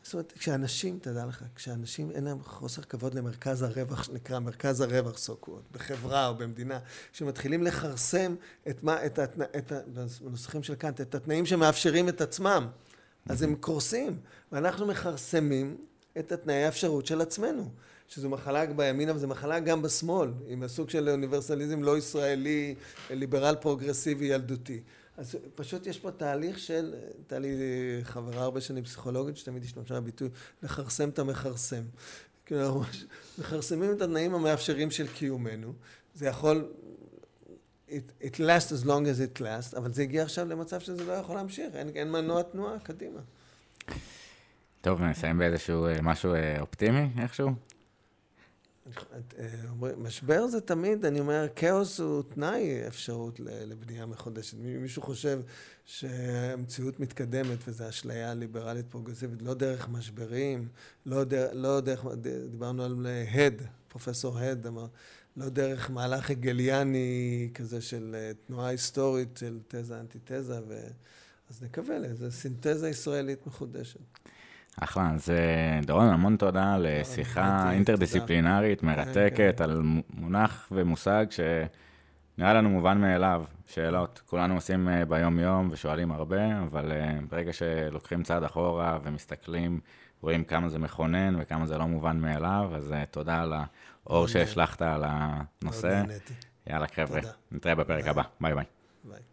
זאת אומרת, כשאנשים, תדע לך, כשאנשים אין להם חוסר כבוד למרכז הרווח, שנקרא מרכז הרווח סוקווד, בחברה או במדינה, שמתחילים לכרסם את מה, את, התנא, את, בנוסחים של קאנט, את התנאים שמאפשרים את עצמם, אז הם קורסים, ואנחנו מכרסמים את התנאי האפשרות של עצמנו. שזו מחלה בימין, אבל זו מחלה גם בשמאל, עם הסוג של אוניברסליזם לא ישראלי, ליברל פרוגרסיבי ילדותי. אז פשוט יש פה תהליך של, הייתה לי חברה הרבה שנים פסיכולוגית, שתמיד השתמשה בביטוי, לכרסם את המכרסם. כאילו, מכרסמים את התנאים המאפשרים של קיומנו. זה יכול, it, it lasts as long as it lasts, אבל זה הגיע עכשיו למצב שזה לא יכול להמשיך, אין, אין מנוע תנועה, קדימה. טוב, נסיים באיזשהו אה, משהו אה, אופטימי איכשהו? משבר זה תמיד, אני אומר, כאוס הוא תנאי אפשרות לבנייה מחודשת. מישהו חושב שהמציאות מתקדמת וזו אשליה ליברלית פרוגרסיבית, לא דרך משברים, לא דרך, לא דרך דיברנו על הד, פרופסור הד אמר, לא דרך מהלך הגליאני כזה של אה, תנועה היסטורית של תזה אנטיתזה, ו... אז נקווה לאיזו סינתזה ישראלית מחודשת. אחלה, אז אה, דורון, המון תודה על שיחה אינטרדיסציפלינרית, מרתקת, כן. על מונח ומושג שנראה לנו מובן מאליו, שאלות. כולנו עושים אה, ביום-יום ושואלים הרבה, אבל אה, ברגע שלוקחים צעד אחורה ומסתכלים, רואים כמה זה מכונן וכמה זה לא מובן מאליו, אז תודה על האור שהשלכת על הנושא. יאללה, חבר'ה, נתראה בפרק הבא. ביי. ביי.